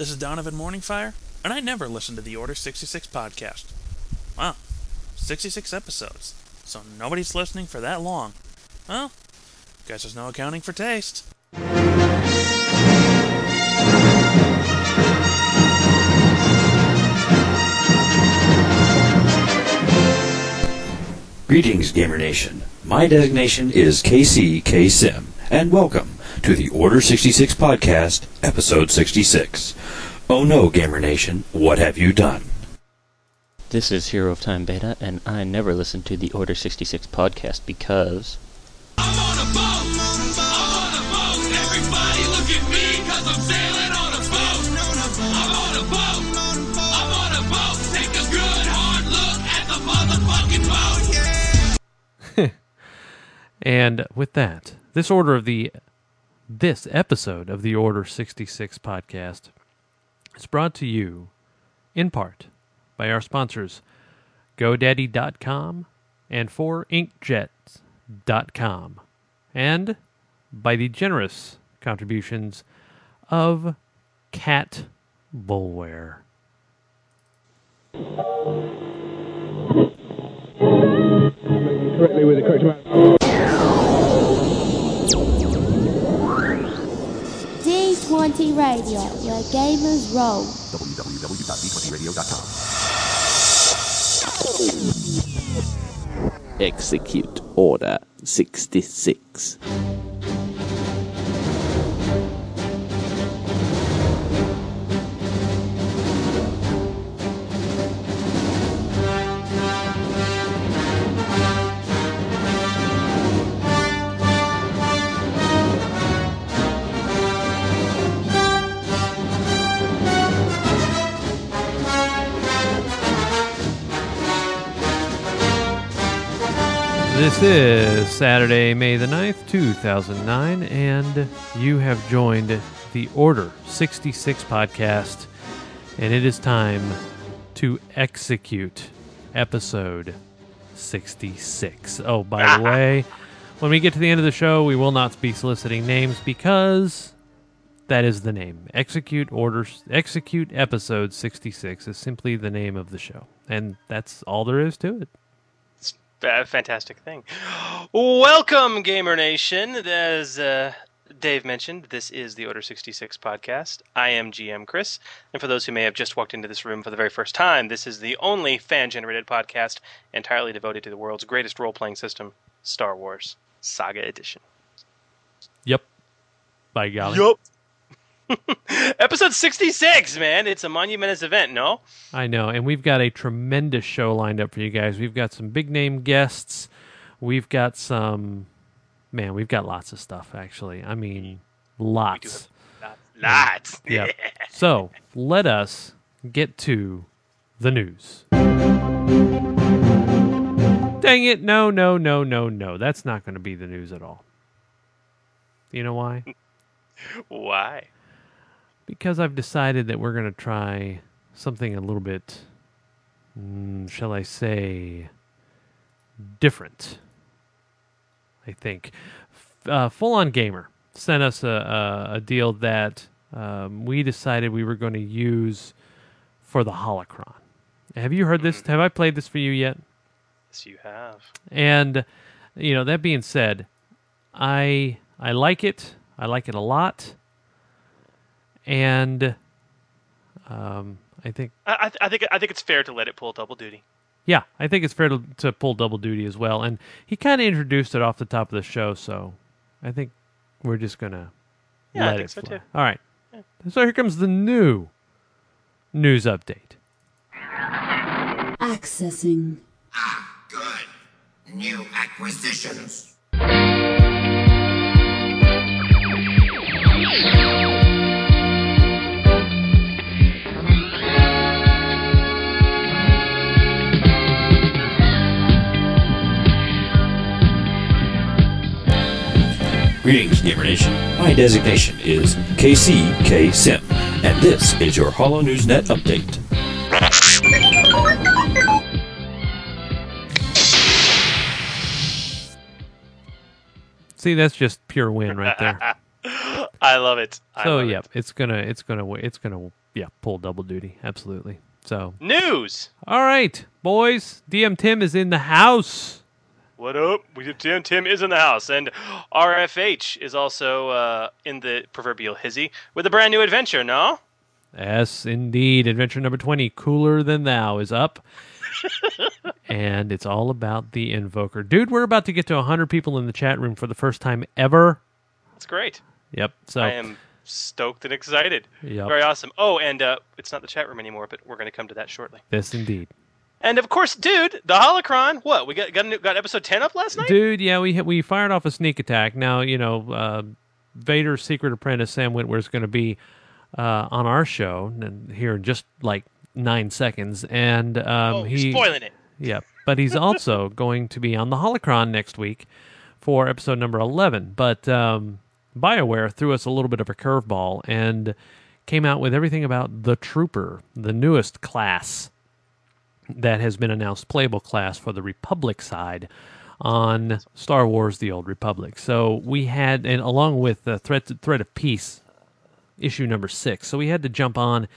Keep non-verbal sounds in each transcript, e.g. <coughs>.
This is Donovan Morningfire, and I never listen to the Order 66 podcast. Wow, 66 episodes. So nobody's listening for that long. Well, guess there's no accounting for taste. Greetings, Gamer Nation. My designation is KC Sim, and welcome to the Order 66 podcast, episode 66. Oh no, Gamer Nation, what have you done? This is Hero of Time Beta, and I never listen to the Order 66 podcast because. I'm on a boat. I'm on a boat. Everybody look at me because I'm sailing on a boat. I'm on a boat. I'm on a boat. Take a good hard look at the motherfucking boat. <laughs> And with that, this order of the this episode of the Order 66 podcast is brought to you in part by our sponsors GoDaddy.com and 4inkjets.com and by the generous contributions of Cat Bullware. correctly with the correct amount. D20 Radio, where gamers roll. Execute Order 66. This is Saturday, May the 9th, 2009, and you have joined the Order 66 podcast, and it is time to execute episode 66. Oh, by the ah. way, when we get to the end of the show, we will not be soliciting names because that is the name. Execute orders, execute episode 66 is simply the name of the show, and that's all there is to it. A fantastic thing. Welcome, Gamer Nation. As uh, Dave mentioned, this is the Order 66 podcast. I am GM Chris. And for those who may have just walked into this room for the very first time, this is the only fan generated podcast entirely devoted to the world's greatest role playing system, Star Wars Saga Edition. Yep. By golly. Yup. <laughs> Episode 66, man. It's a monumentous event, no? I know, and we've got a tremendous show lined up for you guys. We've got some big name guests. We've got some man, we've got lots of stuff actually. I mean, lots. Lots. Yeah. <laughs> so, let us get to the news. Dang it. No, no, no, no, no. That's not going to be the news at all. You know why? Why? Because I've decided that we're going to try something a little bit, mm, shall I say, different. I think. Uh, Full On Gamer sent us a, a, a deal that um, we decided we were going to use for the Holocron. Have you heard this? Have I played this for you yet? Yes, you have. And you know, that being said, I I like it. I like it a lot. And um, I think I, I, I think I think it's fair to let it pull double duty. yeah, I think it's fair to, to pull double duty as well. And he kind of introduced it off the top of the show, so I think we're just gonna Yeah, I let think it so fly. too. All right. So here comes the new news update. Accessing. Ah, good. New acquisitions. Greetings, Gamer Nation. My designation is KCK Sim, and this is your Hollow News Net update. See, that's just pure win right there. <laughs> I love it. I so love yep, it. it's gonna it's gonna it's gonna yeah, pull double duty. Absolutely. So, News. all right, boys. DM Tim is in the house. What up? We have Tim Tim is in the house, and RFH is also uh, in the proverbial hizzy with a brand new adventure. No, Yes, indeed. Adventure number 20, Cooler Than Thou, is up. <laughs> and it's all about the Invoker. Dude, we're about to get to 100 people in the chat room for the first time ever. That's great. Yep. So, I am stoked and excited. Yep. Very awesome. Oh, and uh, it's not the chat room anymore, but we're going to come to that shortly. Yes, indeed. And of course, dude, the holocron. What we got? Got, new, got episode ten up last night. Dude, yeah, we we fired off a sneak attack. Now, you know, uh, Vader's secret apprentice, Sam is going to be uh, on our show and here in just like nine seconds. And um, oh, he. spoiling it. Yeah, but he's also <laughs> going to be on the Holocron next week for episode number 11. But um, BioWare threw us a little bit of a curveball and came out with everything about the Trooper, the newest class that has been announced, playable class for the Republic side on Star Wars The Old Republic. So we had, and along with the Threat, Threat of Peace issue number six. So we had to jump on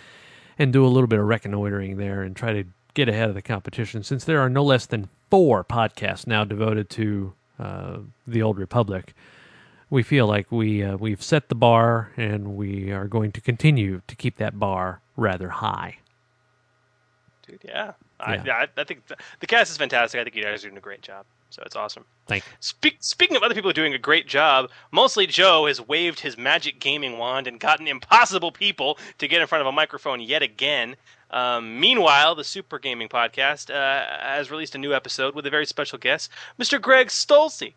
and do a little bit of reconnoitering there and try to get ahead of the competition since there are no less than four podcasts now devoted to uh, the Old Republic. We feel like we uh, we've set the bar and we are going to continue to keep that bar rather high. Dude, yeah. I, Yeah. I, I think the, the cast is fantastic. I think you guys are doing a great job. So it's awesome. Thank you. Speak, speaking of other people doing a great job, mostly Joe has waved his magic gaming wand and gotten impossible people to get in front of a microphone yet again. Um, meanwhile, the Super Gaming Podcast uh, has released a new episode with a very special guest, Mr. Greg Stolze.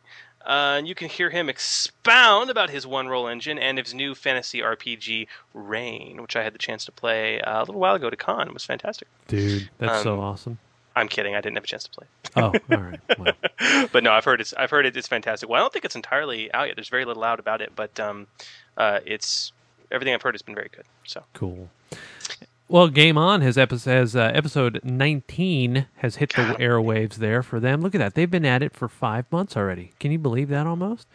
Uh, and you can hear him expound about his one roll engine and his new fantasy RPG, Reign, which I had the chance to play uh, a little while ago to con. It was fantastic. Dude, that's so Um, awesome. I'm kidding. I didn't have a chance to play. Oh, all right. Well, <laughs> but no, I've heard it's I've heard it, it's fantastic. Well, I don't think it's entirely out yet. There's very little out about it, but um, uh, it's everything I've heard has been very good. So cool. Well, Game On has episode, has, uh, episode 19 has hit the airwaves there for them. Look at that. They've been at it for five months already. Can you believe that almost?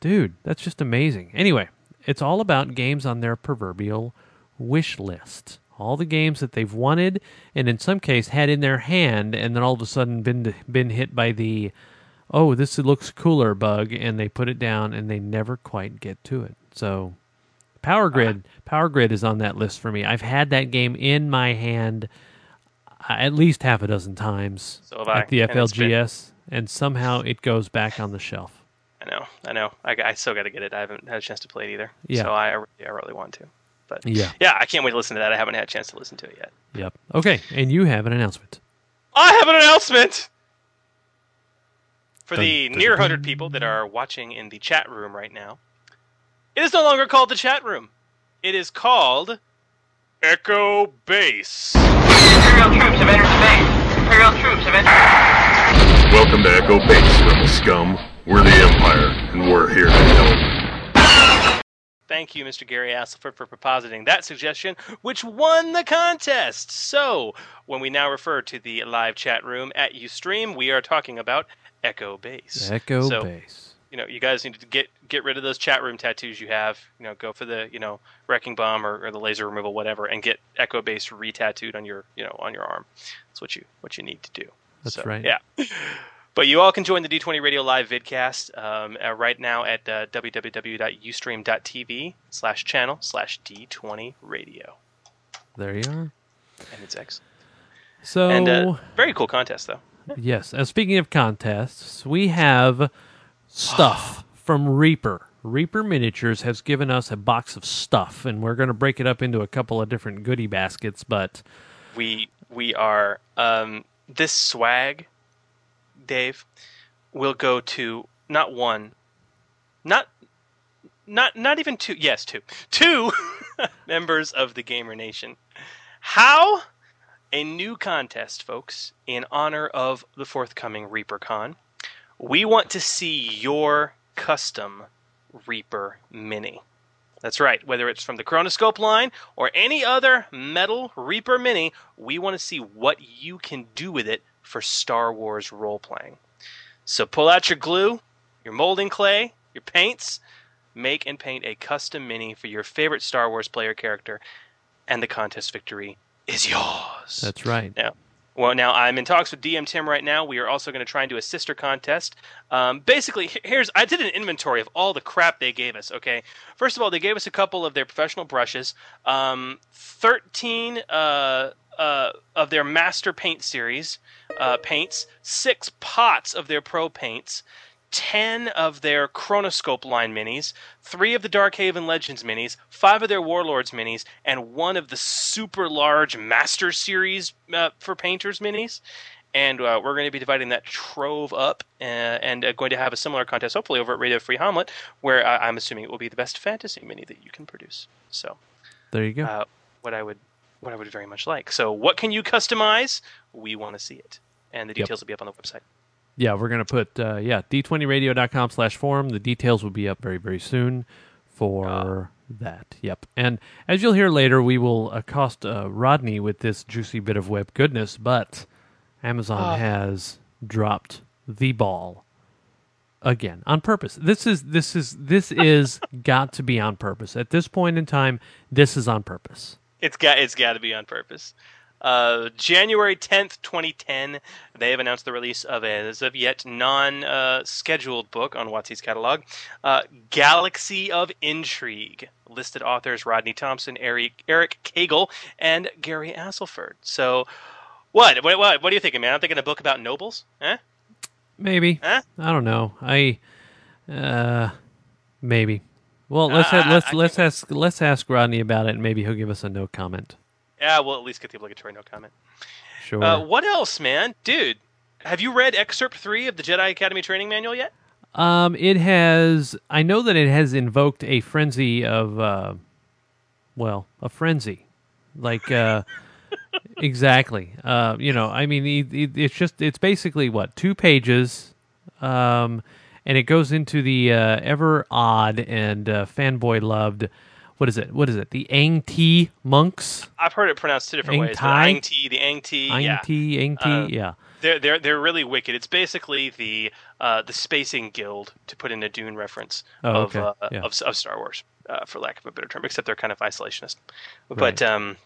Dude, that's just amazing. Anyway, it's all about games on their proverbial wish list. All the games that they've wanted and in some case had in their hand and then all of a sudden been been hit by the oh, this looks cooler bug and they put it down and they never quite get to it. So Power Grid, Power Grid is on that list for me. I've had that game in my hand uh, at least half a dozen times So have I, at the and been- FLGS, and somehow it goes back on the shelf. I know, I know. I, I still got to get it. I haven't had a chance to play it either. Yeah. So I, I really- I really want to. But Yeah. yeah, I can't wait to listen to that. I haven't had a chance to listen to it yet. Yep. Okay, and you have an announcement. I have an announcement for Dun, the dun, near dun. 100 people that are watching in the chat room right now. It is no longer called the chat room. It is called Echo Base. Imperial troops have entered the base. Imperial troops have entered. Welcome to Echo Base, rebel scum. We're the Empire, and we're here to help. Thank you, Mr. Gary Astleford, for propositing that suggestion, which won the contest. So, when we now refer to the live chat room at Ustream, we are talking about Echo Base. Echo So, Base. You know, you guys need to get get rid of those chat room tattoos you have. You know, go for the you know wrecking bomb or, or the laser removal, whatever, and get Echo Base re-tattooed on your you know on your arm. That's what you what you need to do. That's So, right. Yeah. But you all can join the D20 Radio Live vidcast um, uh, right now at uh, www.ustream.tv slash channel slash D20 Radio. There you are. And it's excellent. So, and uh, very cool contest, though. yes. Uh, speaking of contests, we have stuff from Reaper. Reaper Miniatures has given us a box of stuff, and we're going to break it up into a couple of different goodie baskets. But we we are um, this swag, Dave, will go to not one, not not not even two. Yes, two, two <laughs> members of the Gamer Nation. How? A new contest, folks, in honor of the forthcoming ReaperCon. We want to see your custom Reaper Mini. That's right. Whether it's from the Chronoscope line or any other metal Reaper Mini, we want to see what you can do with it for Star Wars role playing. So pull out your glue, your molding clay, your paints, make and paint a custom mini for your favorite Star Wars player character. and the contest victory is yours. That's right. Now, well, now I'm in talks with DM Tim right now. We are also going to try and do a sister contest. Um, basically, here's I did an inventory of all the crap they gave us. Okay, first of all, they gave us a couple of their professional brushes, um, thirteen uh, uh, of their master paint series uh, paints, six pots of their pro paints. 10 of their Chronoscope line minis, 3 of the Dark Heaven Legends minis, 5 of their Warlords minis, and 1 of the super large Master Series uh, for Painters minis. And uh, we're going to be dividing that trove up uh, and uh, going to have a similar contest, hopefully, over at Radio Free Hamlet, where uh, I'm assuming it will be the best fantasy mini that you can produce. So, There you go. uh, what I would what I would very much like. So, what can you customize? We want to see it, and the Yep. details will be up on the website. Yeah, we're gonna put uh, yeah d20radio.com slash forum. The details will be up very very soon for that. Yep, and as you'll hear later, we will accost uh, Rodney with this juicy bit of web goodness. But Amazon Ah. has dropped the ball again on purpose. This is this is this <laughs> is got to be on purpose at this point in time. This is on purpose. It's got it's got to be on purpose. Uh, January tenth, twenty ten, they have announced the release of a, as of yet non uh, scheduled book on WotC's catalog, uh, Galaxy of Intrigue. Listed authors Rodney Thompson, Eric Eric Cagle, and Gary Astleford. So, what what what, what are you thinking, man? I'm thinking a book about nobles, eh? Maybe. Huh? I don't know. I uh maybe. Well, let's Uh, ha- let's let's ask let's ask Rodney about it and maybe he'll give us a no comment. Yeah, we'll at least get the obligatory no comment. Sure. Uh, what else, man? Dude, have you read excerpt three of the Jedi Academy Training Manual yet? um it has I know that it has invoked a frenzy of uh well, a frenzy. Like uh <laughs> exactly. Uh you know, I mean it, it, it's just it's basically what, two pages um and it goes into the uh, ever odd and uh, fanboy loved what is it? What is it? The Aing-Tii monks? I've heard it pronounced two different Ang ways. The Aing-Tii, the Aing-Tii, Ang yeah. Ti, Aing-Tii, Uh, yeah. They're they're they're really wicked. It's basically the uh, the spacing guild to put in a Dune reference Oh, of, okay. uh, Yeah. of of Star Wars, uh, for lack of a better term. Except they're kind of isolationist. Right. But um,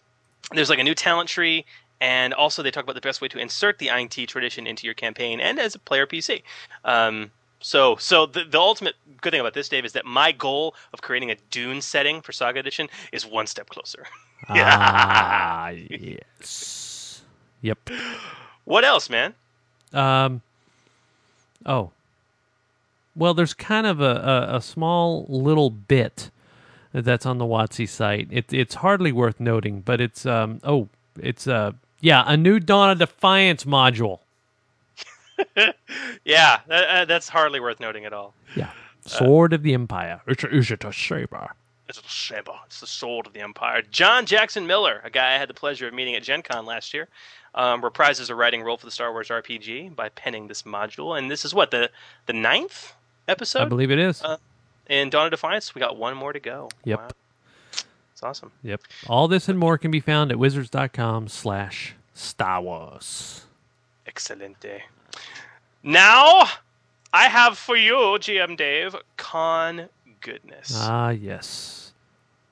there's like a new talent tree, and also they talk about the best way to insert the Aing-Tii tradition into your campaign and as a player PC. Um, so so the the ultimate good thing about this, Dave, is that my goal of creating a Dune setting for Saga Edition is one step closer. Ah, <laughs> yes. Yep. What else, man? Um. Oh. Well, there's kind of a, a, a small little bit that's on the WotC site. It, it's hardly worth noting, but it's um. Oh, it's uh. Yeah, a new Dawn of Defiance module. <laughs> Yeah, that, uh, that's hardly worth noting at all. Yeah. Sword of the Empire. It's a, a saber. It's a saber. It's the sword of the empire. John Jackson Miller, a guy I had the pleasure of meeting at Gen Con last year, um, reprises a writing role for the Star Wars RPG by penning this module. And this is what the the ninth episode. I believe it is. Uh, in Dawn of Defiance, we got one more to go. Yep. Wow. It's awesome. Yep. All this and more can be found at wizards.com slash Star Wars. Excelente. Now, I have for you, GM Dave, con goodness. Ah, yes.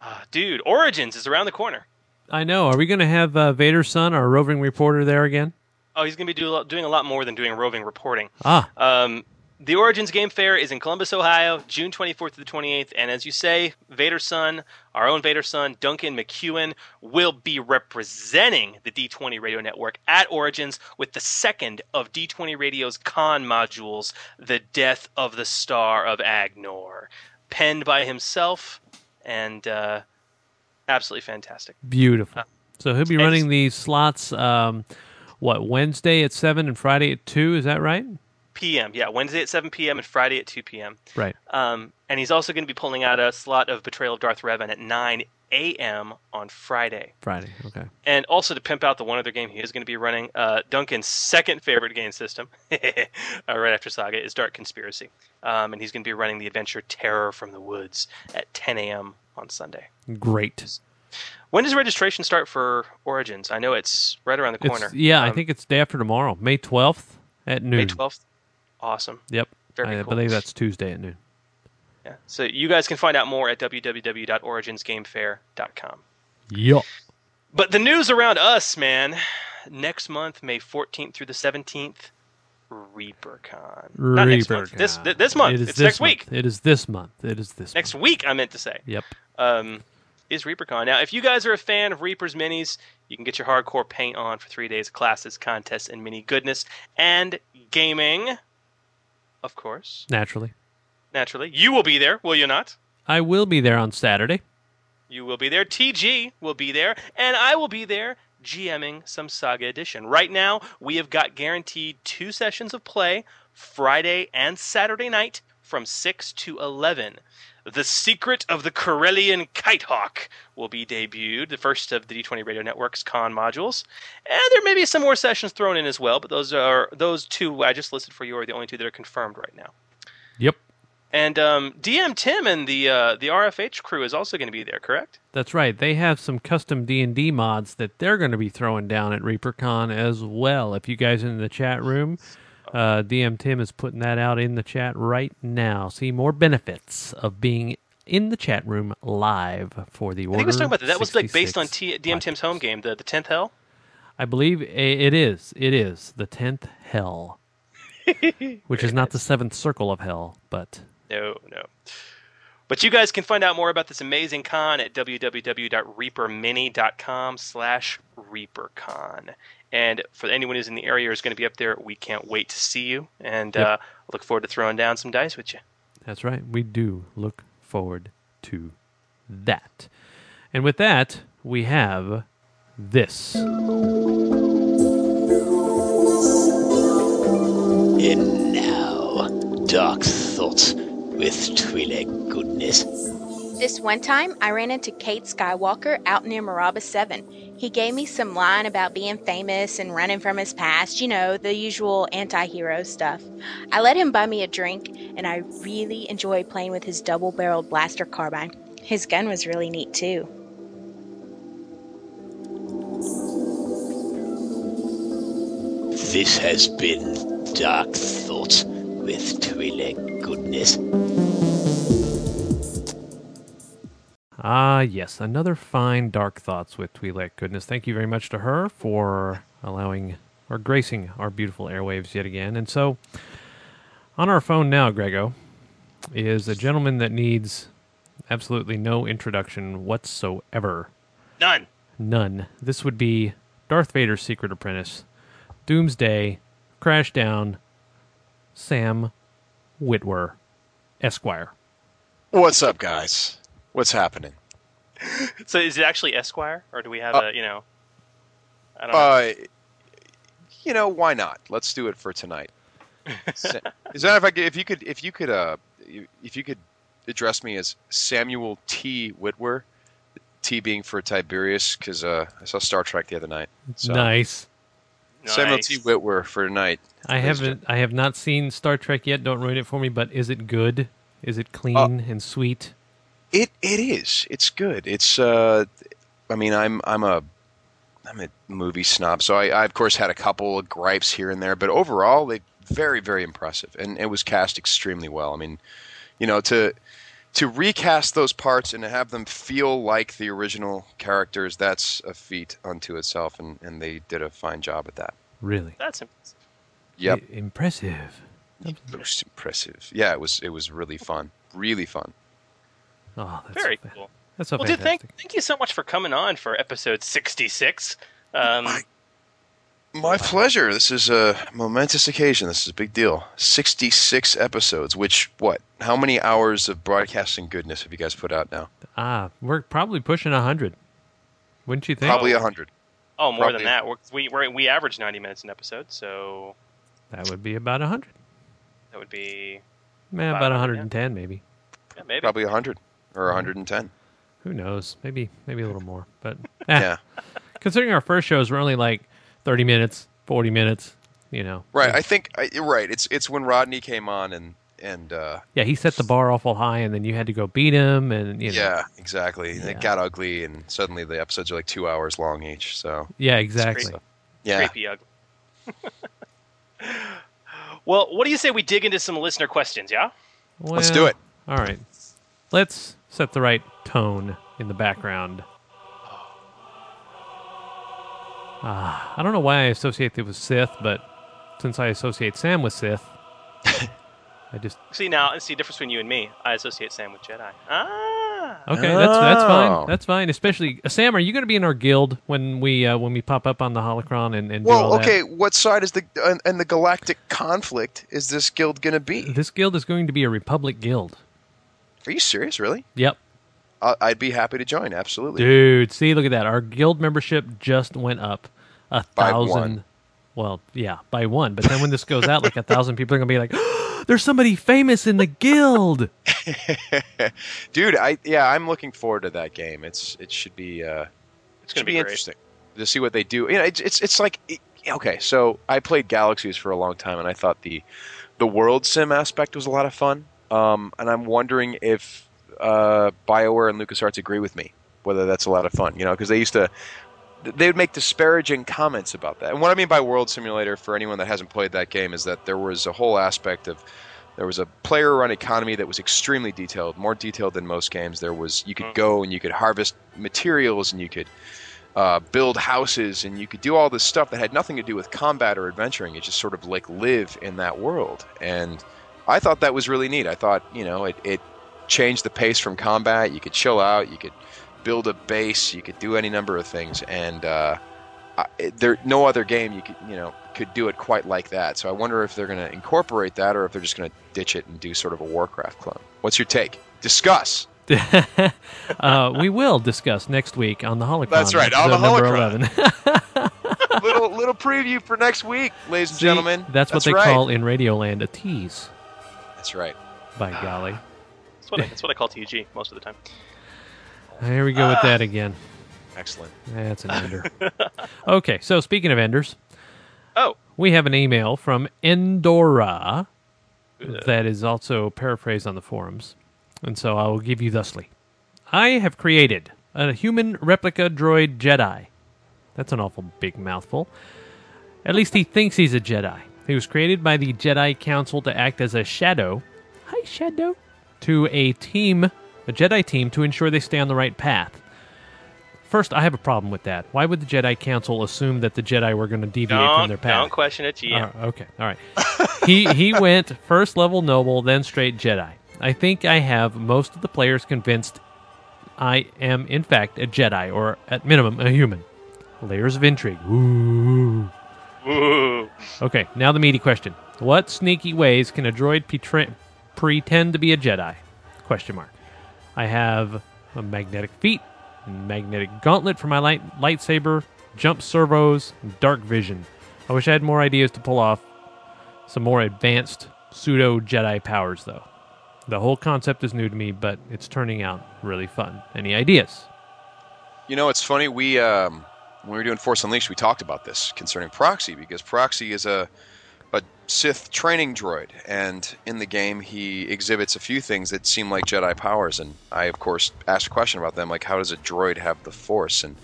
Ah, dude, Origins is around the corner. I know. Are we going to have uh, Vader's son, our roving reporter, there again? Oh, he's going to be do, doing a lot more than doing roving reporting. Ah. Um, the Origins Game Fair is in Columbus, Ohio, June 24th to the 28th. And as you say, Vader's son, our own Vader's son, Duncan McEwen, will be representing the D20 Radio Network at Origins with the second of D20 Radio's con modules, The Death of the Star of Agnor. Penned by himself and uh, absolutely fantastic. Beautiful. So he'll be running these slots, um, what, Wednesday at 7 and Friday at 2? Is that right? PM, yeah, Wednesday at 7 p.m. and Friday at 2 p.m. Right. Um, and he's also going to be pulling out a slot of Betrayal of Darth Revan at 9 a.m. on Friday. Friday. Okay. And also to pimp out the one other game he is going to be running, uh, Duncan's second favorite game system, <laughs> uh, right after Saga, is Dark Conspiracy. Um, and he's going to be running the adventure Terror from the Woods at 10 a.m. on Sunday. Great. When does registration start for Origins? I know it's right around the It's- corner. yeah, I Um, think it's day after tomorrow, May 12th at noon. May 12th. Awesome. Yep. Very I cool. believe that's Tuesday at noon. Yeah. So you guys can find out more at www.originsgamefair.com. Yup. But the news around us, man, next month, May 14th through the 17th, ReaperCon. Not next month. This ReaperCon. th- this month. It is it's this next month. week. It is this month. It is this Next month. week, I meant to say. Yep. Um, is ReaperCon. Now, if you guys are a fan of Reaper's minis, you can get your hardcore paint on for three days of classes, contests, and mini goodness, and gaming, of course, Naturally. naturally. You will be there, will you not? I will be there on Saturday. You will be there. TG will be there. And I will be there GMing some Saga Edition. Right now, we have got guaranteed two sessions of play Friday and Saturday night from 6 to 11. The Secret of the Corellian Kitehawk will be debuted, the first of the D20 Radio Network's con modules. And there may be some more sessions thrown in as well, but those are those two I just listed for you are the only two that are confirmed right now. Yep. And um, DM Tim and the uh, the RFH crew is also going to be there, correct? That's right. They have some custom D and D mods that they're going to be throwing down at ReaperCon as well. If you guys are in the chat room, uh, DM Tim is putting that out in the chat right now. See more benefits of being in the chat room live for the world. I think was talking about that. That was like based on T- DM Tim's home game, the the tenth hell. I believe it is. It is the tenth hell, <laughs> which is not the seventh circle of hell, but No, no. But you guys can find out more about this amazing con at www.reapermini.com slash reapercon. And for anyone who's in the area or is going to be up there, we can't wait to see you. And Yep. uh, look forward to throwing down some dice with you. That's right. We do look forward to that. And with that, we have this. And now, Dark Thoughts with Twi'lek Goodness. This one time, I ran into Cade Skywalker out near Maraba 7. He gave me some line about being famous and running from his past, you know, the usual anti hero stuff. I let him buy me a drink, and I really enjoyed playing with his double barreled blaster carbine. His gun was really neat, too. This has been Dark Thoughts with Twi'lek Goodness. Ah, yes, another fine Dark Thoughts with Twi'lek Goodness. Thank you very much to her for allowing or gracing our beautiful airwaves yet again. And so, on our phone now, Grego, is a gentleman that needs absolutely no introduction whatsoever. None. None. This would be Darth Vader's secret apprentice, Doomsday, Crashdown, Sam Witwer, Esquire. What's up, guys? What's happening? So is it actually Esquire, or do we have Uh, a you know? I don't know. Uh, you know, why not? Let's do it for tonight. <laughs> Sa- Is that if I could, if you could if you could uh if you could address me as Samuel T. Witwer, T being for Tiberius because uh, I saw Star Trek the other night. So, Nice. Samuel Nice. T. Witwer for tonight. I haven't. I have not seen Star Trek yet. Don't ruin it for me. But is it good? Is it clean Uh, and sweet? It it is. It's good. It's uh, I mean, I'm I'm a I'm a movie snob, so I, I of course had a couple of gripes here and there, but overall, they very very impressive, and it was cast extremely well. I mean, you know, to to recast those parts and to have them feel like the original characters, that's a feat unto itself, and, and they did a fine job at that. Really? That's impressive. Yep, I- impressive. most impressive. Yeah, it was it was really fun, really fun. Oh, that's Very so fa- cool. That's so well, dude, thank thank you so much for coming on for episode sixty six. Um, My pleasure. This is a momentous occasion. This is a big deal. 66 episodes, which, what? How many hours of broadcasting goodness have you guys put out now? Ah, we're probably pushing a hundred. Wouldn't you think? Probably a 100. oh, more probably- than that. We're, we we're, we average ninety minutes an episode, so That would be about a hundred. that would be Man, About about 100, 110 maybe. yeah, maybe. Probably a 100 or 110. Who knows? Maybe maybe a little more. But <laughs> eh, Yeah. considering our first shows were only like 30 minutes, 40 minutes, you know. Right. I think, you're right. It's it's when Rodney came on and, and uh, Yeah, he set the bar awful high, and then you had to go beat him, and you know. yeah, exactly. Yeah. It got ugly, and suddenly the episodes are like two hours long each. So, Yeah, exactly. crazy. yeah. creepy ugly. <laughs> well, what do you say we dig into some listener questions? Yeah. Let's do it. All right. Let's set the right tone in the background. Uh, I don't know why I associate it with Sith, but since I associate Sam with Sith, <laughs> I just See now, see the difference between you and me. I associate Sam with Jedi. Ah. okay. That's that's Oh. fine. That's fine. Especially uh, Sam, are you going to be in our guild when we uh, when we pop up on the holocron and, and do all Well, that? okay. What side is the and, and the galactic conflict is this guild going to be? This guild is going to be a Republic guild. Are you serious? Really? Yep. I- I'd be happy to join. Absolutely. Dude, see, look at that. Our guild membership just went up a thousand. Well, yeah, by one. But then when this goes out, like a thousand people are gonna be like, <gasps> "There's somebody famous in the guild." <laughs> Dude, I yeah, I'm looking forward to that game. It's it should be uh, It's gonna be be, interesting to see what they do. You know, it's it's, it's like it- okay, so I played Galaxies for a long time, and I thought the the world sim aspect was a lot of fun. Um, and I'm wondering if uh, Bioware and LucasArts agree with me whether that's a lot of fun. You know, because they used to they would make disparaging comments about that. And what I mean by World Simulator, for anyone that hasn't played that game, is that there was a whole aspect of there was a player-run economy that was extremely detailed, more detailed than most games. There was you could go and you could harvest materials and you could uh, build houses and you could do all this stuff that had nothing to do with combat or adventuring. It just sort of like live in that world, and I thought that was really neat. I thought you know it, it changed the pace from combat. You could chill out. You could build a base. You could do any number of things, and uh, I, there no other game you could you know could do it quite like that. So I wonder if they're going to incorporate that, or if they're just going to ditch it and do sort of a Warcraft clone. What's your take? Discuss. <laughs> uh, we will discuss next week on the holocron. That's right, on the Holocron. 11. <laughs> little little preview for next week, ladies and See, gentlemen. That's what they right. call in Radioland a tease. That's right. By golly, <sighs> That's what I, that's what I call TG most of the time. here we go with ah. that again. Excellent. That's an ender. <laughs> okay, so speaking of enders, Oh, we have an email from Endora that is also paraphrased on the forums. And so I will give you thusly I have created a human replica droid Jedi. That's an awful big mouthful. At least he thinks he's a Jedi. He was created by the Jedi Council to act as a shadow. Hi, Shadow. To a team, a Jedi team, to ensure they stay on the right path. First, I have a problem with that. Why would the Jedi Council assume that the Jedi were going to deviate from don't their path? don't question it, GM. Uh, okay, all right. <laughs> he he went first level noble, then straight Jedi. I think I have most of the players convinced I am in fact a Jedi, or at minimum a human. Layers of intrigue. Ooh. Okay, now the meaty question: What sneaky ways can a droid pretend to be a Jedi? Question mark. I have a magnetic feet, magnetic gauntlet for my light lightsaber, jump servos, dark vision. I wish I had more ideas to pull off some more advanced pseudo Jedi powers, though. The whole concept is new to me, but it's turning out really fun. Any ideas? You know, it's funny. We um, when we were doing Force Unleashed, we talked about this concerning Proxy because Proxy is a a Sith training droid, and in the game he exhibits a few things that seem like Jedi powers. And I, of course, asked a question about them, like how does a droid have the Force? And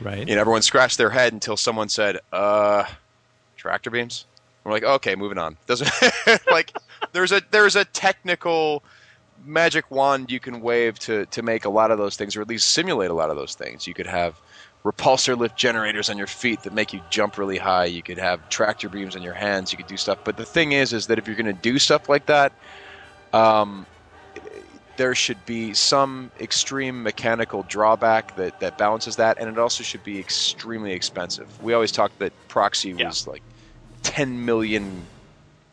Right. you know, everyone scratched their head until someone said, "Uh, tractor beams." We're like, okay, moving on. <laughs> Doesn't <laughs> like there's a there's a technical magic wand you can wave to to make a lot of those things, or at least simulate a lot of those things. You could have repulsor lift generators on your feet that make you jump really high. You could have tractor beams on your hands. You could do stuff. But the thing is, is that if you're going to do stuff like that, um, there should be some extreme mechanical drawback that, that balances that, and it also should be extremely expensive. We always talk that Proxy was like 10 million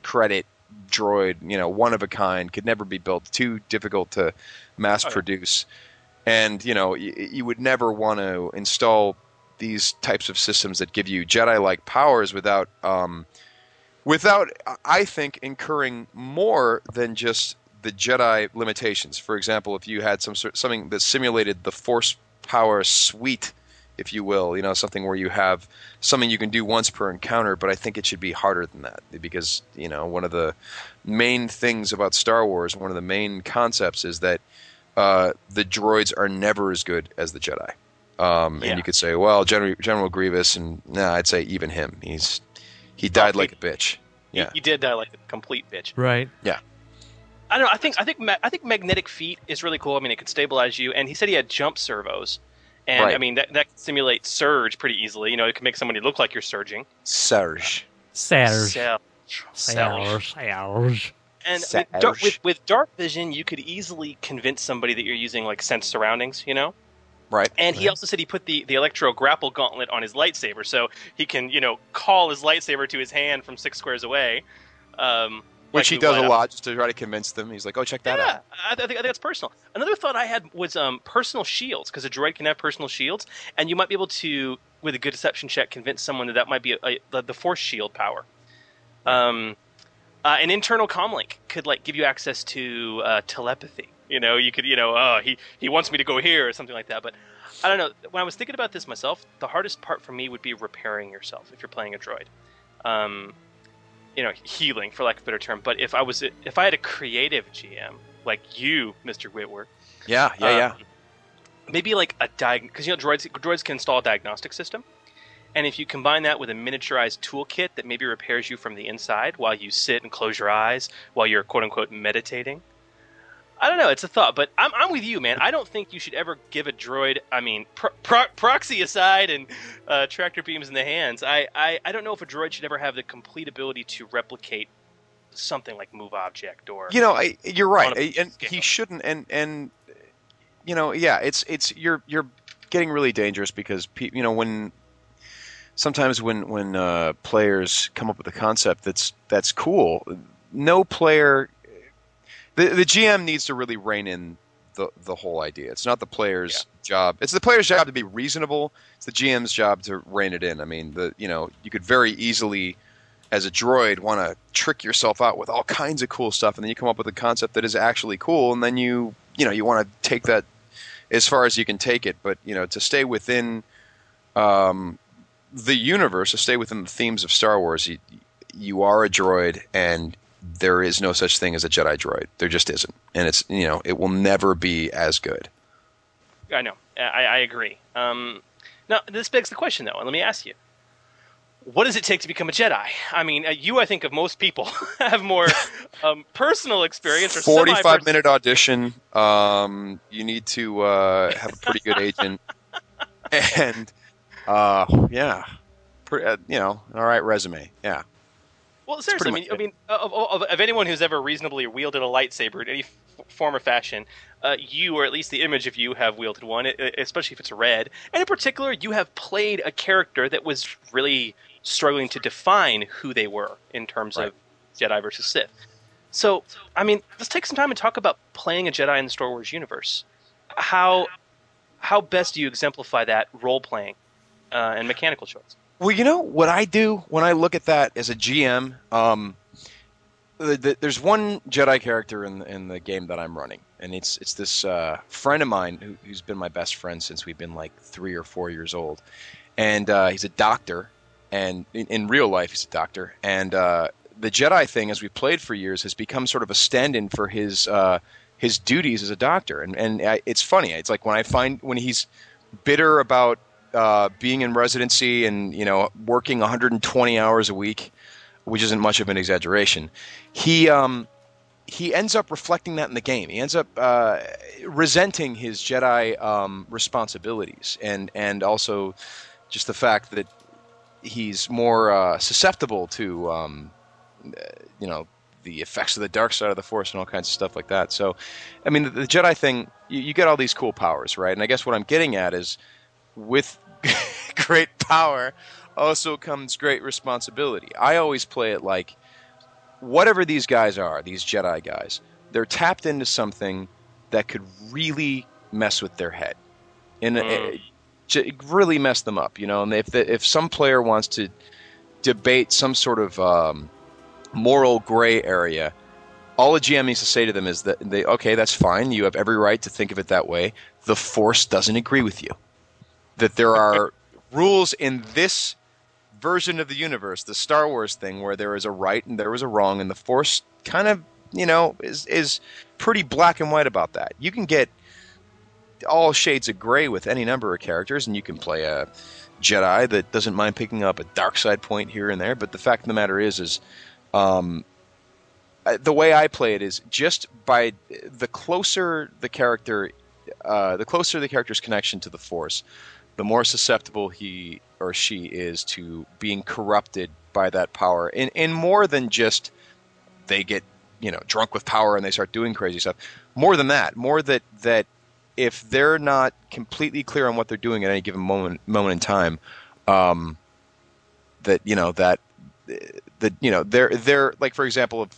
credit droid, you know, one of a kind, could never be built, too difficult to mass produce. And, you know, y- you would never want to install these types of systems that give you Jedi like powers without um, without I think incurring more than just the Jedi limitations. For example, if you had some sort something that simulated the Force power suite, if you will, you know, something where you have something you can do once per encounter, but I think it should be harder than that because you know one of the main things about Star Wars, one of the main concepts is that uh, the droids are never as good as the Jedi. Um, Yeah. And you could say, well, General, General Grievous, and nah, I'd say even him. He's he died like a bitch. Yeah. You did die like a complete bitch. Right. Yeah. I don't know. I think I think I think magnetic feet is really cool. I mean, it could stabilize you, and he said he had jump servos, and I mean that that simulate surge pretty easily. You know, it can make somebody look like you're surging. Surge. Sarge. Sel- Sarge. Sarge. And with, dark, with, with dark vision, you could easily convince somebody that you're using like sense surroundings. You know. Right. And he also said he put the, the electro grapple gauntlet on his lightsaber, so he can you know call his lightsaber to his hand from six squares away. Um, Which like he does a lot just to try to convince them. He's like, "Oh, check that yeah, out." I, th- I think I think that's personal. Another thought I had was um, personal shields because a droid can have personal shields, and you might be able to, with a good deception check, convince someone that that might be a, a, the, the force shield power. Um, uh, an internal comlink could like give you access to uh, telepathy. You know, you could, you know, oh, he he wants me to go here or something like that. But I don't know. When I was thinking about this myself, the hardest part for me would be repairing yourself if you're playing a droid. Um, you know, healing for lack of a better term. But if I was if I had a creative GM like you, Mister Whitworth, Yeah, yeah, yeah. um, maybe like a diag because you know droids droids can install a diagnostic system, and if you combine that with a miniaturized toolkit that maybe repairs you from the inside while you sit and close your eyes while you're quote unquote meditating. I don't know. It's a thought, but I'm, I'm with you, man. I don't think you should ever give a droid. I mean, pro- pro- proxy aside and uh, tractor beams in the hands. I, I, I don't know if a droid should ever have the complete ability to replicate something like move object or You know, I, you're right, a and he shouldn't. And and you know, yeah, it's it's you're you're getting really dangerous because pe- you know when sometimes when when uh, players come up with a concept that's that's cool, no player, the the GM needs to really rein in the the whole idea. It's not the player's job. It's the player's job to be reasonable. It's the GM's job to rein it in. I mean, the you know you could very easily as a droid want to trick yourself out with all kinds of cool stuff and then you come up with a concept that is actually cool and then you you know you want to take that as far as you can take it but you know to stay within um, the universe to stay within the themes of Star Wars you, you are a droid and there is no such thing as a Jedi droid there just isn't and it's you know it will never be as good I know. I, I agree. Um, now, this begs the question, though, and let me ask you: What does it take to become a Jedi? I mean, uh, you, I think, of most people <laughs> have more <laughs> um, personal experience or 45 semi- minute audition. Um, you need to uh, have a pretty good agent, <laughs> and uh, yeah, pre- uh, you know, all right resume. Yeah, Well, seriously, I mean, I mean, of, of, of anyone who's ever reasonably wielded a lightsaber in any f- form or fashion, uh, you, or at least the image of you, have wielded one, especially if it's red. And in particular, you have played a character that was really struggling to define who they were in terms of Jedi versus Sith. So, I mean, let's take some time and talk about playing a Jedi in the Star Wars universe. How how best do you exemplify that role playing uh, and mechanical choice? Well, you know what I do when I look at that as a GM. Um, the, the, there's one Jedi character in in the game that I'm running, and it's it's this uh, friend of mine who, who's been my best friend since we've been like three or four years old, and uh, he's a doctor, and in, in real life he's a doctor, and uh, the Jedi thing, as we've played for years, has become sort of a stand-in for his uh, his duties as a doctor, and and I, it's funny. It's like when I find when he's bitter about uh, being in residency and you know working 120 hours a week, which isn't much of an exaggeration. He um, he ends up reflecting that in the game. He ends up uh, resenting his Jedi um, responsibilities and and also just the fact that he's more uh, susceptible to um, you know the effects of the dark side of the force and all kinds of stuff like that. So, I mean, the, the Jedi thing, you, you get all these cool powers, right? And I guess what I'm getting at is with <laughs> great power also comes great responsibility. I always play it like whatever these guys are, these Jedi guys, they're tapped into something that could really mess with their head. And Mm. really mess them up, you know. And if the, if some player wants to debate some sort of um, moral gray area, all a GM needs to say to them is that they okay, that's fine. You have every right to think of it that way. The Force doesn't agree with you. That there are rules in this version of the universe, the Star Wars thing, where there is a right and there is a wrong, and the Force kind of you know is is pretty black and white about that. You can get all shades of gray with any number of characters, and you can play a Jedi that doesn't mind picking up a dark side point here and there. But the fact of the matter is, is um, uh, the way I play it is just by the closer the character, uh, the closer the character's connection to the Force, the more susceptible he or she is to being corrupted by that power. And, in more than just they get you know drunk with power and they start doing crazy stuff. More than that, more that that if they're not completely clear on what they're doing at any given moment moment in time, um, that you know that that you know they're they're like for example if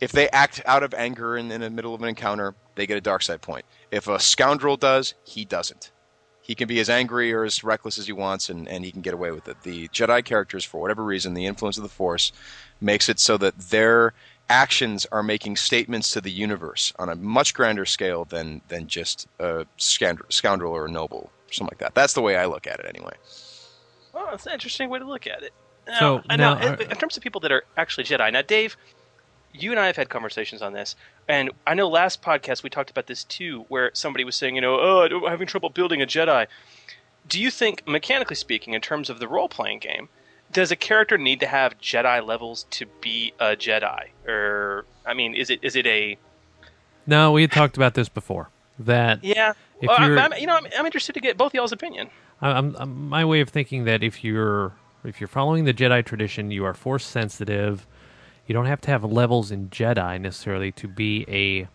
if they act out of anger in, in the middle of an encounter, they get a dark side point. If a scoundrel does, he doesn't. He can be as angry or as reckless as he wants, and, and he can get away with it. The Jedi characters, for whatever reason, the influence of the Force makes it so that their actions are making statements to the universe on a much grander scale than than just a scoundrel, scoundrel or a noble, or something like that. That's the way I look at it, anyway. Well, that's an interesting way to look at it. Now, So, I know, now, in, in terms of people that are actually Jedi. Now, Dave, you and I have had conversations on this, and I know last podcast we talked about this too, where somebody was saying, you know, oh, I'm having trouble building a Jedi. Do you think, mechanically speaking, in terms of the role playing game, does a character need to have Jedi levels to be a Jedi? Or, I mean, is it is it a No, we had talked about this before. That yeah? If Well, I'm, you know, I'm, I'm interested to get both y'all's opinion. I'm, I'm my way of thinking that if you're if you're following the Jedi tradition, you are force sensitive. You don't have to have levels in Jedi necessarily to be a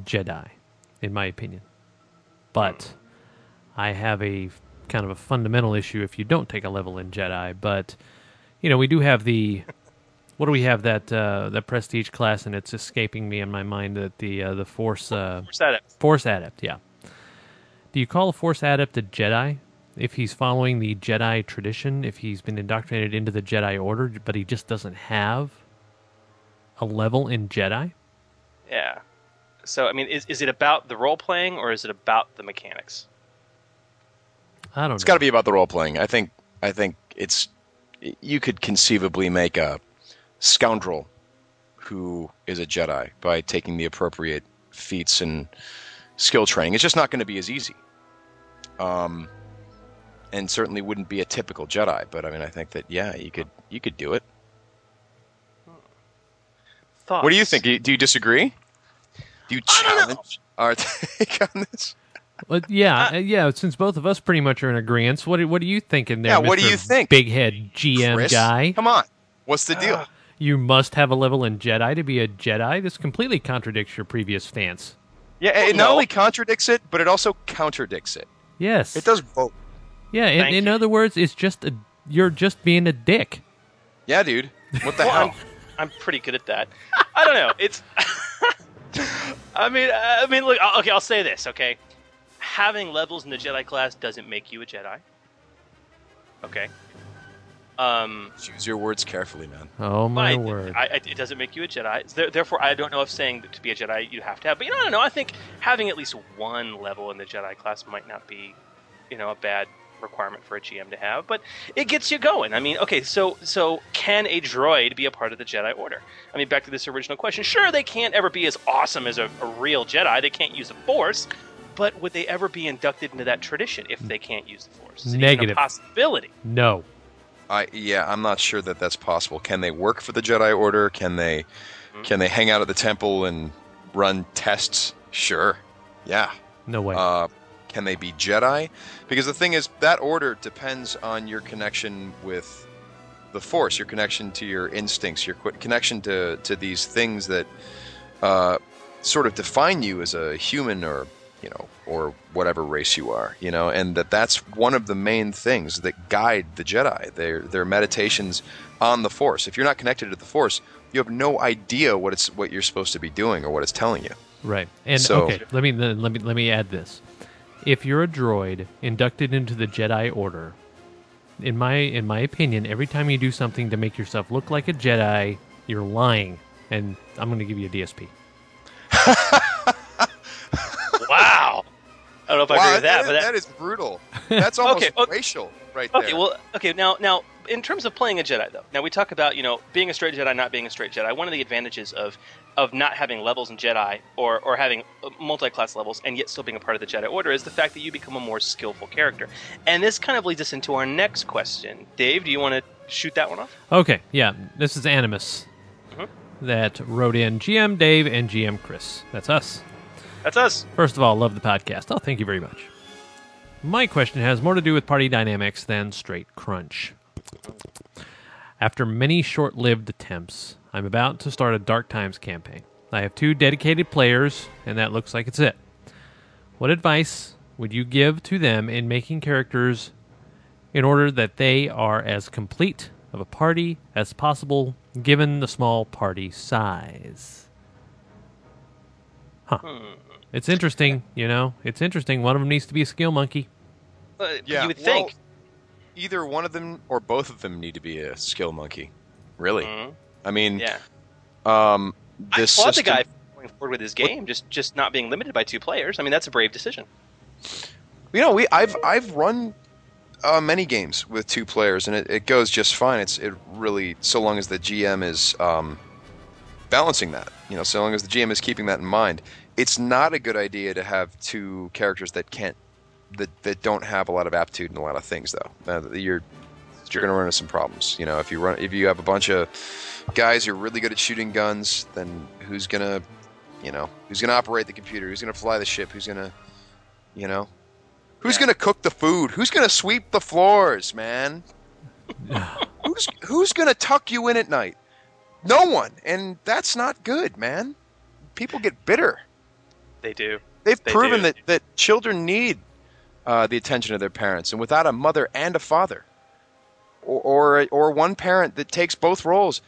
Jedi, in my opinion. But I have a kind of a fundamental issue if you don't take a level in Jedi. But you know, we do have the what do we have that uh, that prestige class, and it's escaping me in my mind that the uh, the Force uh, Force Adept. Force Adept, yeah. Do you call a Force Adept a Jedi if he's following the Jedi tradition? If he's been indoctrinated into the Jedi Order, but he just doesn't have a level in Jedi? Yeah. So, I mean, is is it about the role playing or is it about the mechanics? I don't It's know. got to be about the role playing. I think. I think it's. You could conceivably make a scoundrel who is a Jedi by taking the appropriate feats and skill training. It's just not going to be as easy. Um, and certainly wouldn't be a typical Jedi. But I mean, I think that yeah, you could you could do it. Thoughts? What do you think? Do you, do you disagree? Do you challenge our <laughs> take on this? But yeah, uh, yeah. Since both of us pretty much are in agreement, what do- what are you thinking there? Yeah, what do Mr. you think? Big head GM Chris? guy. Come on, what's the deal? You must have a level in Jedi to be a Jedi. This completely contradicts your previous stance. Yeah, it not only contradicts it, but it also contradicts it. Yes, It does both. Yeah, in, in other words, it's just a, you're just being a dick. Yeah, dude. What the Well, hell? I'm, I'm pretty good at that. I don't know. It's. <laughs> I mean, I mean, look. Okay, I'll say this. Okay, having levels in the Jedi class doesn't make you a Jedi. Okay. Um. Choose your words carefully, man. Oh my I- word! I, I- it doesn't make you a Jedi. There- Therefore, I don't know if saying that to be a Jedi you have to have. But you know, I don't know. I think having at least one level in the Jedi class might not be, you know, a bad requirement for a GM to have. But it gets you going. I mean, okay, so so can a droid be a part of the Jedi Order? I mean, back to this original question. Sure, they can't ever be as awesome as a, a real Jedi. They can't use the Force. But would they ever be inducted into that tradition if they can't use the Force? Is it Negative. a possibility. No. I yeah, I'm not sure that that's possible. Can they work for the Jedi Order? Can they can they hang out at the temple and run tests? Sure. Yeah. No way. Uh, can they be Jedi? Because the thing is, that order depends on your connection with the Force, your connection to your instincts, your qu- connection to to these things that uh, sort of define you as a human or you know or whatever race you are you know and that that's one of the main things that guide the jedi their their meditations on the force if you're not connected to the force you have no idea what it's what you're supposed to be doing or what it's telling you Right. And So- okay, let me let me let me add this. If you're a droid inducted into the Jedi Order, in my in my opinion, every time you do something to make yourself look like a Jedi, you're lying. And I'm going to give you a DSP. <laughs> Wow. I don't know if I agree with that, is- but that, that is brutal that's almost Okay, okay. racial right Okay, there well, okay. Now, now, in terms of playing a Jedi, though, now we talk about you know being a straight Jedi, not being a straight Jedi. One of the advantages of of not having levels in Jedi or or having uh, multi-class levels and yet still being a part of the Jedi Order is the fact that you become a more skillful character. And this kind of leads us into our next question. Dave, do you want to shoot that one off? Okay, yeah, this is Animus Mhm. that wrote in GM Dave and GM Chris. That's us. That's us. First of all, love the podcast. Oh, thank you very much. My question has more to do with party dynamics than straight crunch. After many short lived attempts, I'm about to start a Dark Times campaign. I have two dedicated players, and that looks like it's it. What advice would you give to them in making characters in order that they are as complete of a party as possible given the small party size? Huh. It's interesting, you know. It's interesting. One of them needs to be a skill monkey. Uh, Yeah, you would well, think. Either one of them or both of them need to be a skill monkey. Really, Mhm. I mean, Yeah. um, I this applaud the guy going forward with his game, just just not being limited by two players. I mean, that's a brave decision. You know, we I've I've run uh, many games with two players, and it, it goes just fine. It's it really so long as the GM is um, balancing that. You know, so long as the GM is keeping that in mind. It's not a good idea to have two characters that can't that that don't have a lot of aptitude in a lot of things, though. Uh, you're you're going to run into some problems. You know, if you run if you have a bunch of guys who are really good at shooting guns, then who's gonna you know who's gonna operate the computer? Who's gonna fly the ship? Who's gonna you know Who's gonna cook the food? Who's gonna sweep the floors, man? <laughs> who's who's gonna tuck you in at night? No one, and that's not good, man. People get bitter. They do. They've They proven do. that that children need uh, the attention of their parents, and without a mother and a father, or or, or one parent that takes both roles,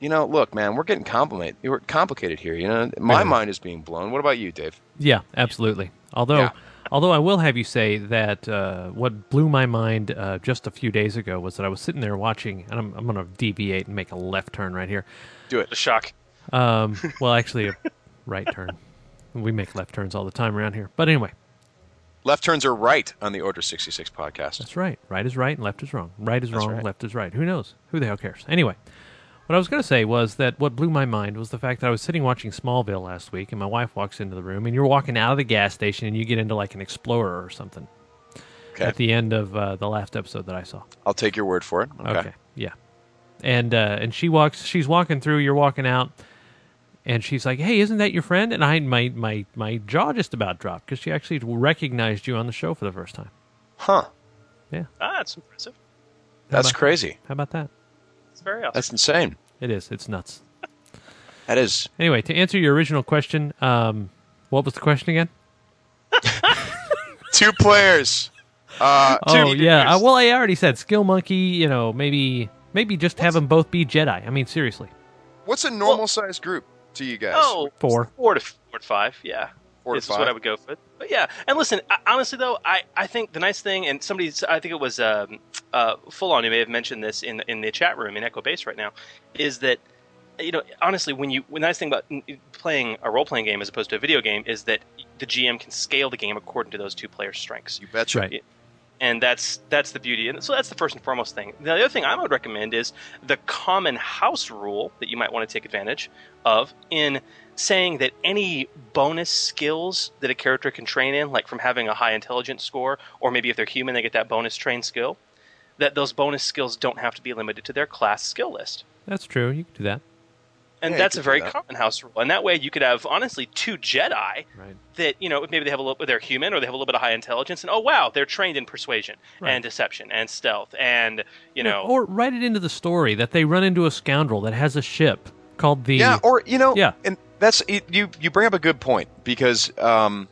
you know, look, man, we're getting complicated. We're complicated here. You know, my Mhm. mind is being blown. What about you, Dave? Yeah, absolutely. Although, Yeah. although I will have you say that uh, what blew my mind uh, just a few days ago was that I was sitting there watching, and I'm, I'm going to deviate and make a left turn right here. Do it. The shock. Um, well, actually, a <laughs> right turn. We make left turns all the time around here. But anyway, Left turns are right on the Order sixty six podcast. that's right. Right is right and left is wrong. Right is That's wrong, right. left is right. Who knows? Who the hell cares? Anyway, what I was going to say was that what blew my mind was the fact that I was sitting watching Smallville last week, and my wife walks into the room, and you're walking out of the gas station, and you get into like an Explorer or something. Okay. At the end of uh, the last episode that I saw. I'll take your word for it. Okay. Yeah. And uh, and she walks. She's walking through. You're walking out, and she's like, "Hey, isn't that your friend?" And I my my my jaw just about dropped because she actually recognized you on the show for the first time. Huh. Yeah. Ah, that's impressive. That's about- crazy. How about that? It's very awesome. That's insane. It is. It's nuts. <laughs> That is. Anyway, to answer your original question, um, what was the question again? Two players. Uh, oh yeah. Uh, well, I already said skill monkey. You know, maybe maybe just have them both be Jedi. I mean, seriously. What's a normal sized group to you guys? Oh, Four. four to four to five. Yeah, Four to this is what? I would go with. But yeah, and listen, I, honestly though, I, I think the nice thing, and somebody, I think it was um, uh, full on. You may have mentioned this in in the chat room in Echo Base right now, is that you know honestly when you the nice thing about playing a role playing game as opposed to a video game is that the GM can scale the game according to those two players' strengths. You betcha. Right. And that's that's the beauty and so that's the first and foremost thing the other thing i would recommend is the common house rule that you might want to take advantage of in saying that any bonus skills that a character can train in like from having a high intelligence score or maybe if they're human they get that bonus train skill that those bonus skills don't have to be limited to their class skill list That's true. You can do that. And Yeah, that's a very that. common house rule and that way you could have honestly two jedi Right. that you know maybe they have a little they're human or they have a little bit of high intelligence and oh wow they're trained in persuasion Right. and deception and stealth and you know or write it into the story that they run into a scoundrel that has a ship called the Yeah, or you know, Yeah. and that's you. You you bring up a good point because um,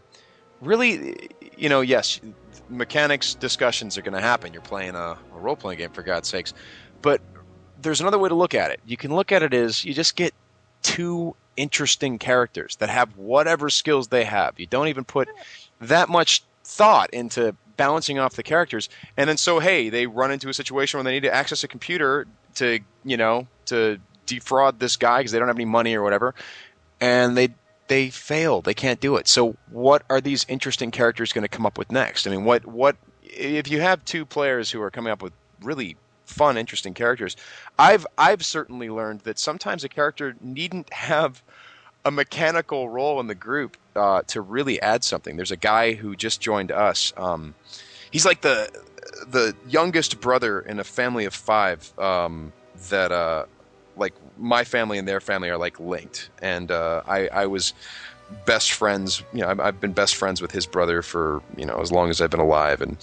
really, you know, yes, mechanics discussions are going to happen. You're playing a, a role playing game for God's sakes, but there's another way to look at it. You can look at it as you just get two interesting characters that have whatever skills they have. You don't even put that much thought into balancing off the characters, and then so hey, they run into a situation where they need to access a computer to you know to defraud this guy because they don't have any money or whatever, and they they fail. They can't do it. So what are these interesting characters going to come up with next? I mean, what what if you have two players who are coming up with really fun, interesting characters? I've I've certainly learned that sometimes a character needn't have a mechanical role in the group uh, to really add something. There's a guy who just joined us. Um, he's like the the youngest brother in a family of five um, that uh, like my family and their family are like linked. And uh, I, I was best friends. You know, I've, I've been best friends with his brother for you know as long as I've been alive, and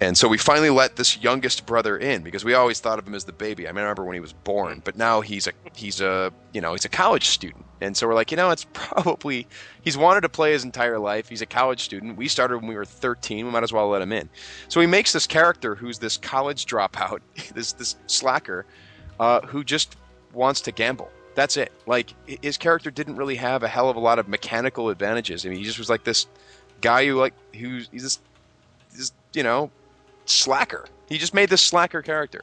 and so we finally let this youngest brother in because we always thought of him as the baby. I mean, I remember when he was born, but now he's a he's a you know he's a college student, and so we're like, you know, it's <laughs> probably he's wanted to play his entire life. He's a college student. We started when we were 13. We might as well let him in. So he makes this character who's this college dropout, <laughs> this this slacker, uh, who just wants to gamble. That's it. Like his character didn't really have a hell of a lot of mechanical advantages. I mean, he just was like this guy who like who's he's this, you know slacker. He just made this slacker character.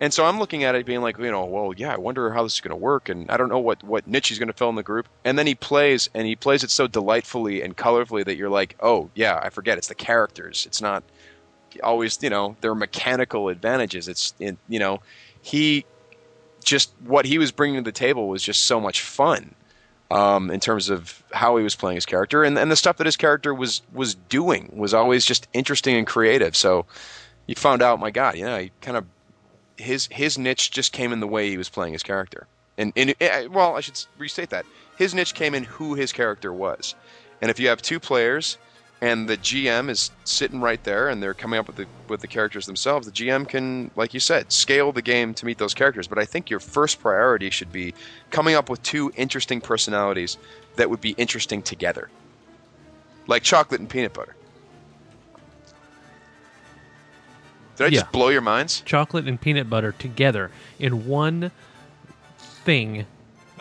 And so I'm looking at it being like, you know, well, yeah, I wonder how this is going to work, and I don't know what what niche he's going to fill in the group. And then he plays, and he plays it so delightfully and colorfully that you're like, oh yeah, I forget it's the characters. It's not always, you know, their mechanical advantages. It's, you know, he just what he was bringing to the table was just so much fun um, in terms of how he was playing his character, and and the stuff that his character was was doing was always just interesting and creative. So you found out, my God, yeah, he kind of his his niche just came in the way he was playing his character. And, and eh, well, I should restate that his niche came in who his character was. And if you have two players and the GM is sitting right there and they're coming up with the with the characters themselves, the GM can, like you said, scale the game to meet those characters. But I think your first priority should be coming up with two interesting personalities that would be interesting together, like chocolate and peanut butter. Did I Yeah. just blow your minds? chocolate and peanut butter together in one thing.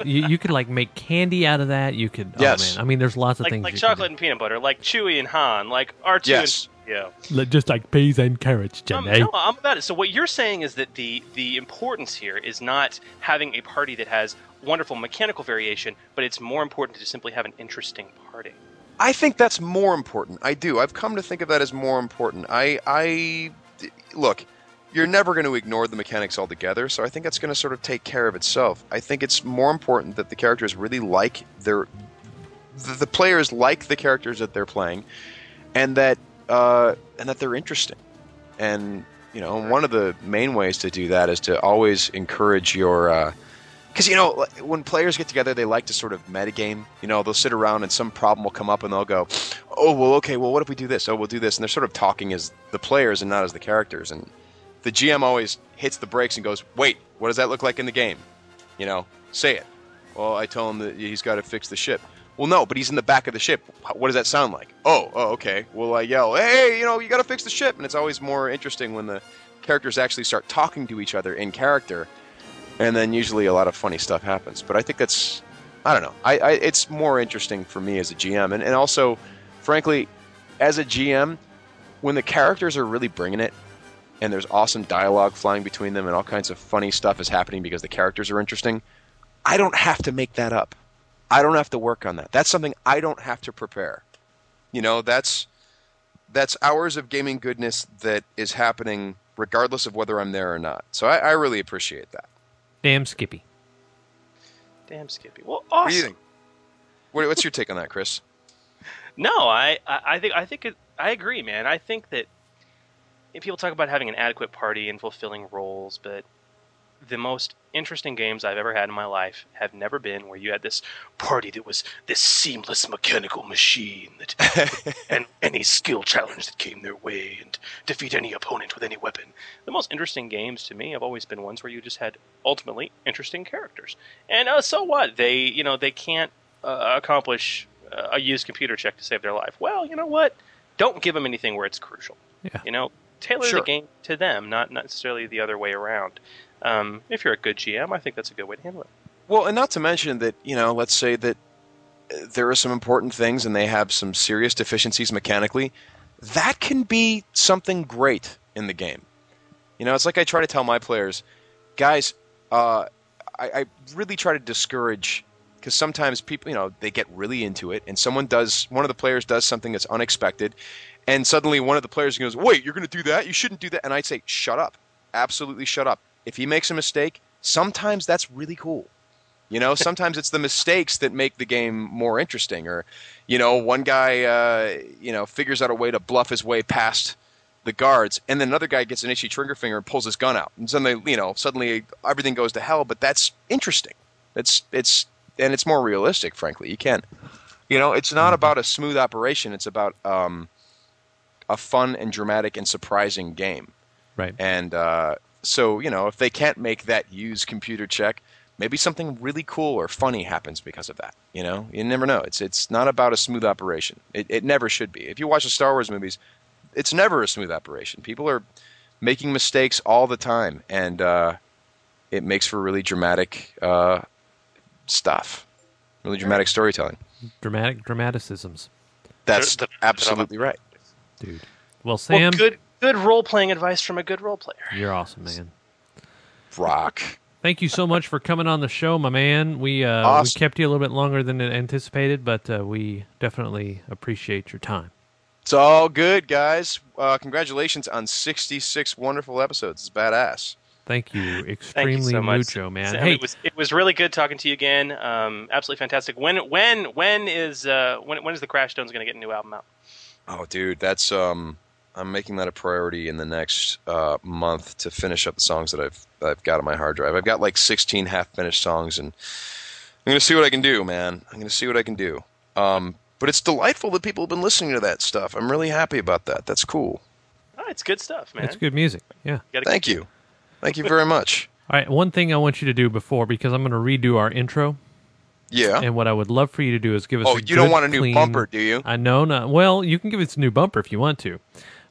You, you could like make candy out of that. You could. Yes. Oh man. I mean, there's lots of Like, things. like you chocolate and peanut butter, like Chewie and Han, like R2 Yes. and yeah. just like peas and carrots, Um, no, I'm about it. So what you're saying is that the the importance here is not having a party that has wonderful mechanical variation, but it's more important to simply have an interesting party. I think that's more important. I do. I've come to think of that as more important. I, I, look, you're never going to ignore the mechanics altogether, so I think that's going to sort of take care of itself. I think it's more important that the characters really like their, the, players like the characters that they're playing, and that, uh, and that they're interesting. And you know, one of the main ways to do that is to always encourage your. Uh, because you know when players get together they like to sort of metagame you know they'll sit around and some problem will come up and they'll go oh well okay well what if we do this oh we'll do this and they're sort of talking as the players and not as the characters and the gm always hits the brakes and goes wait what does that look like in the game? You know say it. Well i tell him that he's got to fix the ship. Well no but he's in the back of the ship. What does that sound like? Oh oh okay. Well i yell hey you know you got to fix the ship and it's always more interesting when the characters actually start talking to each other in character and then usually a lot of funny stuff happens. But I think that's, I don't know, I, I it's more interesting for me as a GM, and, and also, frankly, as a GM, when the characters are really bringing it, and there's awesome dialogue flying between them, and all kinds of funny stuff is happening because the characters are interesting, I don't have to make that up. I don't have to work on that. That's something I don't have to prepare. You know, that's that's hours of gaming goodness that is happening regardless of whether I'm there or not. So I, I really appreciate that. Damn Skippy. Damn, Skippy. Well, What do you awesome. think? What, what's your take on that, Chris? <laughs> No, I, I I think I think it, I agree, man. I think that if people talk about having an adequate party and fulfilling roles, but the most interesting games I've ever had in my life have never been where you had this party that was this seamless mechanical machine that <laughs> and any skill challenge that came their way and defeat any opponent with any weapon. The most interesting games to me have always been ones where you just had ultimately interesting characters. And uh, so what? They you know they can't uh, accomplish uh, a used computer check to save their life. Well, you know what? Don't give them anything where it's crucial. Yeah. You know, tailor Sure. the game to them, not necessarily the other way around. Um, if you're a good GM, I think that's a good way to handle it. Well, and not to mention that, you know, let's say that uh, there are some important things and they have some serious deficiencies mechanically. That can be something great in the game. You know, it's like I try to tell my players, guys, uh, I, I really try to discourage because sometimes people, you know, they get really into it, and someone does, one of the players does something that's unexpected, and suddenly one of the players goes, "Wait, you're going to do that? You shouldn't do that." And I say, "Shut up! Absolutely shut up! If he makes a mistake, sometimes that's really cool." You know, <laughs> sometimes it's the mistakes that make the game more interesting. Or, you know, one guy, uh, you know, figures out a way to bluff his way past the guards, and then another guy gets an itchy trigger finger and pulls his gun out, and suddenly, you know, suddenly everything goes to hell. But that's interesting. It's it's and it's more realistic, frankly. You can. You know, it's not about a smooth operation. It's about um, a fun and dramatic and surprising game. Right. And uh, so, you know, if they can't make that use computer check, maybe something really cool or funny happens because of that. You know, you never know. It's it's not about a smooth operation. It, it never should be. If you watch the Star Wars movies, it's never a smooth operation. People are making mistakes all the time, and uh, it makes for really dramatic uh, stuff, really dramatic storytelling. Dramatic dramaticisms. That's absolutely right. Dude. Well, Sam, Well, good good role playing advice from a good role player. you're awesome, man. Rock. Thank you so much for coming on the show, my man. We uh, Awesome. we kept you a little bit longer than anticipated, but uh, we definitely appreciate your time. It's all good, guys. Uh, congratulations on 66 wonderful episodes. It's badass. Thank you Thank you extremely so much, mucho, man. Sam. Hey, it was it was really good talking to you again. Um, absolutely fantastic. When when when is uh, when when is the Crash Stones going to get a new album out? Oh, dude, that's um, I'm making that a priority in the next uh, month to finish up the songs that I've I've got on my hard drive. I've got like 16 half finished songs, and I'm gonna see what I can do, man. I'm gonna see what I can do. Um, but it's delightful that people have been listening to that stuff. I'm really happy about that. That's cool. Oh, it's good stuff, man. it's good music. Yeah. gotta Thank you, thank you very much. All right, one thing I want you to do before because I'm going to redo our intro. Yeah. And what I would love for you to do is give us. Oh, a you don't want a new clean- bumper, do you? I know not. Well, you can give us a new bumper if you want to.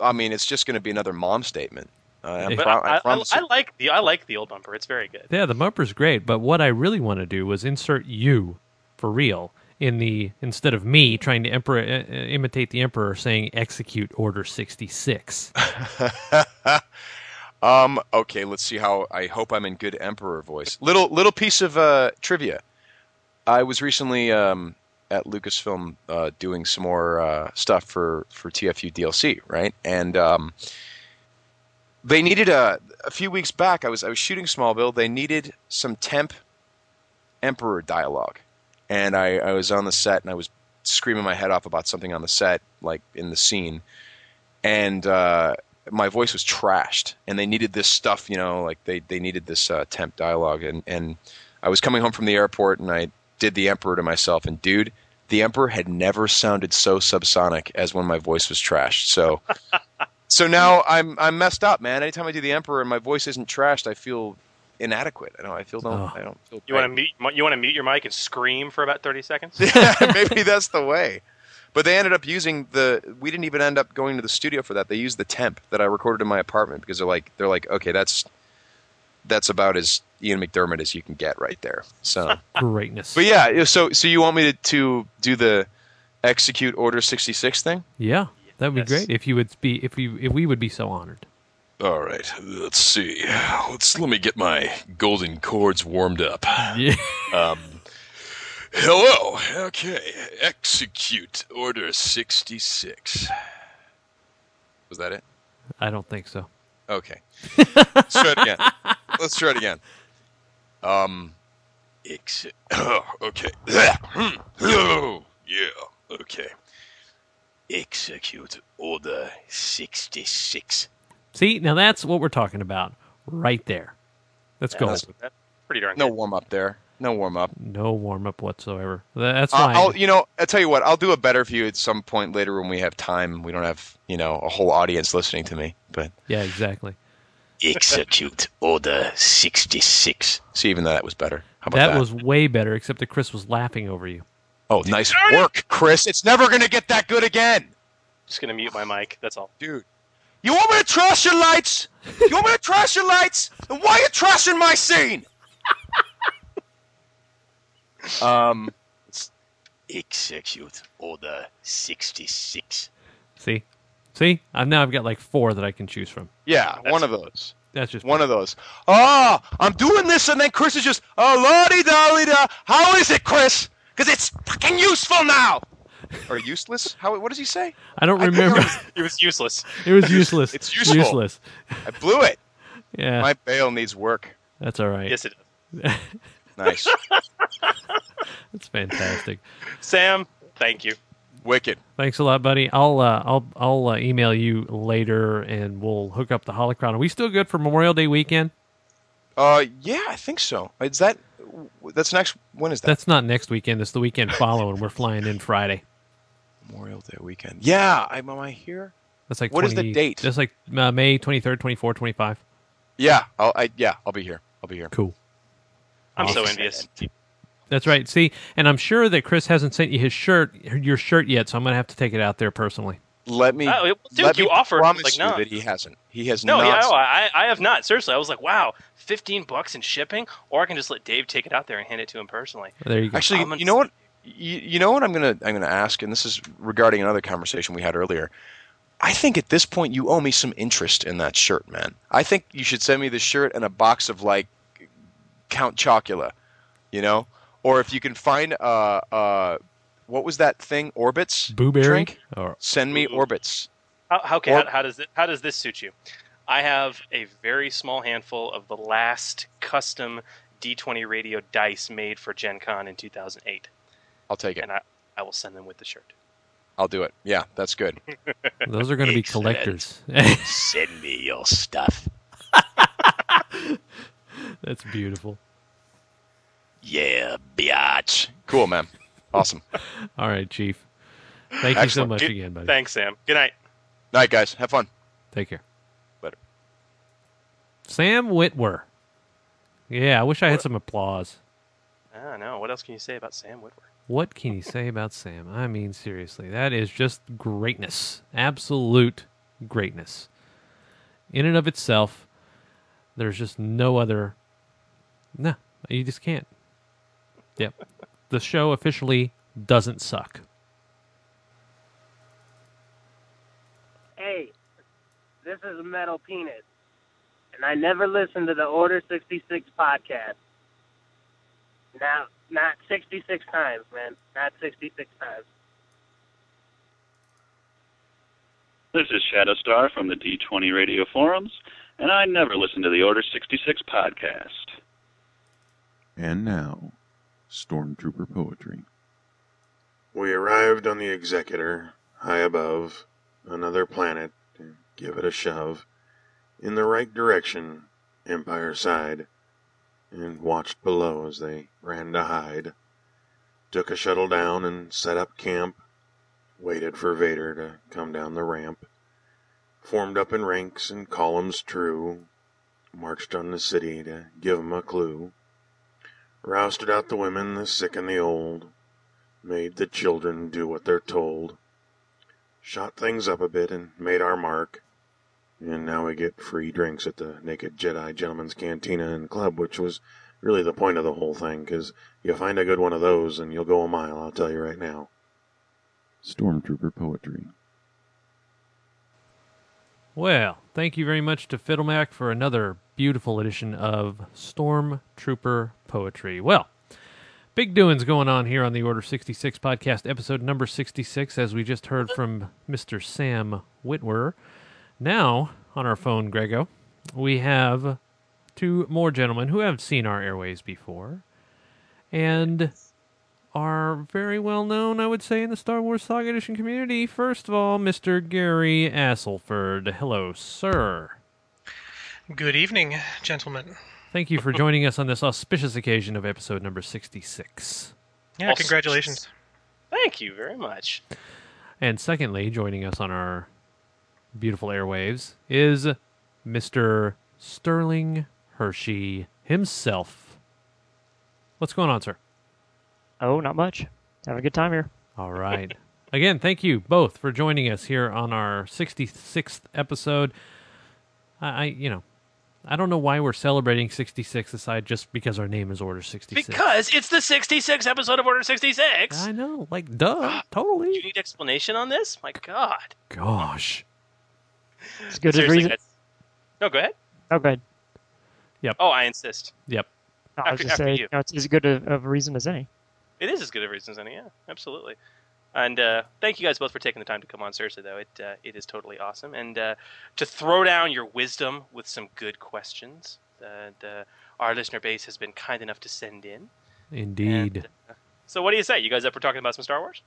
I mean, it's just going to be another mom statement. Uh, I, pro- I, I I. I like the I like the old bumper. It's very good. Yeah, the bumper's great, but what I really want to do was insert you for real in the instead of me trying to emperor, uh, uh, imitate the emperor saying execute order 66. <laughs> um. Okay. Let's see how. I hope I'm in good emperor voice. Little little piece of uh, trivia. I was recently um, at Lucasfilm uh, doing some more uh, stuff for for TFU DLC, right? And um, they needed a a few weeks back. I was I was shooting Smallville. They needed some temp emperor dialogue, and I I was on the set and I was screaming my head off about something on the set, like in the scene, and uh, my voice was trashed, and they needed this stuff, you know, like they they needed this uh, temp dialogue, and and I was coming home from the airport, and I did the Emperor to myself, and dude, the Emperor had never sounded so subsonic as when my voice was trashed. So. <laughs> So now I'm I'm messed up, man. Anytime I do the Emperor and my voice isn't trashed, I feel inadequate. I don't. I feel don't. Oh. I don't feel. You want to mute you want to mute your mic and scream for about thirty seconds? <laughs> yeah, <laughs> Maybe that's the way. But they ended up using the. We didn't even end up going to the studio for that. They used the temp that I recorded in my apartment because they're like they're like okay that's that's about as Ian McDiarmid as you can get right there. So <laughs> Greatness. But yeah, so so you want me to, to do the execute order sixty six thing? Yeah, that would be great if you would be if we if we would be so honored. All right, let's see. Let's let me get my golden cords warmed up. Yeah. <laughs> Um, hello. Okay. Execute order 66. Was that it? I don't think so. Okay. Let's try it again. Let's try it again. Um, Ex- oh, <coughs> okay. oh, <coughs> yeah. Okay. Execute order 66. See, now that's what we're talking about right there. Let's go. that's- pretty darn no warm up there. No warm up. No warm up whatsoever. That's fine. I'll, you know, I'll tell you what. I'll do a better for you at some point later when we have time. We don't have, you know, a whole audience listening to me. But yeah, exactly. Execute order 66. See, even though that was better. How about That, that? was way better, except that Chris was laughing over you. Oh, nice work, Chris. It's never going to get that good again. Just gonna mute my mic. That's all. Dude. You want me to trash your lights? You want me to trash your lights? Then why are you trashing my scene? Um, Execute order 66. See, see, I've now I've got like four that I can choose from. yeah, one of those. That's just One of those. Oh, I'm doing this, and then Chris is just, oh, lordy dolly da. How is it, Chris? Because it's fucking useful now. or useless? How? What does he say? I don't I remember. it was- It was useless. <laughs> it was useless. It's useful. Useless. I blew it. <laughs> Yeah, My bail needs work. that's all right. Yes, it <laughs> is. Nice. That's fantastic. Sam, thank you. Wicked. Thanks a lot, buddy. I'll uh, I'll I'll uh, email you later, and we'll hook up the holocron. Are we still good for Memorial Day weekend? Uh, yeah, I think so. Is that That's next. When is that? That's not next weekend. It's the weekend following. We're flying in Friday. Memorial Day weekend. Yeah, I'm, am I here? That's like What is the date? That's like uh, May 23rd, 24th, 25. Yeah, I'll, I yeah, I'll be here. I'll be here. Cool. I'm so envious. That's right. See, and I'm sure that Chris hasn't sent you his shirt, your shirt yet, so I'm gonna have to take it out there personally. Let me. Oh, dude, let you me offered, Promise like, you no. that he hasn't. He has No, not. yeah, no, I, I have not. Seriously, I was like, wow, fifteen bucks in shipping, or I can just let Dave take it out there and hand it to him personally. There you go. Actually, I'm gonna- you know what? You, you know what I'm gonna I'm gonna ask, and this is regarding another conversation we had earlier. I think at this point you owe me some interest in that shirt, man. I think you should send me the shirt and a box of like Count Chocula, you know, or if you can find uh uh what was that thing Orbitz Booberry? drink? Or Send me Orbitz. How, how, okay, Or- how, how does it, how does this suit you? I have a very small handful of the last custom D20 radio dice made for Gen Con in 2008, I'll take it. and I, I will send them with the shirt. I'll do it. Yeah, that's good. <laughs> those are gonna be collectors. Send me your stuff. <laughs> That's beautiful. Yeah, biatch. Cool, man. Awesome. <laughs> All right, Chief. Thank you so much Good- again, buddy. Thanks, Sam. Good night. Night, guys. Have fun. Take care. Later. Sam Witwer. Yeah, I wish I had some applause. I don't know. What else can you say about Sam Witwer? What can you say about Sam? I mean, seriously, that is just greatness. Absolute greatness. In and of itself, there's just no other. No, you just can't. Yep. the show officially doesn't suck. Hey, this is Metal Penis, and I never listened to the Order 66 podcast. Now, not 66 times, man. Not 66 times. This is Shadowstar from the D20 Radio Forums, and I never listen to the Order 66 podcast. And now, Stormtrooper Poetry. We arrived on the Executor, high above, another planet, give it a shove, in the right direction, Empire side, and watched below as they ran to hide. Took a shuttle down and set up camp, waited for Vader to come down the ramp, formed up in ranks and columns true, marched on the city to give 'em a clue, rousted out the women, the sick and the old, made the children do what they're told, shot things up a bit and made our mark, and now we get free drinks at the Naked Jedi Gentlemen's Cantina and Club, which was really the point of the whole thing, 'cause you find a good one of those and you'll go a mile, I'll tell you right now. Stormtrooper Poetry. Well, thank you very much to Fiddlemac for another beautiful edition of Stormtrooper Poetry. Well, big doings going on here on the Order 66 podcast, episode number 66, as we just heard from Mr. Sam Witwer. Now, on our phone, Grego, we have two more gentlemen who have seen our airways before and are very well known, I would say, in the Star Wars Saga Edition community. First of all, Mr. Gary Astleford. Hello, sir. Good evening, gentlemen. Thank you for <laughs> joining us on this auspicious occasion of episode number 66. Yeah, All congratulations. Thank you very much. And secondly, joining us on our beautiful airwaves is Mr. Sterling Hershey himself. What's going on, sir? Oh, not much. Having a good time here. All right. Again, thank you both for joining us here on our 66th episode. I, I you know, I don't know why we're celebrating 66 aside just because our name is Order 66. Because it's the 66th episode of Order 66. I know, like, duh, <gasps> totally. You need explanation on this? My God. Gosh. It's good as Seriously, reason. guys. No, go ahead. Oh, good. Yep. Oh, I insist. Yep. No, I was After- just after saying, you. you know, it's as good of, of a reason as any. It is as good a reason as any, yeah, absolutely. And uh, thank you guys both for taking the time to come on. Seriously, though, it uh, it is totally awesome. And uh, to throw down your wisdom with some good questions that uh, our listener base has been kind enough to send in. Indeed. So, what do you say? You guys up for talking about some Star Wars?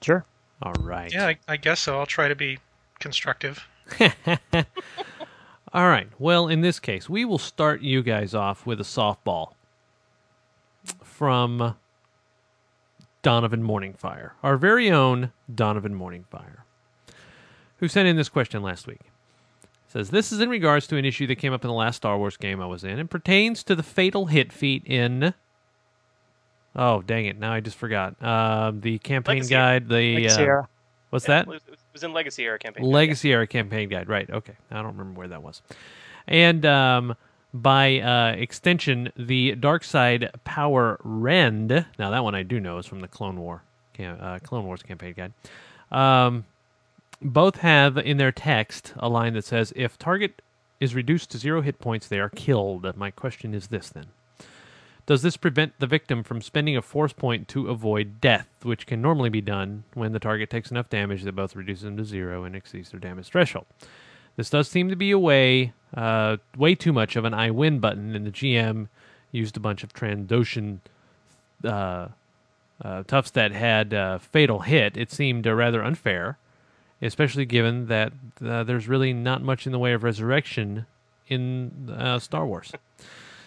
Sure. All right. Yeah, I, I guess so. I'll try to be constructive. <laughs> All right. Well, in this case, we will start you guys off with a softball. from Donovan Morningfire, our very own Donovan Morningfire, who sent in this question last week. Says this is in regards to an issue that came up in the last Star Wars game I was in and pertains to the fatal hit feat in. Oh dang it! Now I just forgot. Uh, the campaign Legacy. guide. The Legacy uh, era. what's Yeah, that? It was, it was in Legacy Era campaign. Legacy era campaign guide. Right. Okay. I don't remember where that was. And um, by uh, extension, the Dark Side Power Rend. Now that one I do know is from the Clone War, uh, Clone Wars campaign guide. Um, both have in their text a line that says, "If target is reduced to zero hit points, they are killed." My question is this then. Does this prevent the victim from spending a force point to avoid death, which can normally be done when the target takes enough damage that both reduces them to zero and exceeds their damage threshold? This does seem to be a way, uh, way too much of an I win button, and the GM used a bunch of Trandoshan uh, uh, toughs that had uh, fatal hit. It seemed uh, rather unfair, especially given that uh, there's really not much in the way of resurrection in uh, Star Wars.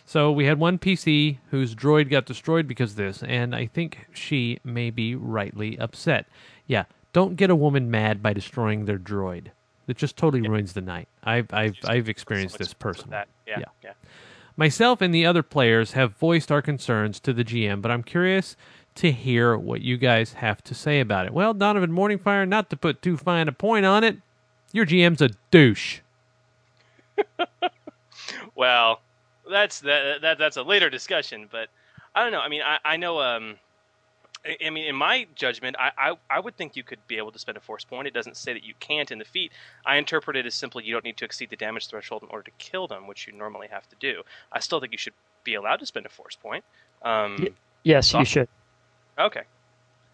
So we had one PC whose droid got destroyed because of this, and I think she may be rightly upset. Yeah, don't get a woman mad by destroying their droid. It just totally ruins the night. I've I've I've experienced this personally. Yeah, Yeah. yeah. Myself and the other players have voiced our concerns to the GM, but I'm curious to hear what you guys have to say about it. Well, Donovan Morningfire, not to put too fine a point on it, your GM's a douche. <laughs> Well, that's that, that that's a later discussion, but I don't know. I mean, I, I know. Um, I, I mean, in my judgment, I, I I would think you could be able to spend a force point. It doesn't say that you can't in the feat. I interpret it as simply you don't need to exceed the damage threshold in order to kill them, which you normally have to do. I still think you should be allowed to spend a force point. Um, Yes, so- you should. Okay.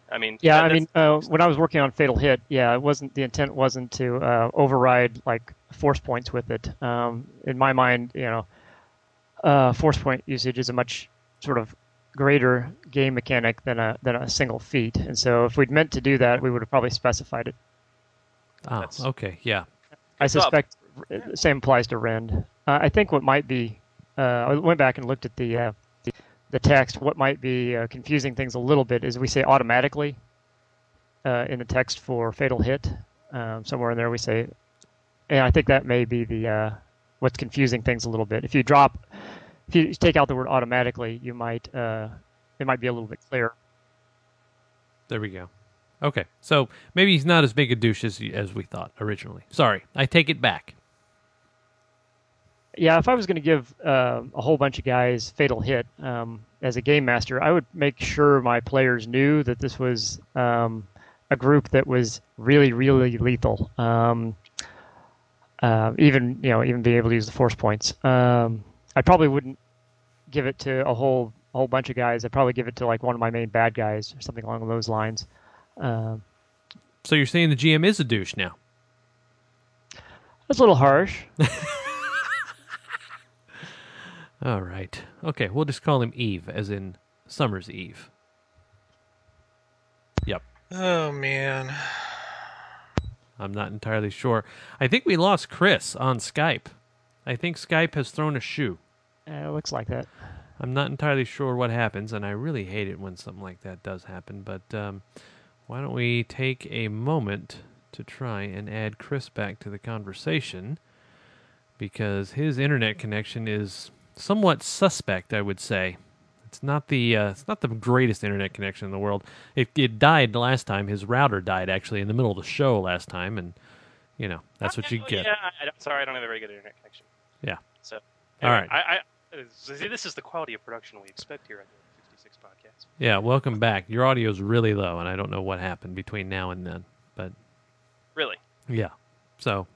I mean, Yeah, I mean, uh, when I was working on Fatal Hit, yeah, it wasn't the intent wasn't to uh, override like force points with it. Um, in my mind, you know, uh, force point usage is a much sort of greater game mechanic than a than a single feat, and so if we'd meant to do that, we would have probably specified it. Ah, okay, yeah. I suspect the same applies to Rend. Uh, I think what might be, uh, I went back and looked at the uh, the, the text. What might be uh, confusing things a little bit is we say automatically uh, in the text for fatal hit. Um, somewhere in there we say, and I think that may be the uh, what's confusing things a little bit. If you drop, if you take out the word automatically, you might uh, it might be a little bit clearer. There we go. Okay, so maybe he's not as big a douche as, as we thought originally. Sorry, I take it back. Yeah, if I was going to give uh, a whole bunch of guys fatal hit um, as a game master, I would make sure my players knew that this was um, a group that was really, really lethal. Um, uh, even you know, even being able to use the force points. Um, I probably wouldn't give it to a whole a whole bunch of guys. I'd probably give it to like one of my main bad guys or something along those lines. Um, So you're saying the GM is a douche now? that's a little harsh. <laughs> All right. Okay, we'll just call him Eve, as in Summer's Eve. Yep. Oh man. I'm not entirely sure. I think we lost Chris on Skype. I think Skype has thrown a shoe. Uh, it looks like that. I'm not entirely sure what happens, and I really hate it when something like that does happen. But um, why don't we take a moment to try and add Chris back to the conversation? Because his internet connection is somewhat suspect, I would say. It's not the uh, it's not the greatest internet connection in the world. It it died last time. His router died actually in the middle of the show last time, and you know that's what you get. Yeah, I, don't- sorry, I don't have a very good internet connection. Yeah. So, All anyway, right. I, I, see, this is the quality of production we expect here on the 66 podcast. Yeah, welcome back. Your audio is really low, and I don't know what happened between now and then, but Really? yeah. So,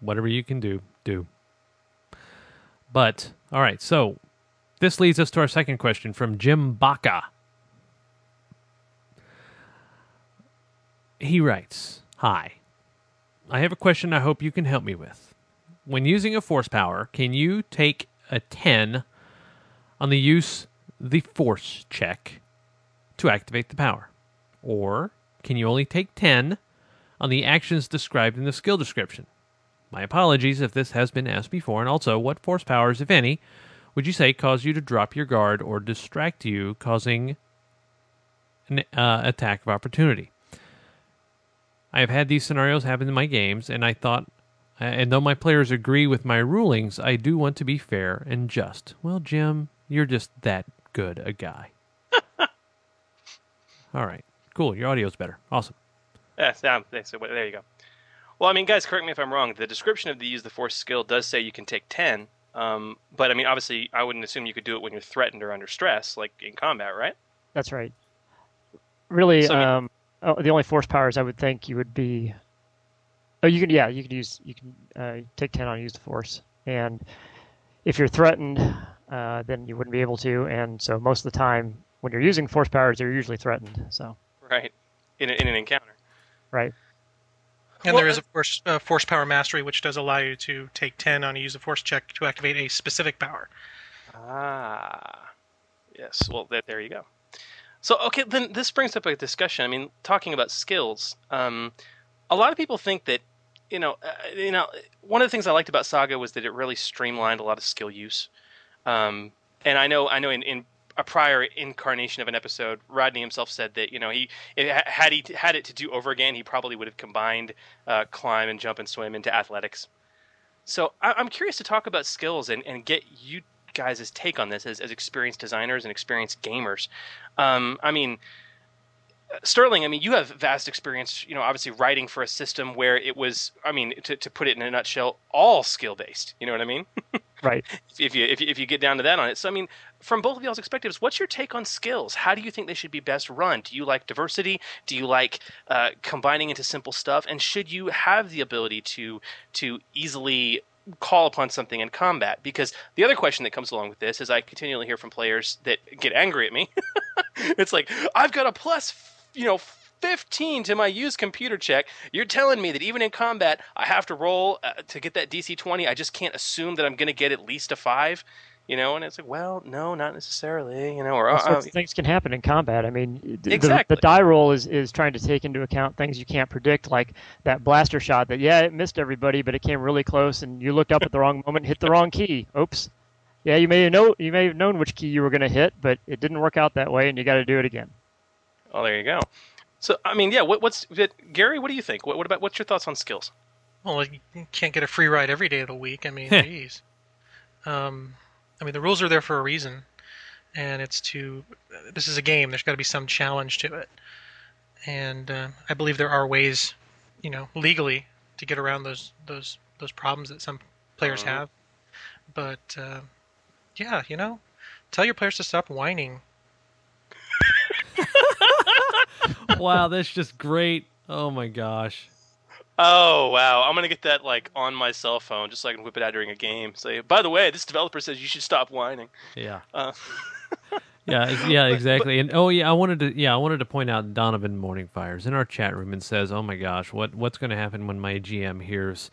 whatever you can do, do. But all right, so this leads us to our second question from Jim Baca. He writes, "Hi. I have a question I hope you can help me with. When using a force power, can you take a 10 on the use the force check to activate the power? Or can you only take 10 on the actions described in the skill description? My apologies if this has been asked before, and also what force powers, if any, would you say cause you to drop your guard or distract you, causing an uh, attack of opportunity? I have had these scenarios happen in my games, and I thought, and though my players agree with my rulings, I do want to be fair and just. Well, Jim, you're just that good a guy. <laughs> All right, cool. Your audio's better. Awesome. Yeah, so, so, there you go. Well, I mean, guys, correct me if I'm wrong. The description of the use the force skill does say you can take ten, um, but I mean, obviously, I wouldn't assume you could do it when you're threatened or under stress, like in combat, right? That's right. Really, So, I mean- um, oh, the only force powers I would think you would be. Oh, you can yeah, you can use you can uh, take ten on use the force, and if you're threatened, uh, then you wouldn't be able to. And so most of the time, when you're using force powers, you're usually threatened. So Right. In, a, in an encounter. right. And Well, there is a force, uh, force power mastery, which does allow you to take 10 on a use of force check to activate a specific power. Ah, yes. Well, there, there you go. So, okay, then this brings up a discussion. I mean, talking about skills. Um, a lot of people think that, you know, uh, you know, one of the things I liked about Saga was that it really streamlined a lot of skill use. Um, and I know, I know, in, in a prior incarnation of an episode, Rodney himself said that you know he it, had he had it to do over again, he probably would have combined uh, climb and jump and swim into athletics. So I, I'm curious to talk about skills and, and get you guys' take on this as, as experienced designers and experienced gamers. Um, I mean, Sterling, I mean, you have vast experience, you know, obviously writing for a system where it was, I mean, to, to put it in a nutshell, all skill based. You know what I mean? <laughs> Right. if you, if you if you get down to that on it. So I mean, from both of y'all's perspectives, what's your take on skills? How do you think they should be best run? Do you like diversity? Do you like uh, combining into simple stuff? And should you have the ability to to easily call upon something in combat? Because the other question that comes along with this is I continually hear from players that get angry at me. <laughs> it's like I've got a plus, you know. 15 to my used computer check. You're telling me that even in combat, I have to roll uh, to get that DC 20. I just can't assume that I'm going to get at least a 5, you know? And it's like, well, no, not necessarily, you know, or uh, things can happen in combat. I mean, the- Exactly. the, the die roll is, is trying to take into account things you can't predict, like that blaster shot that, yeah, it missed everybody, but it came really close, and you looked up at the wrong moment hit the wrong key. Oops. Yeah, you may have know you may have known which key you were going to hit, but it didn't work out that way, and you got to do it again. Oh, there you go. So, I mean, yeah, what, what's, but, Gary, what do you think? What, what about, what's your thoughts on skills? Well, you can't get a free ride every day of the week. I mean, geez. Um, I mean, the rules are there for a reason, and it's to. This is a game. There's got to be some challenge to it, and uh, I believe there are ways, you know, legally to get around those those those problems that some players Uh-huh. have. But uh, yeah, you know, tell your players to stop whining. Wow, that's just great. Oh my gosh. Oh wow! I'm gonna get that like on my cell phone just so I can whip it out during a game. Say, by the way, this developer says you should stop whining. Yeah. Uh, <laughs> Yeah, yeah, exactly. And oh yeah, I wanted to yeah, I wanted to point out Donovan Morning Fires in our chat room and says, "Oh my gosh, what what's going to happen when my GM hears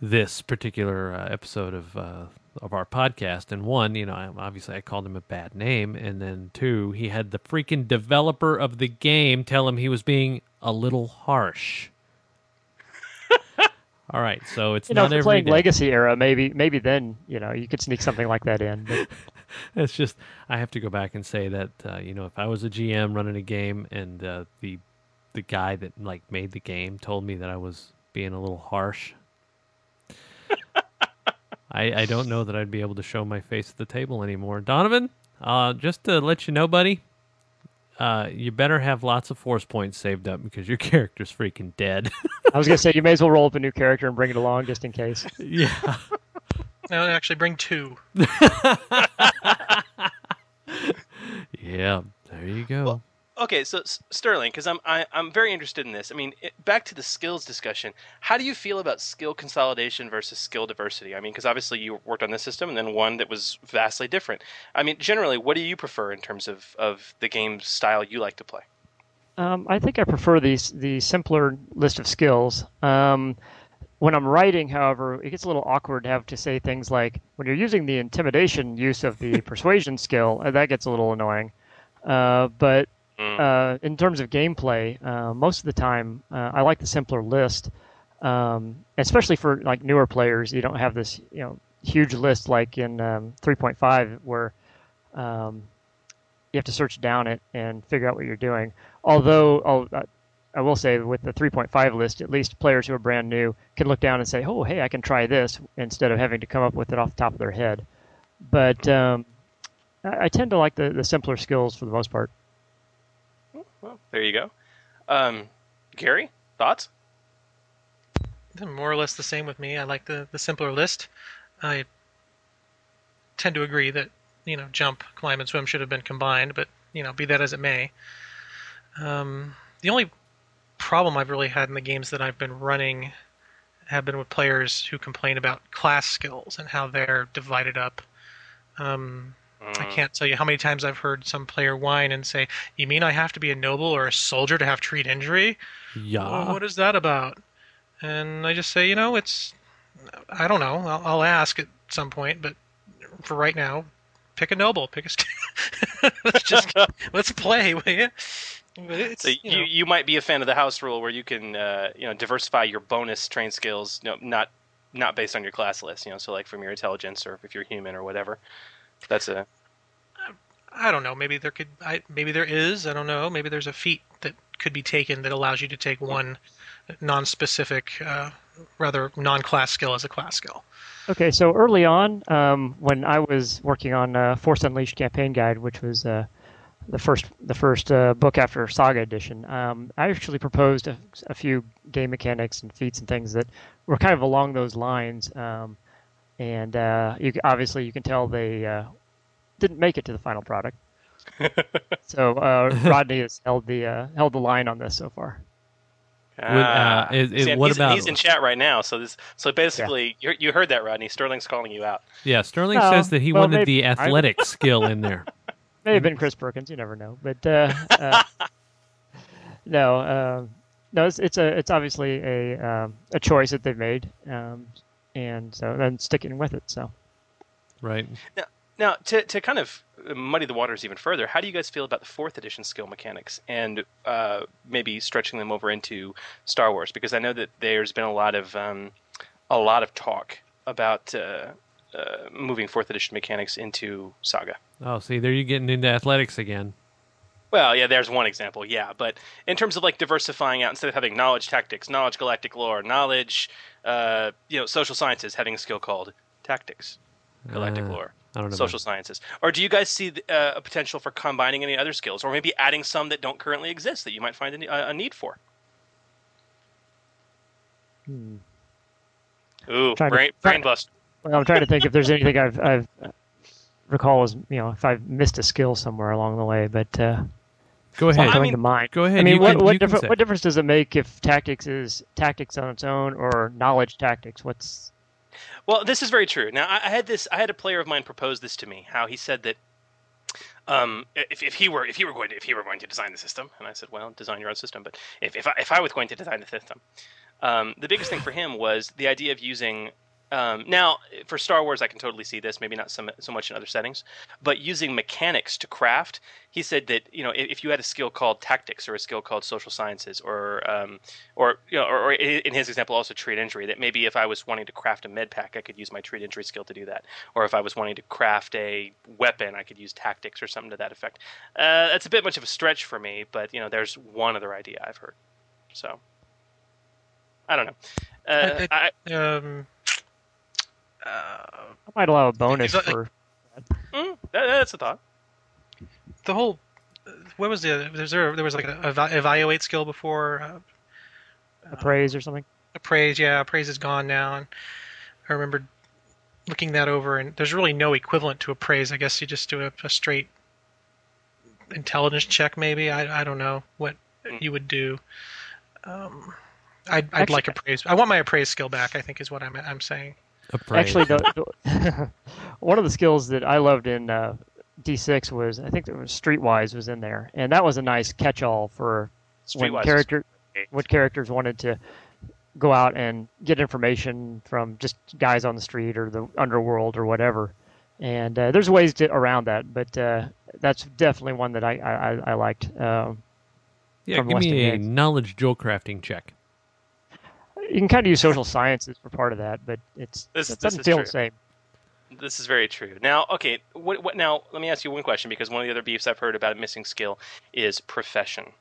this particular uh, episode of uh, of our podcast?" And one, you know, obviously I called him a bad name, and then two, he had the freaking developer of the game tell him he was being a little harsh. <laughs> All right, so it's You know, not if you're playing day. Legacy era, maybe maybe then you know you could sneak something like that in. But <laughs> it's just I have to go back and say that uh, you know if I was a GM running a game and uh, the the guy that like made the game told me that I was being a little harsh, I I don't know that I'd be able to show my face at the table anymore. Donovan, uh, just to let you know, buddy, uh, you better have lots of force points saved up because your <laughs> character's freaking dead. <laughs> I was gonna say you may as well roll up a new character and bring it along just in case. <laughs> yeah. No, actually, bring two. yeah, there you go. Okay, so Sterling, because I'm I, I'm very interested in this. I mean, it, back to the skills discussion. How do you feel about skill consolidation versus skill diversity? I mean, because obviously you worked on this system and then one that was vastly different. I mean, generally, what do you prefer in terms of of the game style you like to play? Um, I think I prefer these the simpler list of skills. Um, when I'm writing, however, it gets a little awkward to have to say things like when you're using the intimidation use of the <laughs> persuasion skill, uh, that gets a little annoying. Uh, but uh, in terms of gameplay, uh, most of the time uh, I like the simpler list, um, especially for like newer players. You don't have this, you know, huge list like in um, 3.5 where um, you have to search down it and figure out what you're doing. Although I'll, I will say with the 3.5 list, at least players who are brand new can look down and say, "Oh, hey, I can try this," instead of having to come up with it off the top of their head. But um, I, I tend to like the, the simpler skills for the most part. Well, there you go. Um, Gary, thoughts? More or less the same with me. I like the, the simpler list. I tend to agree that you know jump, climb, and swim should have been combined, but you know, be that as it may. Um, the only problem I've really had in the games that I've been running have been with players who complain about class skills and how they're divided up. Um, I can't tell you how many times I've heard some player whine and say, "You mean I have to be a noble or a soldier to have treat injury? Yeah. Well, what is that about?" And I just say, you know, it's I don't know. I'll, I'll ask at some point, but for right now, pick a noble, pick a. St- <laughs> let's just <laughs> let's play, will you? So you, you, might be a fan of the house rule where you can uh, you know diversify your bonus train skills, you know, not not based on your class list. You know, so like from your intelligence or if you're human or whatever. That's a I don't know. Maybe there could. I, maybe there is. I don't know. Maybe there's a feat that could be taken that allows you to take one non-specific, uh, rather non-class skill as a class skill. Okay, so early on, um, when I was working on uh, Force Unleashed campaign guide, which was uh, the first the first uh, book after Saga edition, um, I actually proposed a, a few game mechanics and feats and things that were kind of along those lines. Um, and uh, you, obviously, you can tell they uh, didn't make it to the final product. <laughs> so uh, <laughs> Rodney has held the uh, held the line on this so far. Ah. is- is- See, what he's, about- he's in chat right now. So this so basically you you heard that Rodney Sterling's calling you out. Yeah, Sterling No, says that he well, wanted maybe- the I- athletic <laughs> skill in there. May have been Chris Perkins. You never know. But uh, uh, no, uh, no, it's, it's a it's obviously a um, a choice that they've made, um, and so then sticking with it. So Right. Now, now to to kind of muddy the waters even further, how do you guys feel about the fourth edition skill mechanics and uh, maybe stretching them over into Star Wars? Because I know that there's been a lot of um, a lot of talk about uh, uh, moving fourth edition mechanics into Saga. Oh, see, there you're getting into athletics again. Well, yeah, there's one example, yeah. But in terms of like diversifying out, instead of having knowledge tactics, knowledge galactic lore, knowledge, uh, you know, social sciences, having a skill called tactics, galactic Uh, lore, I don't know social sciences. Or do you guys see uh, a potential for combining any other skills, or maybe adding some that don't currently exist that you might find a, a need for? hmm. Ooh, Trying to- brain, brain bust. I'm trying to think if there's anything I've I've recall as you know if I've missed a skill somewhere along the way, but uh, Go it's not ahead. coming I to mean, mind. go ahead, I mean, you what can- what, you can difference what difference does it make if tactics is tactics on its own or knowledge tactics? What's Well, this is very true. Now, I, I had this. I had a player of mine propose this to me. How he said that um, if, if he were if he were going to if he were going to design the system, and I said, well, design your own system. But if if I, if I was going to design the system, um, the biggest thing for him was the idea of using. Um, now, for Star Wars, I can totally see this. Maybe not so, so much in other settings, but using mechanics to craft. He said that you know if, if you had a skill called tactics or a skill called social sciences or um, or you know or, or in his example also treat injury that maybe if I was wanting to craft a med pack I could use my treat injury skill to do that or if I was wanting to craft a weapon I could use tactics or something to that effect. Uh, that's a bit much of a stretch for me, but you know there's one other idea I've heard. So I don't know. Uh, I, I- um, uh, I might allow a bonus that- for mm, that, that's a thought. the whole what was the was there there was like a evaluate skill before uh, appraise or something. appraise yeah appraise is gone now and i remember looking that over and there's really no equivalent to appraise. I guess you just do a, a straight intelligence check maybe. I, I don't know what you would do. Um, I'd, I'd Actually- like appraise. I want my appraise skill back i think is what i'm, I'm saying Actually, the, <laughs> the <laughs> one of the skills that I loved in uh, D6 was I think there was Streetwise was in there, and that was a nice catch-all for when Streetwise is character what characters wanted to go out and get information from just guys on the street or the underworld or whatever. And uh, there's ways to around that, but uh, that's definitely one that I I, I- I liked. Um, Yeah, from give Weston me a Games. knowledge jewel crafting check. You can kind of use social sciences for part of that, but it's This- it doesn't feel true. the same. This is very true. Now, okay, what, what? Now, let me ask you one question because one of the other beefs I've heard about a missing skill is profession.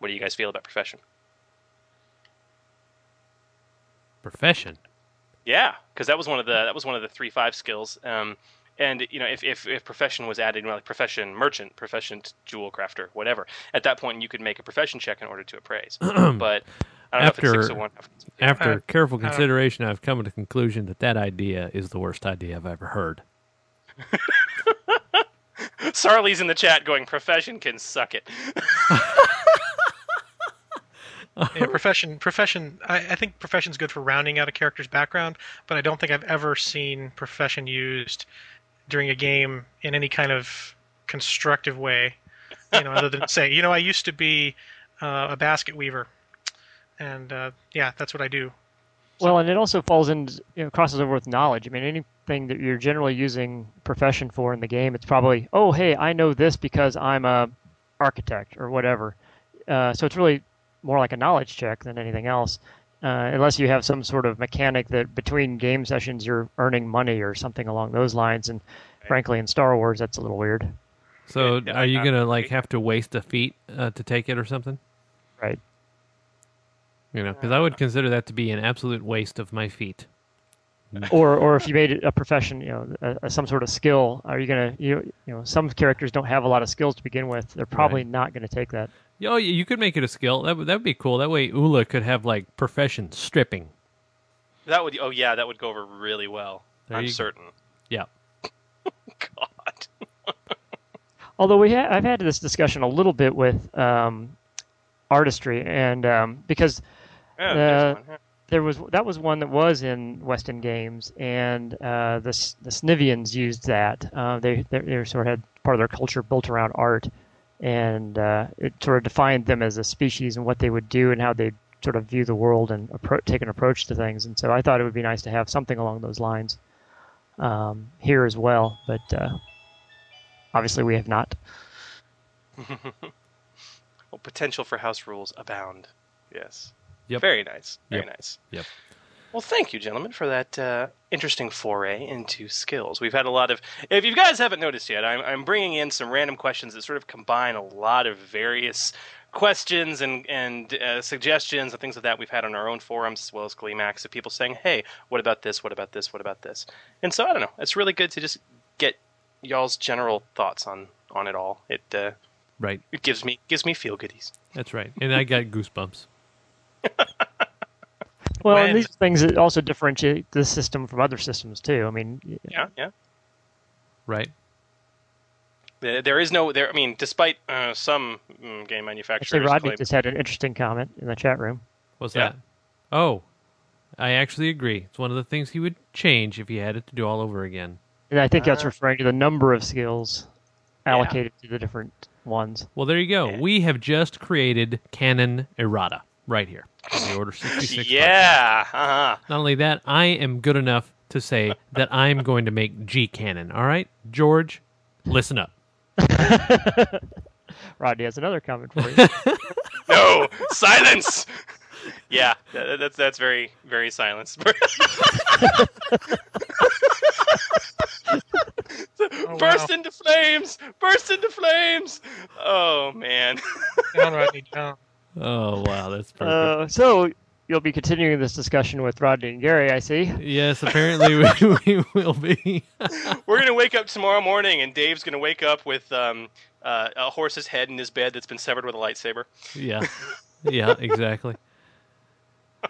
What do you guys feel about profession? Profession. Yeah, because that was one of the that was one of the three five skills. Um, and you know, if, if, if profession was added, you know, like profession merchant, profession jewel crafter, whatever, at that point you could make a profession check in order to appraise. <clears throat> but I don't know if it's after six one. after Uh, careful consideration, I've come to the conclusion that that idea is the worst idea I've ever heard. <laughs> Sarli's in the chat going, profession can suck it. <laughs> yeah, profession. Profession. I, I think profession's good for rounding out a character's background, but I don't think I've ever seen profession used during a game in any kind of constructive way. You know, other than say, you know, I used to be uh, a basket weaver, and uh, yeah, that's what I do. Well, and it also falls in, you know, crosses over with knowledge. I mean, anything that you're generally using profession for in the game, it's probably, oh, hey, I know this because I'm a architect or whatever. Uh, so it's really more like a knowledge check than anything else, uh, unless you have some sort of mechanic that between game sessions you're earning money or something along those lines. And frankly, in Star Wars, that's a little weird. So, are you gonna like have to waste a feat uh, to take it or something? Right. You know, because I would consider that to be an absolute waste of my feet. or or if you made it a profession, you know, a, a- some sort of skill, are you gonna you you know some characters don't have a lot of skills to begin with. They're probably not going to take that. Oh, yeah, you could make it a skill. That would that would be cool. That way, Ula could have like profession stripping. That would oh yeah, that would go over really well. There I'm you certain. Yeah. <laughs> God. <laughs> Although we ha- I've had this discussion a little bit with um, artistry, and um, because Yeah, there's one, yeah. there was that was one that was in West End Games, and uh, the the Snivvians used that. Uh, they they they sort of had part of their culture built around art, and uh, it sort of defined them as a species and what they would do and how they sort of view the world and appro- take an approach to things. And so I thought it would be nice to have something along those lines um, here as well, but uh, obviously we have not. <laughs> well, potential for house rules abound. Yes. Yep. Very nice. Very Yep. nice. Yep. Well, thank you, gentlemen, for that uh, interesting foray into skills. We've had a lot of. If you guys haven't noticed yet, I'm, I'm bringing in some random questions that sort of combine a lot of various questions and and uh, suggestions and things of that we've had on our own forums as well as Gleemax of people saying, "Hey, what about this? What about this? What about this?" And so I don't know. It's really good to just get y'all's general thoughts on on it all. It uh, Right. it gives me gives me feel goodies. That's right. And I got goosebumps. <laughs> Well, When- and these things that also differentiate the system from other systems too. I mean, y- Yeah, yeah. Right. There there is no there. I mean, despite uh, some mm, game actually, manufacturers Rodney claim- just had an interesting comment in the chat room. What's Yeah. that? Oh, I actually agree. It's one of the things he would change if he had it to do all over again. And I think that's Uh, referring to the number of skills allocated to the different ones. Well, there you go. We have just created canon errata right here the Order 66. Yeah. Uh-huh. Not only that, I am good enough to say that I'm going to make G canon. All right, George, listen up. <laughs> Rodney has another comment for you. <laughs> no silence. Yeah, that, that's that's very very silenced. <laughs> burst into flames! Burst into flames! Oh man. Down, Rodney, down. Oh wow, that's perfect. uh, so you'll be continuing this discussion with Rodney and Gary, I see. yes, apparently we, <laughs> we will be. <laughs> We're gonna wake up tomorrow morning, and Dave's gonna wake up with um, uh, a horse's head in his bed that's been severed with a lightsaber. yeah, <laughs> yeah, exactly. oh,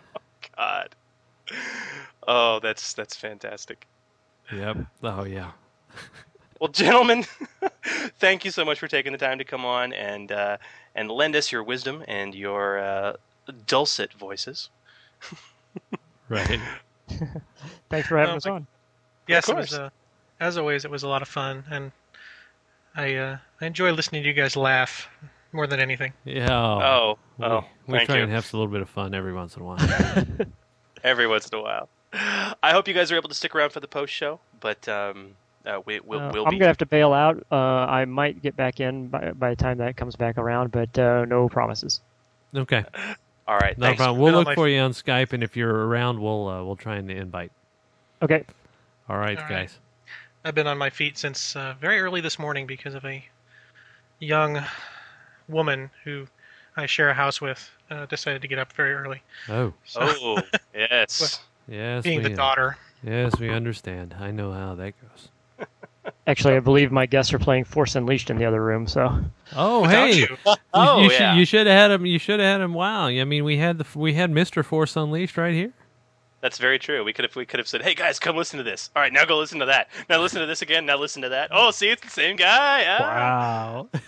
God. Oh, that's that's fantastic. Yep. Oh yeah. Well, gentlemen, thank you so much for taking the time to come on and uh, and lend us your wisdom and your uh, dulcet voices. Right. <laughs> Thanks for having us my- on. Yes, it course. was. Uh, as always, it was a lot of fun, and I uh, I enjoy listening to you guys laugh more than anything. Yeah. Oh, we, oh, we thank try you. and have a little bit of fun every once in a while. <laughs> Every once in a while. I hope you guys are able to stick around for the post show, but um, uh, we, we'll, Uh, we'll I'm be. gonna have to bail out. Uh, I might get back in by, by the time that comes back around, but uh, no promises. okay. <laughs> All right, No thanks. problem. We'll Been on look my- for you on Skype, and if you're around, we'll uh, we'll try and invite. Okay. All right, All right. guys. I've been on my feet since uh, very early this morning because of a young woman who I share a house with uh, decided to get up very early. Oh. So- Oh, yes. <laughs> Yes. Being we, the daughter. Yes, we understand. I know how that goes. Actually, I believe my guests are playing Force Unleashed in the other room. So. Oh, Without hey! you. Oh, you, yeah. should, you should have had him. You should have had him. Wow! I mean, we had the we had Mister Force Unleashed right here. That's very true. We could have we could have said, "Hey guys, come listen to this." All right, now go listen to that. Now listen to this again. Now listen to that. Oh, see, it's the same guy. Ah. Wow. <laughs>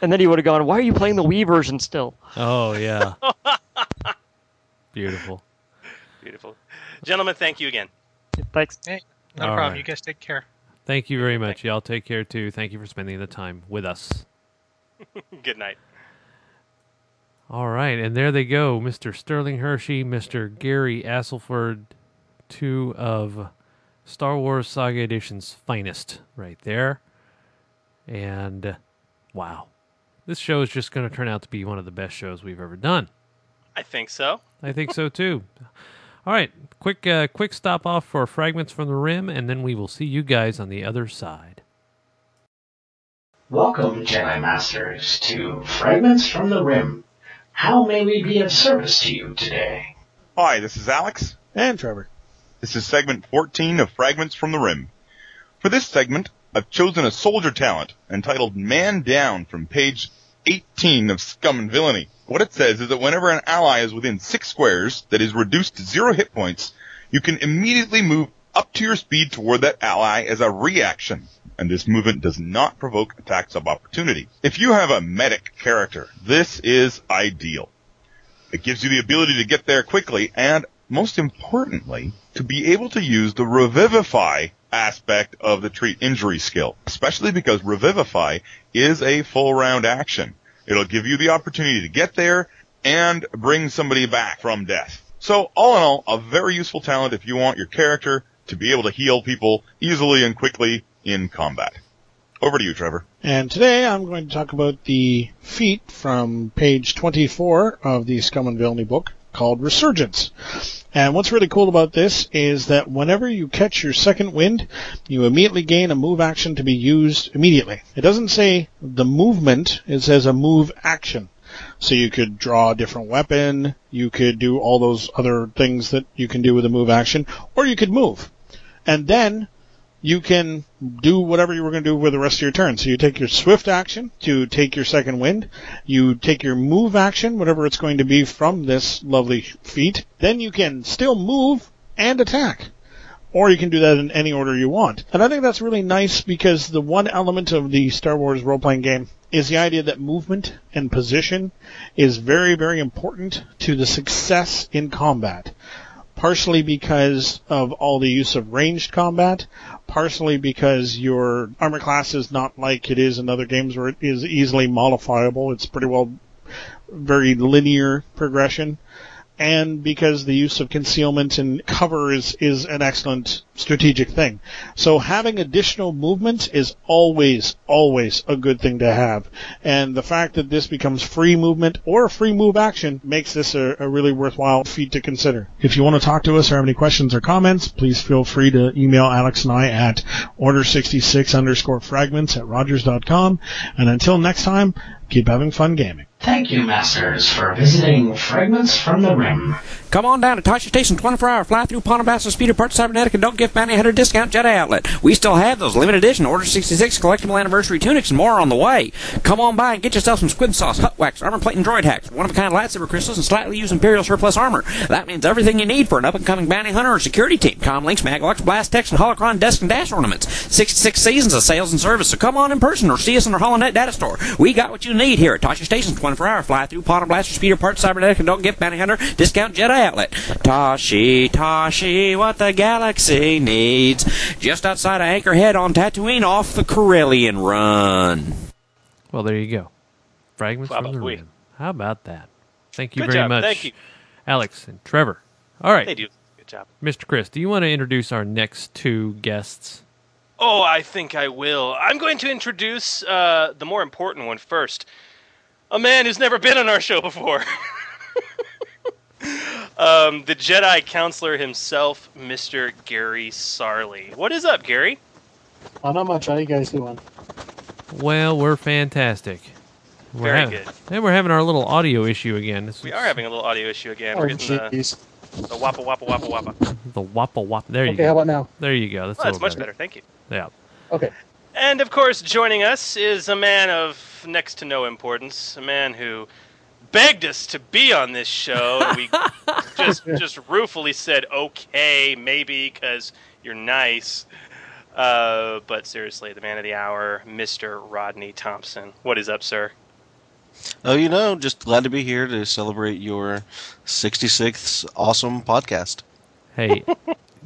And then he would have gone, "Why are you playing the Wii version still?" Oh yeah. <laughs> Beautiful. Beautiful, gentlemen. Thank you again. Thanks. Hey, not a All problem. right. You guys take care. Thank you very much. Y'all take care too. Thank you for spending the time with us. <laughs> Good night. All right, and there they go, Mr. Sterling Hershey, Mr. Gary Astleford, two of Star Wars Saga Edition's finest, right there. And wow, this show is just going to turn out to be one of the best shows we've ever done. I think so. I think so too. <laughs> All right, quick, uh, quick stop off for fragments from the rim, and then we will see you guys on the other side. Welcome, Jedi Masters, to Fragments from the Rim. How may we be of service to you today? Hi, this is Alex. And Trevor. This is segment 14 of Fragments from the Rim. For this segment, I've chosen a soldier talent entitled Man Down from page 18 of Scum and Villainy. What it says is that whenever an ally is within six squares that is reduced to zero hit points, you can immediately move up to your speed toward that ally as a reaction. And this movement does not provoke attacks of opportunity. If you have a medic character, this is ideal. It gives you the ability to get there quickly and, most importantly, to be able to use the revivify aspect of the treat injury skill, especially because revivify is a full round action. It'll give you the opportunity to get there and bring somebody back from death. So all in all, a very useful talent if you want your character to be able to heal people easily and quickly in combat. Over to you, Trevor. And today I'm going to talk about the feat from page 24 of the Scum and Villainy book called Resurgence. And what's really cool about this is that whenever you catch your second wind, you immediately gain a move action to be used immediately. It doesn't say the movement, it says a move action. So you could draw a different weapon, you could do all those other things that you can do with a move action, or you could move. And then you can do whatever you were going to do for the rest of your turn. So you take your swift action to take your second wind. You take your move action, whatever it's going to be from this lovely feat. Then you can still move and attack. Or you can do that in any order you want. And I think that's really nice because the one element of the Star Wars role-playing game is the idea that movement and position is very, very important to the success in combat partially because of all the use of ranged combat, partially because your armor class is not like it is in other games where it is easily modifiable. It's pretty well very linear progression. And because the use of concealment and cover is, is an excellent strategic thing. So having additional movement is always, always a good thing to have. And the fact that this becomes free movement or free move action makes this a, a really worthwhile feat to consider. If you want to talk to us or have any questions or comments, please feel free to email Alex and I at order66 underscore fragments at rogers.com. And until next time, keep having fun gaming. Thank you, Masters, for visiting Fragments from the Rim. Come on down to Tosche Station 24 hour fly through Ponto Blaster Speeder Parts Cybernetic and don't give Bounty Hunter discount Jedi outlet. We still have those limited edition Order 66 collectible anniversary tunics and more on the way. Come on by and get yourself some squid sauce, hut wax, armor plate and droid hacks, one of a kind lightsaber crystals, and slightly used Imperial surplus armor. That means everything you need for an up and coming bounty hunter or security team. Comlinks, Maglux, Blast Text, and Holocron desk and dash ornaments. 66 seasons of sales and service, so come on in person or see us in our HoloNet data store. We got what you need here at Tosche Station 24 hour fly through Ponto Blaster Speeder Parts Cybernetic and don't give Bounty Hunter discount Jedi outlet. Tashi, Tashi, what the galaxy needs. Just outside of Anchorhead on Tatooine off the Corellian run. Well, there you go. Fragments from the Probably. rim. How about that? Thank you Good very job. much, Thank you. Alex and Trevor. All right, They do. Good job. Mr. Chris, do you want to introduce our next two guests? Oh, I think I will. I'm going to introduce uh, the more important one first. A man who's never been on our show before. <laughs> um, the Jedi counselor himself, Mr. Gary Sarli. What is up, Gary? Oh, not much. How you guys doing? Well, we're fantastic. We're Very hav- good. And we're having our little audio issue again. This We is are having a little audio issue again. Oh, We're getting the, jeez. the wappa wappa wappa wappa. the wappa wappa. There you Okay, go. Okay, how about now? There you go. That's, Well, a that's little much better. Thank you. Yeah. Okay. And of course, joining us is a man of next to no importance, a man who begged us to be on this show, we <laughs> just just ruefully said, "Okay, maybe," because you're nice. Uh, but seriously, the man of the hour, Mr. Rodney Thompson. What is up, sir? Oh, you know, just glad to be here to celebrate your 66th awesome podcast. Hey,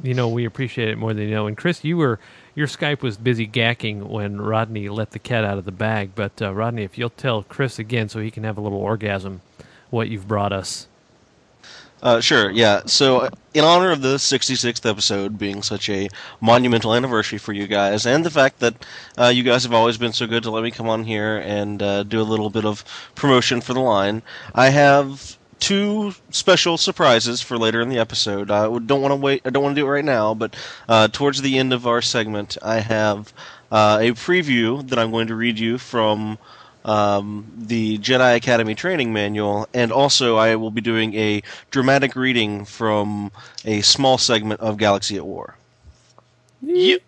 you know we appreciate it more than you know. And Chris, you were your Skype was busy gacking when Rodney let the cat out of the bag. But uh, Rodney, if you'll tell Chris again so he can have a little orgasm, what you've brought us. Uh, sure, yeah. So, uh, in honor of the 66th episode being such a monumental anniversary for you guys, and the fact that uh, you guys have always been so good to let me come on here and uh, do a little bit of promotion for the line, I have two special surprises for later in the episode. I don't want to wait. I don't want to do it right now, but uh, towards the end of our segment, I have uh, a preview that I'm going to read you from um, the Jedi Academy training manual, and also I will be doing a dramatic reading from a small segment of Galaxy at War. You.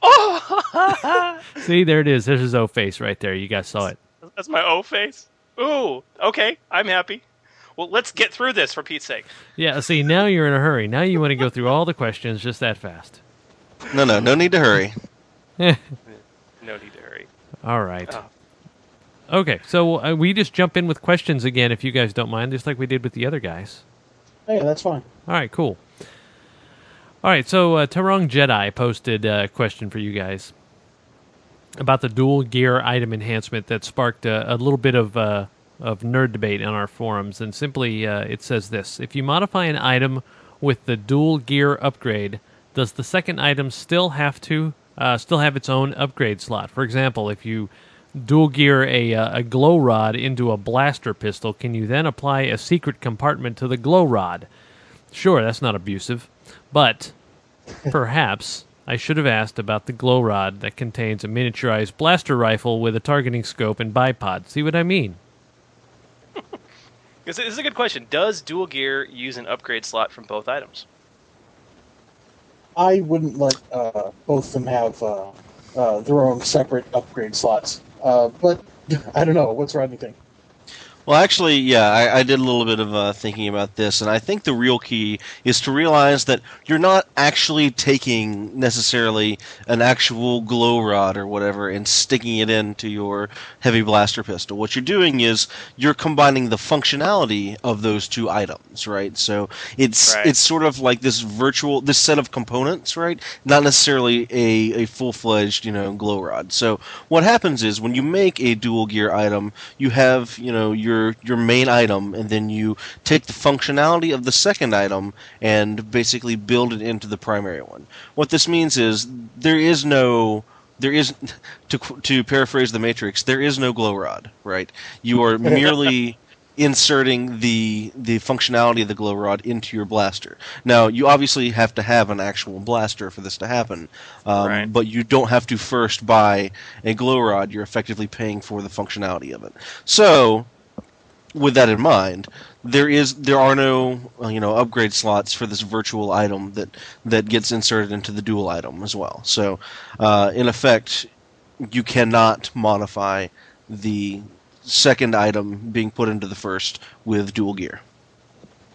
<laughs> <laughs> See, there it is. There's his O face right there. You guys saw it. That's my O face. Ooh, okay, I'm happy. Well, let's get through this for Pete's sake. Yeah. See, now you're in a hurry. Now you want to go through all the questions just that fast. No, no, no need to hurry. <laughs> No need to hurry. All right. Oh. Okay, so uh, we just jump in with questions again, if you guys don't mind, just like we did with the other guys. Hey, that's fine. All right, cool. All right, so uh, Tarong Jedi posted a question for you guys about the dual gear item enhancement that sparked a, a little bit of uh, of nerd debate on our forums. And simply, uh, it says this: If you modify an item with the dual gear upgrade, does the second item still have to uh, still have its own upgrade slot? For example, if you dual gear a, uh, a glow rod into a blaster pistol, can you then apply a secret compartment to the glow rod? Sure, that's not abusive, but <laughs> perhaps I should have asked about the glow rod that contains a miniaturized blaster rifle with a targeting scope and bipod. See what I mean? This is a good question. Does dual gear use an upgrade slot from both items? I wouldn't let uh, both of them have uh, uh, their own separate upgrade slots. Uh, but <laughs> I don't know. What's Rodney think? Well, actually, yeah, I, I did a little bit of uh, thinking about this, and I think the real key is to realize that you're not actually taking necessarily an actual glow rod or whatever and sticking it into your heavy blaster pistol. What you're doing is you're combining the functionality of those two items, right? So it's Right. it's sort of like this virtual this set of components, right? Not necessarily a, a full fledged you know glow rod. So what happens is when you make a dual gear item, you have you know your your main item, and then you take the functionality of the second item and basically build it into the primary one. What this means is there is no there is to to paraphrase the Matrix, there is no glow rod, right? You are <laughs> merely inserting the the functionality of the glow rod into your blaster. Now, you obviously have to have an actual blaster for this to happen, um, but you don't have to first buy a glow rod. You're effectively paying for the functionality of it. So, with that in mind, there is there are no uh, you know upgrade slots for this virtual item that that gets inserted into the dual item as well. So, uh, in effect, you cannot modify the second item being put into the first with dual gear.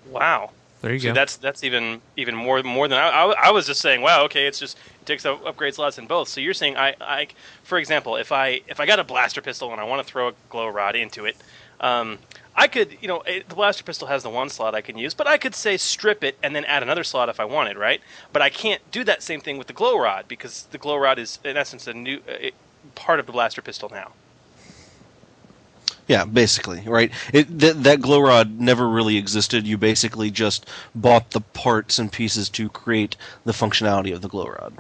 Wow. There you See, go. That's that's even even more more than I, I, I was just saying. Wow, okay, it's just it takes up upgrade slots in both. So you're saying I, I for example, if I if I got a blaster pistol and I want to throw a glow rod into it, um, I could you know it, the blaster pistol has the one slot I can use, but I could say strip it and then add another slot if I wanted, right? But I can't do that same thing with the glow rod because the glow rod is in essence a new uh, it, part of the blaster pistol now. Yeah, basically, right? It, that that glow rod never really existed. You basically just bought the parts and pieces to create the functionality of the glow rod.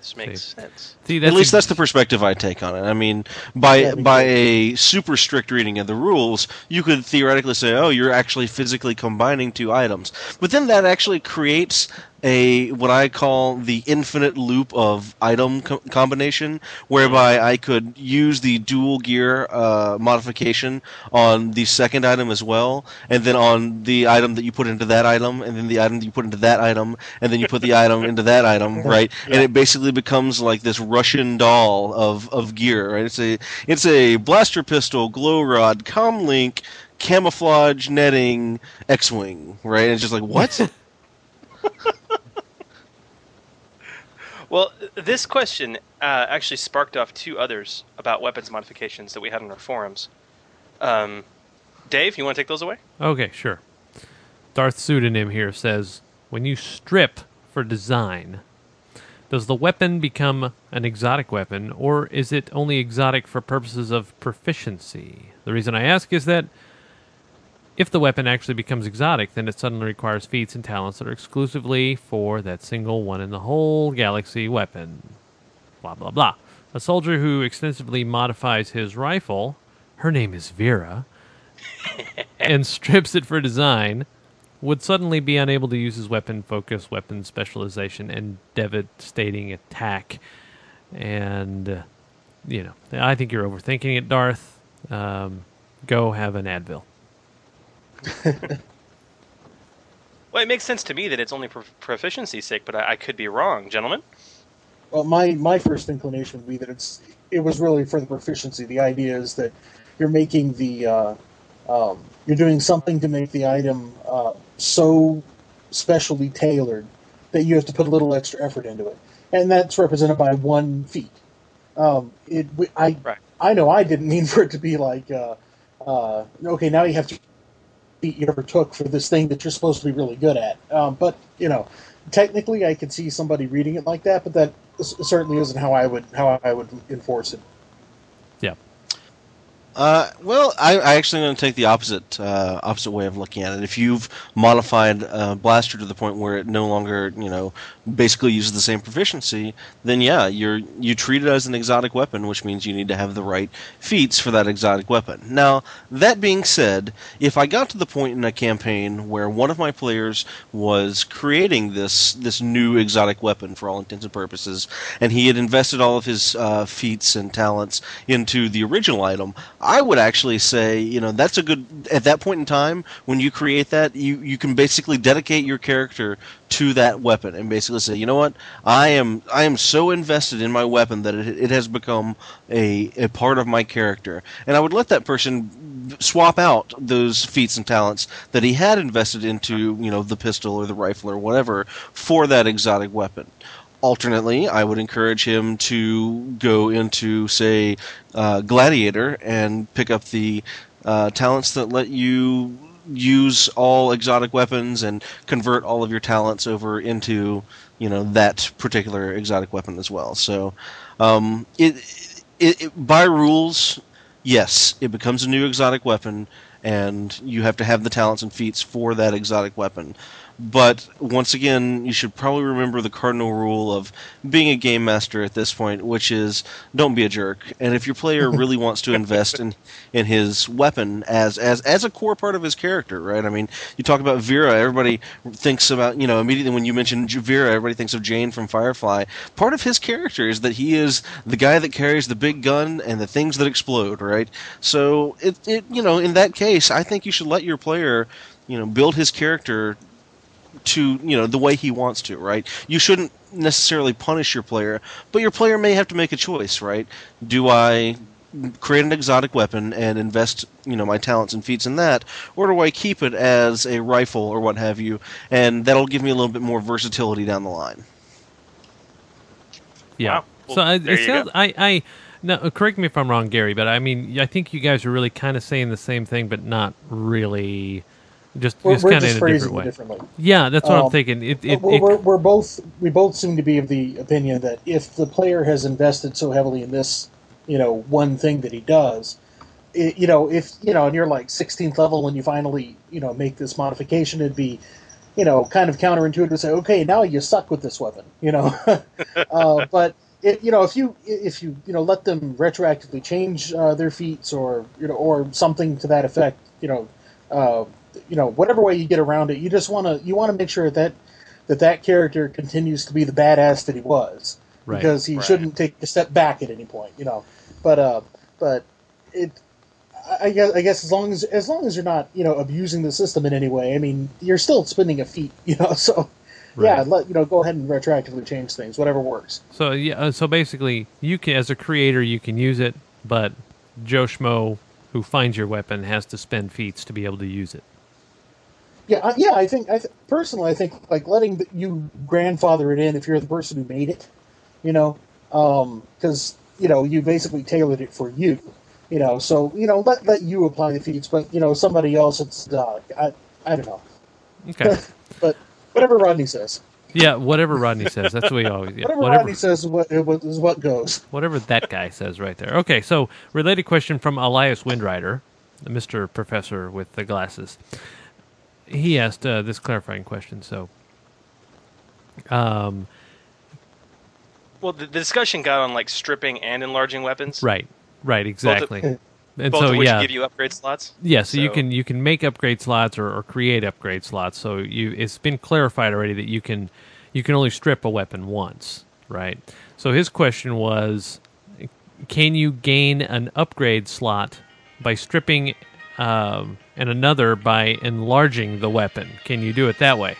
This makes sense. At least that's the perspective I take on it. I mean, by by a super strict reading of the rules, you could theoretically say, "Oh, you're actually physically combining two items," but then that actually creates a what I call the infinite loop of item co- combination, whereby I could use the dual gear uh, modification on the second item as well, and then on the item that you put into that item, and then the item that you put into that item, and then you put the <laughs> item into that item, right? And it basically becomes like this Russian doll of, of gear, right? It's a it's a blaster pistol, glow rod, comlink, camouflage netting, X-wing, right? And it's just like what? <laughs> Well, this question uh, actually sparked off two others about weapons modifications that we had on our forums. Um, Dave, you want to take those away? Okay, sure. Darth Pseudonym here says When you strip for design, does the weapon become an exotic weapon, or is it only exotic for purposes of proficiency? The reason I ask is that if the weapon actually becomes exotic, then it suddenly requires feats and talents that are exclusively for that single one in the whole galaxy weapon. Blah, blah, blah. A soldier who extensively modifies his rifle, her name is Vera, <laughs> and strips it for design, would suddenly be unable to use his weapon focus, weapon specialization, and devastating attack. And, uh, you know, I think you're overthinking it, Darth. Um, go have an Advil. <laughs> Well, it makes sense to me that it's only for proficiency's sake, but I, I could be wrong, gentlemen. Well, my my first inclination would be that it's it was really for the proficiency. The idea is that you're making the uh, um, you're doing something to make the item uh, so specially tailored that you have to put a little extra effort into it, and that's represented by one feat. Um, it I I know I didn't mean <laughs> for it to be like uh, uh, okay now you have to feat you ever took for this thing that you're supposed to be really good at. Um, but you know, technically, I could see somebody reading it like that, but that certainly isn't how I would how I would enforce it. Uh, well, I, I actually going to take the opposite uh, opposite way of looking at it. If you've modified uh, Blaster to the point where it no longer, you know, basically uses the same proficiency, then yeah, you're you treat it as an exotic weapon, which means you need to have the right feats for that exotic weapon. Now, that being said, if I got to the point in a campaign where one of my players was creating this this new exotic weapon for all intents and purposes, and he had invested all of his uh, feats and talents into the original item, I would actually say, you know, that's a good at that point in time when you create that, you you can basically dedicate your character to that weapon and basically say, you know what, I am I am so invested in my weapon that it, it has become a a part of my character, and I would let that person swap out those feats and talents that he had invested into, you know, the pistol or the rifle or whatever for that exotic weapon. Alternately, I would encourage him to go into, say, uh, Gladiator and pick up the uh, talents that let you use all exotic weapons and convert all of your talents over into, you know, that particular exotic weapon as well. So, um, it, it, it by rules, yes, it becomes a new exotic weapon, and you have to have the talents and feats for that exotic weapon. But once again, you should probably remember the cardinal rule of being a game master at this point, which is don't be a jerk. And if your player <laughs> really wants to invest in, in his weapon as, as as a core part of his character, right? I mean, you talk about Vera, everybody thinks about you know immediately when you mention J- Vera, everybody thinks of Jayne from Firefly. Part of his character is that he is the guy that carries the big gun and the things that explode, right? So it it you know in that case, I think you should let your player you know build his character to you know the way he wants to right you shouldn't necessarily punish your player but your player may have to make a choice right do i create an exotic weapon and invest you know my talents and feats in that or do i keep it as a rifle or what have you and that'll give me a little bit more versatility down the line Yeah. Well, so I, it sounds. go. I. I. No, uh, correct me if I'm wrong, Gary, but I mean, I think you guys are really kind of saying the same thing, but not really. Just, We're, kind of in a different way. differently. Yeah, that's what I'm Um, thinking. It, it, we're, we're, we're both we both seem to be of the opinion that if the player has invested so heavily in this, you know, one thing that he does, it, you know, if you know, and you're like 16th level when you finally, you know, make this modification, it'd be you know, kind of counterintuitive to say, okay, now you suck with this weapon, you know. <laughs> uh, but it, you know, if you if you you know let them retroactively change uh, their feats or you know or something to that effect, you know, uh, you know, whatever way you get around it, you just want to you want to make sure that that that character continues to be the badass that he was Right. because he Right. shouldn't take a step back at any point, you know. But uh, but it. I- I guess, I guess as long as as long as you're not you know abusing the system in any way, I mean you're still spending a feat, <laughs> you know. So yeah, let you know go ahead and retroactively change things, whatever works. So yeah, uh, so basically, you can as a creator you can use it, but Joe Schmo who finds your weapon has to spend feats to be able to use it. Yeah, I- yeah. I think I th- personally, I think like letting the, you grandfather it in if you're the person who made it, you know, because you know you basically tailored it for you, you know. So you know let let you apply the feats, but you know somebody else. It's uh, I I don't know. Okay. <laughs> but whatever Rodney says, Yeah, whatever Rodney says, that's what we always. Yeah, whatever, whatever Rodney says is what is what goes. whatever that guy says right there. Okay, so related question from Elias Windrider, Mr. Professor with the glasses. He asked uh, this clarifying question. So, um, Well, the, the discussion got on like stripping and enlarging weapons. right, right, exactly. Both of, <laughs> and both so of which yeah, give you upgrade slots. Yeah, so, you can you can make upgrade slots or, or create upgrade slots. So you it's been clarified already that you can you can only strip a weapon once, right? So his question was, can you gain an upgrade slot by stripping, um, and another by enlarging the weapon? Can you do it that way?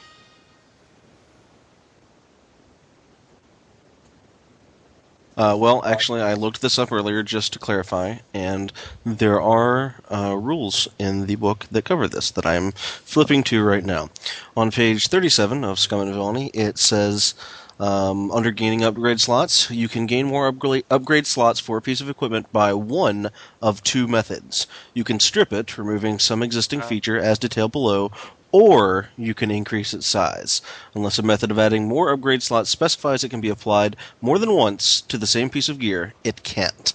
Uh, well, actually, I looked this up earlier just to clarify, and there are uh, rules in the book that cover this that I'm flipping to right now. On page 37 of Scum and Villainy, it says um, under gaining upgrade slots, you can gain more upgrade, upgrade slots for a piece of equipment by one of two methods. You can strip it, removing some existing feature as detailed below, or you can increase its size. Unless a method of adding more upgrade slots specifies it can be applied more than once to the same piece of gear, it can't.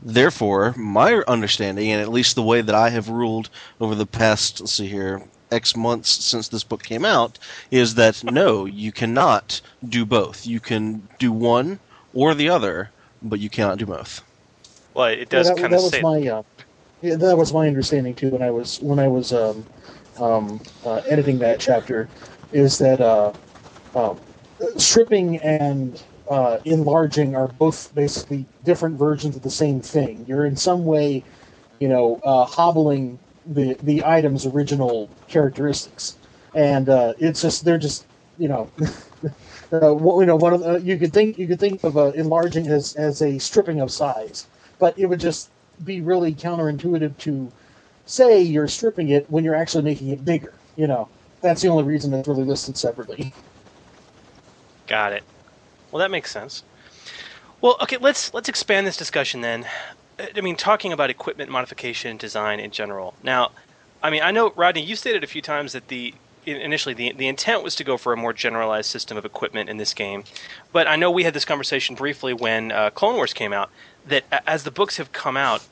Therefore, my understanding, and at least the way that I have ruled over the past, let's see here, X months since this book came out, is that no, you cannot do both. You can do one or the other, but you cannot do both. Well, it does Yeah, that, kind that of was say. my uh, yeah, that was my understanding too when I was when I was um, um, uh, editing that chapter is that uh, um, stripping and uh, enlarging are both basically different versions of the same thing. You're in some way, you know, uh, hobbling the the item's original characteristics, and uh, it's just they're just you know. <laughs> Uh, you know, one of the, you could think you could think of uh, enlarging as as a stripping of size, but it would just be really counterintuitive to say you're stripping it when you're actually making it bigger. You know, that's the only reason it's really listed separately. Got it. Well, that makes sense. Well, okay, let's let's expand this discussion then. I mean, talking about equipment modification design in general. Now, I mean, I know Rodney, you stated a few times that the initially the the intent was to go for a more generalized system of equipment in this game, but I know we had this conversation briefly when uh, Clone Wars came out. That as the books have come out,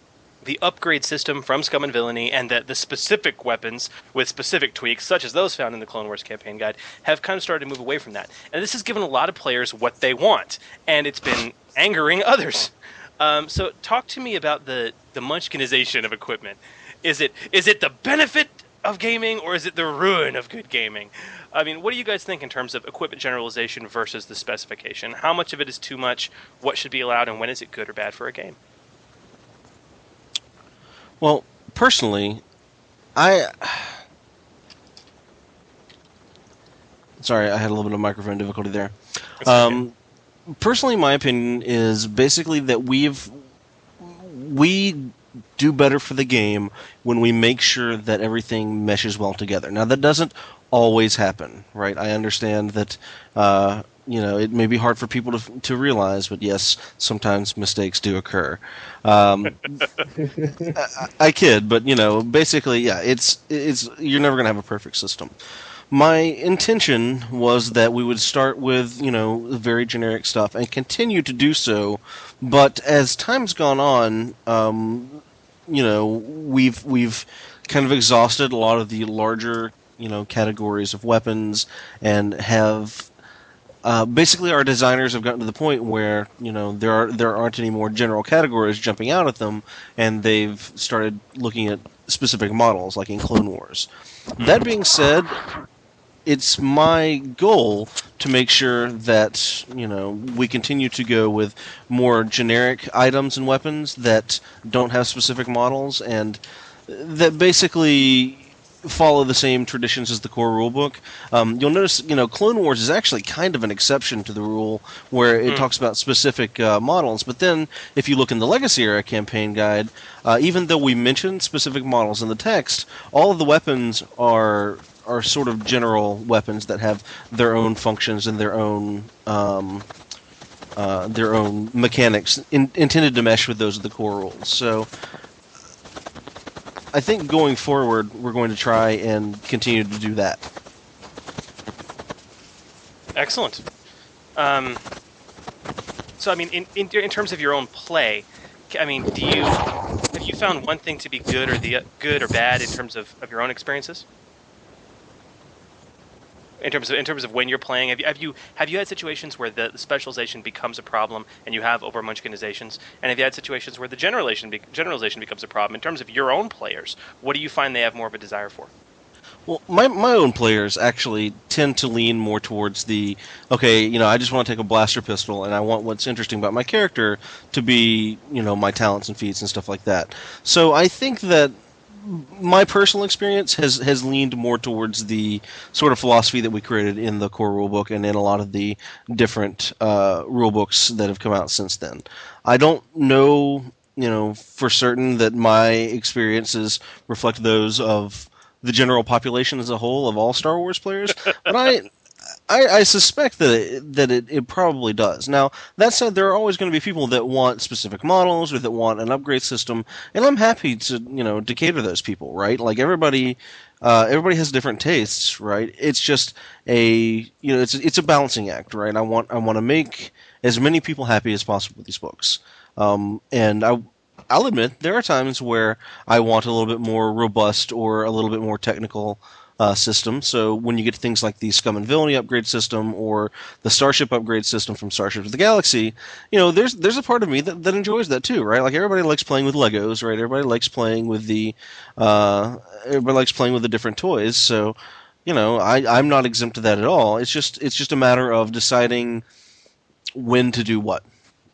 the upgrade system from Scum and Villainy and the, the specific weapons with specific tweaks, such as those found in the Clone Wars campaign guide, have kind of started to move away from that. And this has given a lot of players what they want, and it's been angering others. Um, so, talk to me about the the Munchkinization of equipment. Is it is it the benefit of gaming, or is it the ruin of good gaming? I mean, what do you guys think in terms of equipment generalization versus the specification? How much of it is too much? What should be allowed, and when is it good or bad for a game? Well, personally, I. <sighs> Sorry, I had a little bit of microphone difficulty there. Um, personally, my opinion is basically that we've we do better for the game when we make sure that everything meshes well together. Now, that doesn't always happen, right? I understand that. Uh, you know, it may be hard for people to to realize, but yes, sometimes mistakes do occur. Um, <laughs> I, I kid, but you know, basically, yeah, it's it's you're never gonna have a perfect system. My intention was that we would start with you know very generic stuff and continue to do so, but as time's gone on, um, you know, we've we've kind of exhausted a lot of the larger you know categories of weapons and have uh, basically our designers have gotten to the point where you know there are there aren't any more general categories jumping out at them, and they've started looking at specific models like in Clone Wars. That being said, it's my goal to make sure that you know we continue to go with more generic items and weapons that don't have specific models and that basically follow the same traditions as the core rulebook. Um, you'll notice, you know, Clone Wars is actually kind of an exception to the rule where it Hmm. talks about specific uh, models. But then, if you look in the Legacy Era campaign guide, uh, even though we mention specific models in the text, all of the weapons are are sort of general weapons that have their own functions and their own. Um, uh, their own mechanics in, intended to mesh with those of the core rules. So, I think going forward, we're going to try and continue to do that. Excellent. Um, so, I mean, in, in in terms of your own play, I mean, do you have you found one thing to be good or the good or bad in terms of, of your own experiences? In terms of in terms of when you're playing, have you have you have you had situations where the, specialization becomes a problem and you have over munchkinizations, and have you had situations where the generalization be, generalization becomes a problem in terms of your own players? What do you find they have more of a desire for? Well, my my own players actually tend to lean more towards the okay, you know, I just want to take a blaster pistol and I want what's interesting about my character to be, you know, my talents and feats and stuff like that. So I think that my personal experience has has leaned more towards the sort of philosophy that we created in the core rulebook and in a lot of the different uh, rulebooks that have come out since then. I don't know, you know, for certain that my experiences reflect those of the general population as a whole of all Star Wars players, but I. <laughs> I, I suspect that it, that it, it probably does. Now that said, there are always going to be people that want specific models or that want an upgrade system, and I'm happy to you know to cater those people, right? Like everybody, uh, everybody has different tastes, right? It's just a you know it's it's a balancing act, right? I want I want to make as many people happy as possible with these books, um, and I I'll admit there are times where I want a little bit more robust or a little bit more technical uh, system. So when you get to things like the Scum and Villainy upgrade system or the Starship upgrade system from Starship to the Galaxy, you know, there's there's a part of me that, that enjoys that too, right? Like everybody likes playing with Legos, right? Everybody likes playing with the uh, everybody likes playing with the different toys. So you know, I, I'm not exempt to that at all. It's just it's just a matter of deciding when to do what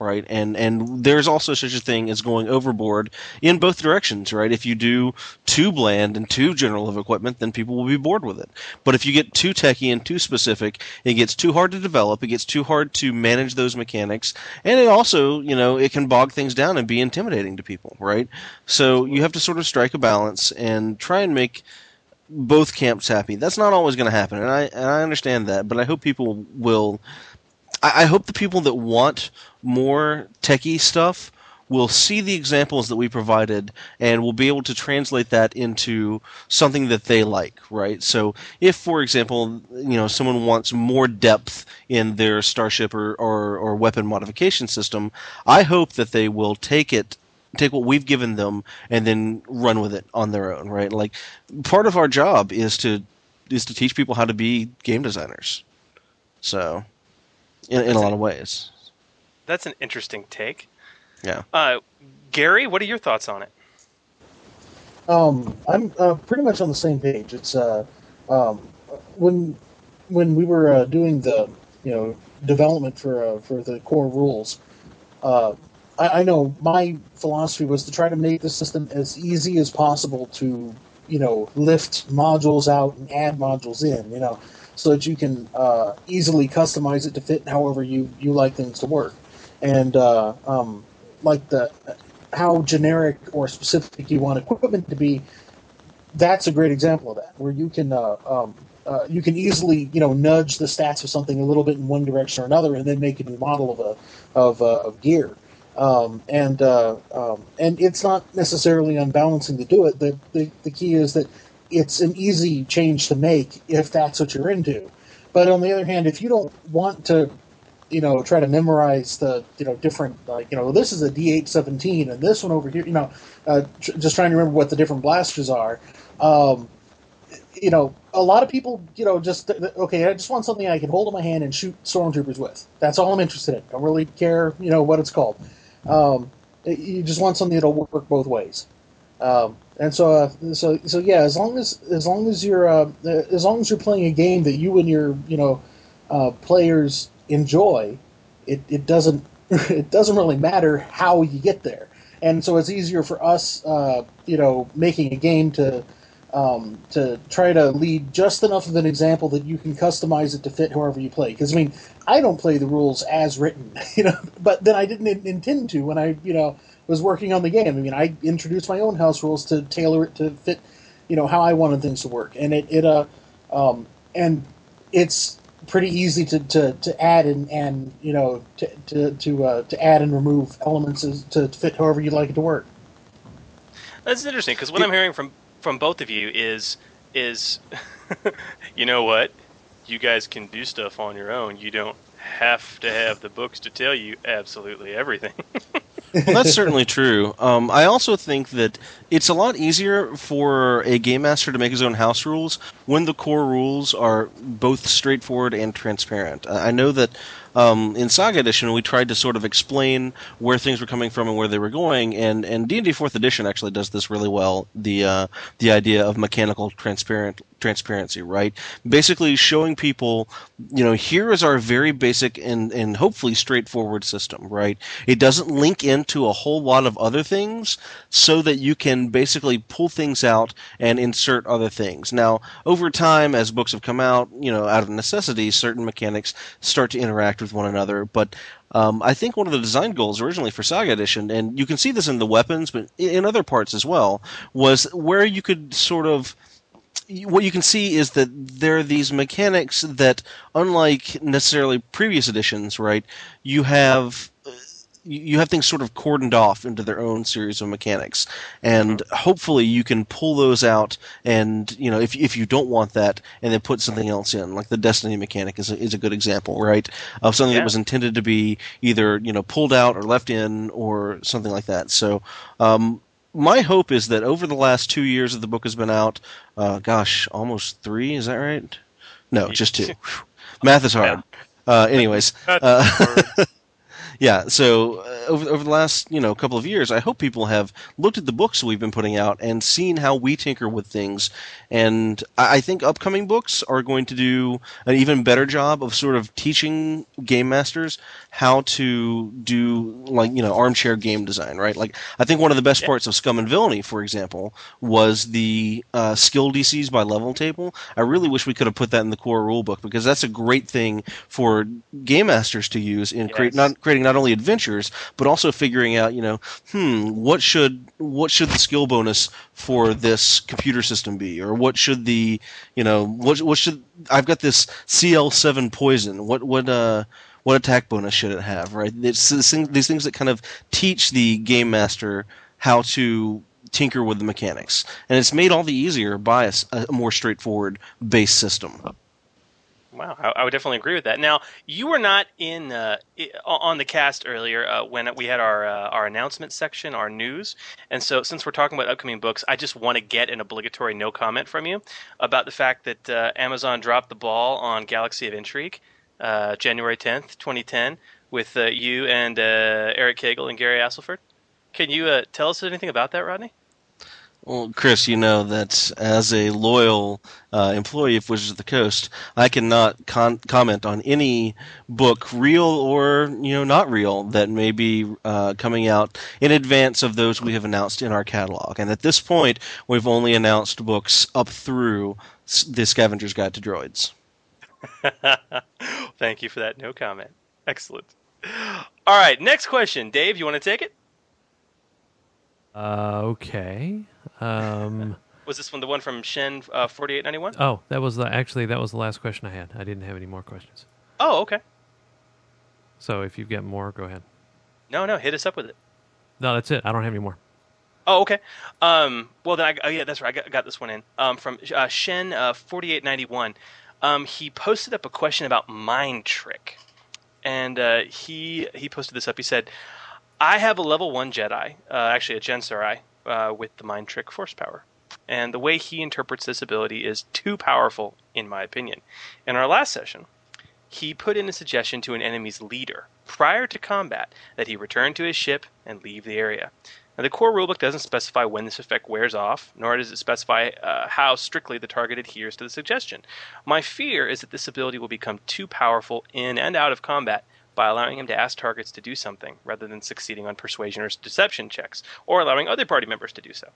right? And and there's also such a thing as going overboard in both directions right? If you do too bland and too general of equipment then people will be bored with it. But if you get too techy and too specific it gets too hard to develop it gets too hard to manage those mechanics and it also you know it can bog things down and be intimidating to people right? So you have to sort of strike a balance and try and make both camps happy. That's not always going to happen and i and i understand that but i hope people will I, I hope the people that want more techie stuff will see the examples that we provided and will be able to translate that into something that they like, right? So if, for example, you know, someone wants more depth in their starship or, or, or weapon modification system, I hope that they will take it take what we've given them and then run with it on their own, right? Like part of our job is to is to teach people how to be game designers. So in, in a lot of ways. That's an interesting take. Yeah. Uh, Gary, what are your thoughts on it? Um, I'm uh, pretty much on the same page. It's uh, um, when when we were uh, doing the you know development for uh, for the core rules. Uh, I, I know my philosophy was to try to make the system as easy as possible to you know lift modules out and add modules in. You know, so that you can uh, easily customize it to fit however you you like things to work. And uh, um, like the how generic or specific you want equipment to be, that's a great example of that, where you can uh, um, uh, you can easily you know nudge the stats of something a little bit in one direction or another, and then make a new model of a of, uh, of gear. Um, and uh, um, and it's not necessarily unbalancing to do it. The, the the key is that it's an easy change to make if that's what you're into. But on the other hand, if you don't want to you know try to memorize the you know different like you know this is a D817 and this one over here you know uh, tr- just trying to remember what the different blasters are. Um, you know, a lot of people, you know, just okay. I just want something I can hold in my hand and shoot stormtroopers with. That's all I'm interested in. Don't really care, you know, what it's called. Um, you just want something that'll work both ways. Um, and so, uh, so, so yeah. As long as as long as you're uh, as long as you're playing a game that you and your you know uh, players enjoy, it, it doesn't <laughs> it doesn't really matter how you get there. And so it's easier for us, uh, you know, making a game to um, to try to lead just enough of an example that you can customize it to fit whoever you play. Because I mean, I don't play the rules as written, <laughs> you know, but then I didn't intend to when I, you know, was working on the game. I mean, I introduced my own house rules to tailor it to fit, you know, how I wanted things to work, and it, it uh, um, and it's pretty easy to, to, to add and, and you know to to to, uh, to add and remove elements to fit however you'd like it to work. That's interesting because what I'm hearing from from both of you is is <laughs> you know what you guys can do stuff on your own. You don't have to have the books to tell you absolutely everything. <laughs> well, that's certainly true. Um, I also think that it's a lot easier for a game master to make his own house rules when the core rules are both straightforward and transparent. I I know that um, in Saga Edition we tried to sort of explain where things were coming from and where they were going, and and D and D Fourth Edition actually does this really well. The uh, the idea of mechanical transparent transparency, right? Basically showing people, you know, here is our very basic and and hopefully straightforward system, right? It doesn't link into a whole lot of other things, so that you can basically pull things out and insert other things. Now, over time, as books have come out, you know, out of necessity, certain mechanics start to interact with one another, but um, I think one of the design goals originally for Saga Edition, and you can see this in the weapons, but in other parts as well, was where you could sort of what you can see is that there are these mechanics that, unlike necessarily previous editions, right, you have you have things sort of cordoned off into their own series of mechanics, and hopefully you can pull those out. And you know, if if you don't want that, and then put something else in, like the Destiny mechanic is a, is a good example, right, of something Yeah. that was intended to be either you know pulled out or left in or something like that. So. Um, my hope is that over the last two years that the book has been out, uh, gosh, almost three, is that right? No, just two. <laughs> Math is hard. Uh, anyways, uh, <laughs> yeah. So uh, over over the last you know couple of years, I hope people have looked at the books we've been putting out and seen how we tinker with things. And I I think upcoming books are going to do an even better job of sort of teaching game masters how to do like you know armchair game design, right? Like I think one of the best parts of Scum and Villainy, for example, was the uh, skill DCs by level table. I really wish we could have put that in the core rule book because that's a great thing for game masters to use in create not creating not only adventures but also figuring out you know hmm what should what should the skill bonus for this computer system be? Or what should the you know what what should I've got this CL7 poison. What what uh what attack bonus should it have right? It's this thing, these things that kind of teach the game master how to tinker with the mechanics. And it's made all the easier by a more straightforward base system Wow, I, I would definitely agree with that. Now, you were not in uh, on the cast earlier uh, when we had our uh, our announcement section, our news, and so since we're talking about upcoming books, I just want to get an obligatory no comment from you about the fact that uh, Amazon dropped the ball on Galaxy of Intrigue, uh, January tenth, twenty ten, with uh, you and Eric Cagle and Gary Astleford. Can you tell us anything about that, Rodney? Well, Chris, you know that as a loyal uh, employee of Wizards of the Coast, I cannot con- comment on any book, real or you know not real, that may be uh, coming out in advance of those we have announced in our catalog. And at this point, we've only announced books up through s- the Scavenger's Guide to Droids. <laughs> Thank you for that no comment. Excellent. All right, next question, Dave. You want to take it? Uh, okay. Um, <laughs> Was this one the one from Shen uh, forty eight ninety one? oh, that was the actually that was the last question I had. I didn't have any more questions. Oh, okay. So if you've got more, go ahead. No, no, hit us up with it. No, that's it. I don't have any more. Oh, okay. Um, well, then I oh, yeah, that's right. I got, got this one in um, from uh, Shen uh, forty eight ninety one. Um, he posted up a question about mind trick, and uh, he he posted this up. He said, "I have a level one Jedi, uh, actually a Jensaarai, uh, with the mind trick force power, and the way he interprets this ability is too powerful, in my opinion. In our last session, he put in a suggestion to an enemy's leader prior to combat that he return to his ship and leave the area. Now, the core rulebook doesn't specify when this effect wears off, nor does it specify uh, how strictly the target adheres to the suggestion. My fear is that this ability will become too powerful in and out of combat by allowing him to ask targets to do something rather than succeeding on persuasion or deception checks, or allowing other party members to do so.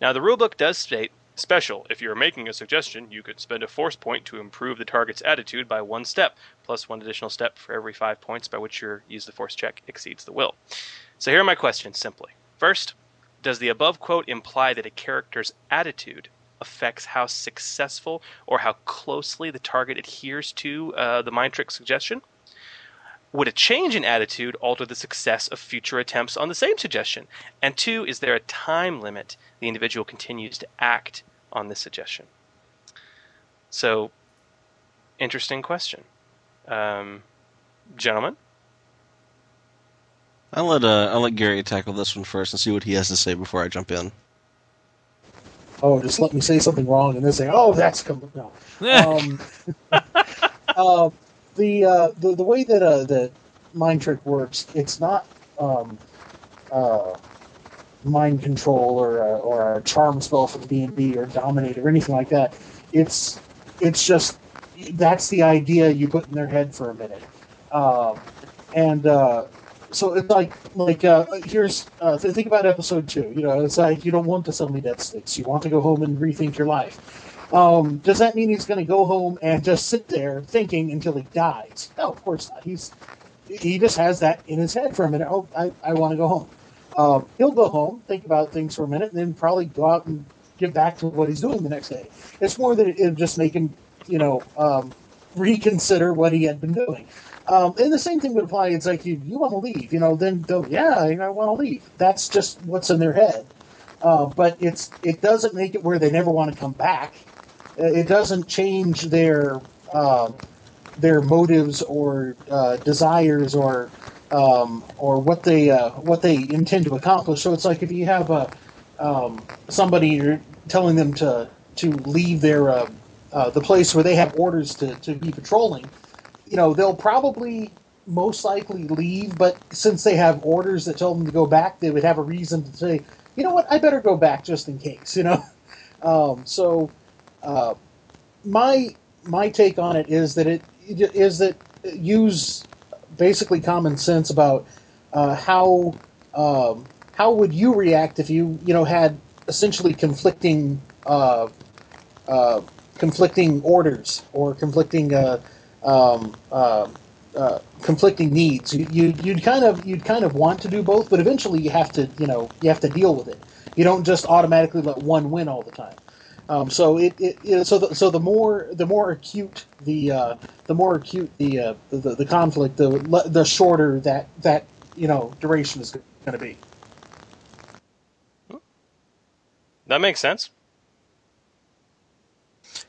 Now, the rulebook does state special. If you're making a suggestion, you could spend a force point to improve the target's attitude by one step, plus one additional step for every five points by which your use the force check exceeds the will. So here are my questions simply. First, does the above quote imply that a character's attitude affects how successful or how closely the target adheres to uh, the mind trick suggestion? Would a change in attitude alter the success of future attempts on the same suggestion? And two, is there a time limit the individual continues to act on this suggestion? So, interesting question. Um, gentlemen? I'll let uh, I'll let Gary tackle this one first and see what he has to say before I jump in. Oh, just let me say something wrong and then say, "Oh, that's com-. no." <laughs> um, uh, <laughs> the, uh, the the way that uh, that mind trick works, it's not um, uh, mind control or a, or a charm spell from D and D or dominate or anything like that. It's it's just that's the idea you put in their head for a minute, um, and uh, so it's like like uh, here's uh, th- think about episode two. You know, it's like you don't want to suddenly death sticks. You want to go home and rethink your life. Um, does that mean he's going to go home and just sit there thinking until he dies? No, of course not. He's he just has that in his head for a minute. Oh, I, I want to go home. Um, he'll go home, think about things for a minute, and then probably go out and get back to what he's doing the next day. It's more that it, it just make him, you know, um, reconsider what he had been doing. Um, and the same thing would apply. It's like you, you want to leave, you know, then go, yeah, I want to leave. That's just what's in their head. Uh, but it's it doesn't make it where they never want to come back. It doesn't change their uh, their motives or uh, desires or um, or what they uh, what they intend to accomplish. So it's like if you have a um, somebody telling them to to leave their uh, uh, the place where they have orders to, to be patrolling, you know they'll probably most likely leave. But since they have orders that tell them to go back, they would have a reason to say, you know what, I better go back just in case. You know, <laughs> um, so uh, my my take on it is that it is that use basically common sense about uh, how um, how would you react if you you know had essentially conflicting uh, uh, conflicting orders or conflicting uh, um, uh, conflicting needs. You, you you'd kind of you'd kind of want to do both, but eventually you have to you know you have to deal with it. You don't just automatically let one win all the time. Um, so it, it, it so the, so the more the more acute the uh, the more acute the, uh, the the conflict the the shorter that that you know duration is going to be. That makes sense.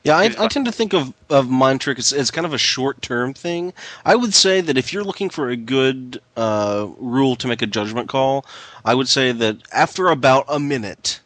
Yeah, I, I tend to think of, of mind trick as, as kind of a short term thing. I would say that if you're looking for a good uh, rule to make a judgment call, I would say that after about a minute,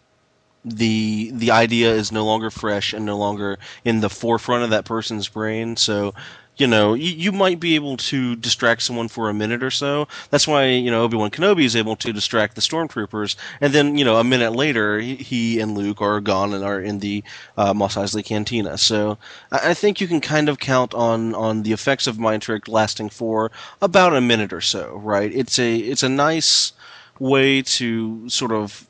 the the idea is no longer fresh and no longer in the forefront of that person's brain. So, you know, you, you might be able to distract someone for a minute or so. That's why you know Obi Wan Kenobi is able to distract the stormtroopers, and then you know a minute later he, he and Luke are gone and are in the uh, Mos Eisley Cantina. So I, I think you can kind of count on on the effects of mind trick lasting for about a minute or so. Right? It's a it's a nice way to sort of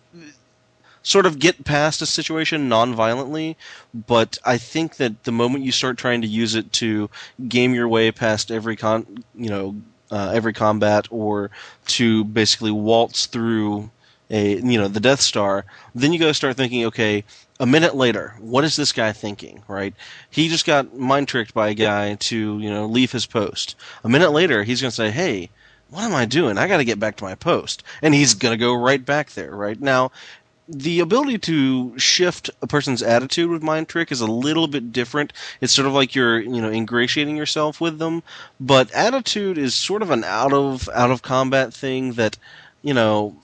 sort of get past a situation non-violently, but I think that the moment you start trying to use it to game your way past every con, you know, uh, every combat or to basically waltz through a, you know, the Death Star, then you to start thinking, okay, a minute later, what is this guy thinking, right? He just got mind tricked by a guy to, you know, leave his post. A minute later, he's going to say, hey, what am I doing? I got to get back to my post. And he's going to go right back there, right? Now, the ability to shift a person's attitude with mind trick is a little bit different. It's sort of like you're, you know, ingratiating yourself with them, but attitude is sort of an out of out of combat thing that, you know,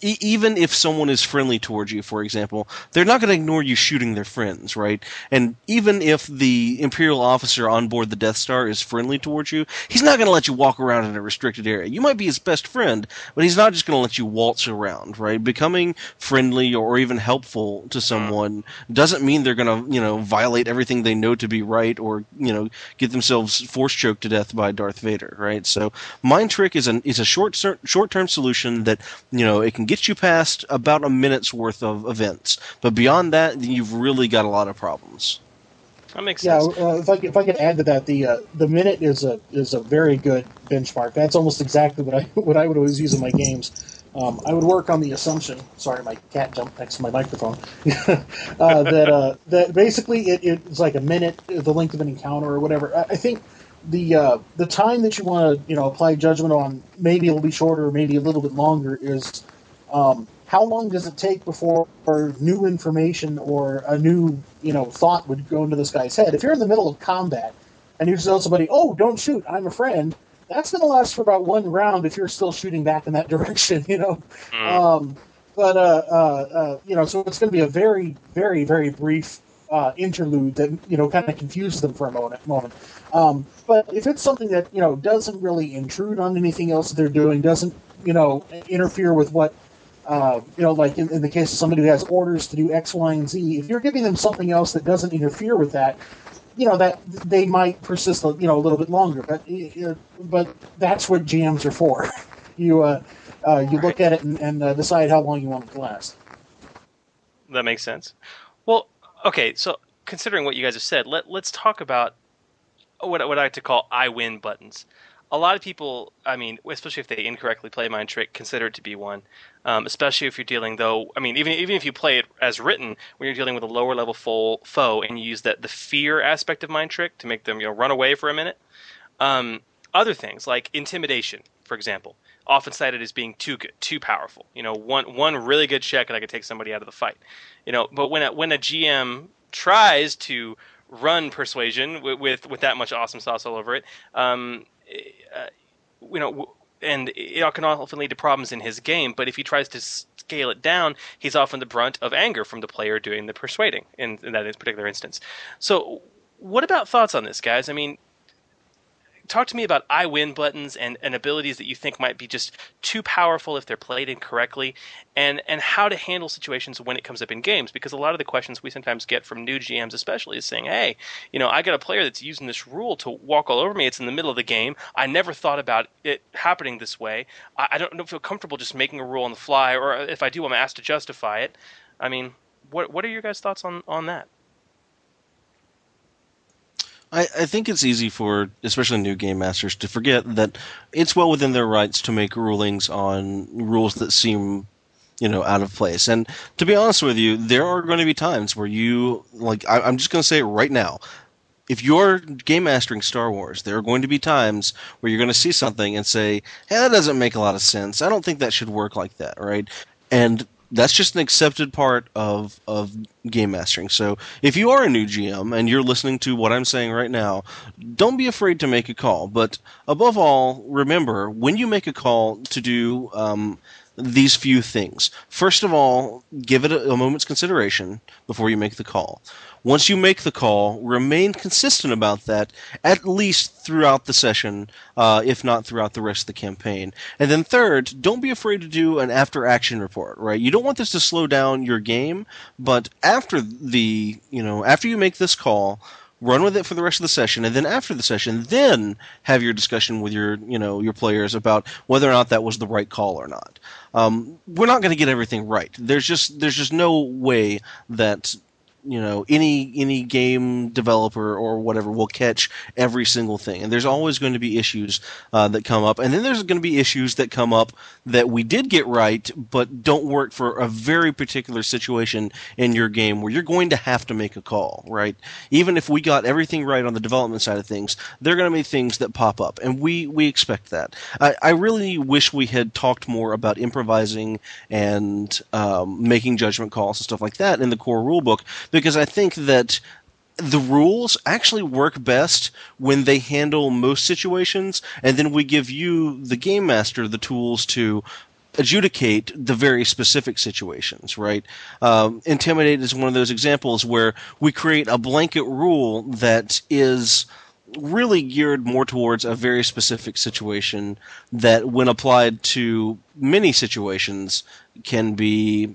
e- even if someone is friendly towards you, for example, they're not going to ignore you shooting their friends, right? And even if the Imperial officer on board the Death Star is friendly towards you, he's not going to let you walk around in a restricted area. You might be his best friend, but he's not just going to let you waltz around, right? Becoming friendly or even helpful to mm. someone doesn't mean they're going to, you know, violate everything they know to be right or, you know, get themselves force choked to death by Darth Vader, right? So Mind Trick is an is a short short term solution that you know it can get you past about a minute's worth of events, but beyond that, you've really got a lot of problems. That makes Yeah, sense. uh, if I if I could add to that, the uh, the minute is a is a very good benchmark. That's almost exactly what I <laughs> what I would always use in my games. Um, I would work on the assumption. Sorry, my cat jumped next to my microphone. <laughs> uh, that uh, that basically it, it's like a minute, the length of an encounter or whatever. I, I think the uh, the time that you want to you know apply judgment on maybe it'll be shorter, maybe a little bit longer is um, how long does it take before new information or a new you know thought would go into this guy's head? If you're in the middle of combat and you tell somebody, "Oh, don't shoot, I'm a friend," that's going to last for about one round if you're still shooting back in that <laughs> direction, you know. Um, but uh, uh, uh, you know, so it's going to be a very, very, very brief uh, interlude that you know kind of confuses them for a moment. Moment. Um, but if it's something that you know doesn't really intrude on anything else that they're doing, doesn't you know interfere with what uh, you know, like in, in the case of somebody who has orders to do X, Y, and Z, if you're giving them something else that doesn't interfere with that, you know that they might persist, you know, a little bit longer. But but that's what GMs are for. <laughs> you uh, uh, you look at it and, and uh, decide how long you want it to last. That makes sense. Well, okay, so considering what you guys have said, let let's talk about what what I like to call I win buttons. A lot of people, I mean, especially if they incorrectly play Mind Trick, consider it to be one. Um, especially if you're dealing, though, I mean, even even if you play it as written, when you're dealing with a lower level foe, foe and you use that the fear aspect of Mind Trick to make them, you know, run away for a minute. Um, other things like intimidation, for example, often cited as being too good, too powerful. You know, one one really good check and I could take somebody out of the fight. You know, but when a, when a GM tries to run persuasion with with, with that much awesome sauce all over it, um, uh, you know, and it can often lead to problems in his game. But if he tries to scale it down, he's often the brunt of anger from the player doing the persuading in, in that particular instance. So, what about thoughts on this, guys? I mean, talk to me about I win buttons and, and abilities that you think might be just too powerful if they're played incorrectly, and, and how to handle situations when it comes up in games. Because a lot of the questions we sometimes get from new GMs, especially, is saying, "Hey, you know, I got a player that's using this rule to walk all over me. It's in the middle of the game. I never thought about it happening this way. I, I don't, don't feel comfortable just making a rule on the fly, or if I do, I'm asked to justify it. I mean, what what are your guys' thoughts on on that? I, I think it's easy for especially new game masters to forget that it's well within their rights to make rulings on rules that seem you know out of place and to be honest with you there are going to be times where you like I, i'm just going to say it right now if you're game mastering Star Wars, there are going to be times where you're going to see something and say, "Hey, that doesn't make a lot of sense. I don't think that should work like that." Right? And that's just an accepted part of of game mastering. So if you are a new GM and you're listening to what I'm saying right now, don't be afraid to make a call. But above all, remember when you make a call to do um, these few things. First of all, give it a, a moment's consideration before you make the call. Once you make the call, remain consistent about that at least throughout the session, uh, if not throughout the rest of the campaign. And then third, don't be afraid to do an after action report, right? You don't want this to slow down your game, but after the, you know, after you make this call, run with it for the rest of the session and then after the session then have your discussion with your you know your players about whether or not that was the right call or not. Um, we're not going to get everything right. There's just there's just no way that you know any any game developer or whatever will catch every single thing. And there's always going to be issues uh, that come up. And then there's going to be issues that come up that we did get right but don't work for a very particular situation in your game where you're going to have to make a call right? Even if we got everything right on the development side of things there are going to be things that pop up and we we expect that. I, I really wish we had talked more about improvising and um, making judgment calls and stuff like that in the core rulebook because I think that the rules actually work best when they handle most situations, and then we give you, the game master, the tools to adjudicate the very specific situations, right? Um, intimidate is one of those examples where we create a blanket rule that is really geared more towards a very specific situation that, when applied to many situations, can be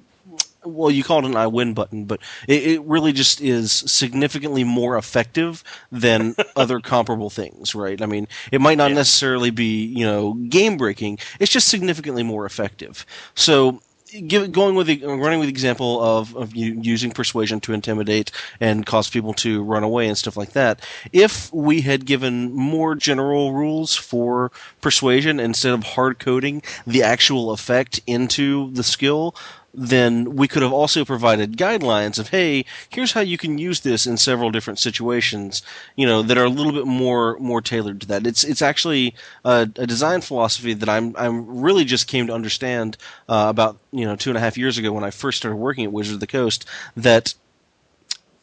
well, you call it an I win button, but it, it really just is significantly more effective than <laughs> other comparable things, right? I mean, it might not necessarily be, you know, game breaking. It's just significantly more effective. So, give, going with the running with the example of, of using persuasion to intimidate and cause people to run away and stuff like that. If we had given more general rules for persuasion instead of hard coding the actual effect into the skill, then we could have also provided guidelines of, hey, here's how you can use this in several different situations, you know, that are a little bit more more tailored to that. It's it's actually a, a design philosophy that I'm I'm really just came to understand uh, about you know two and a half years ago when I first started working at Wizards of the Coast that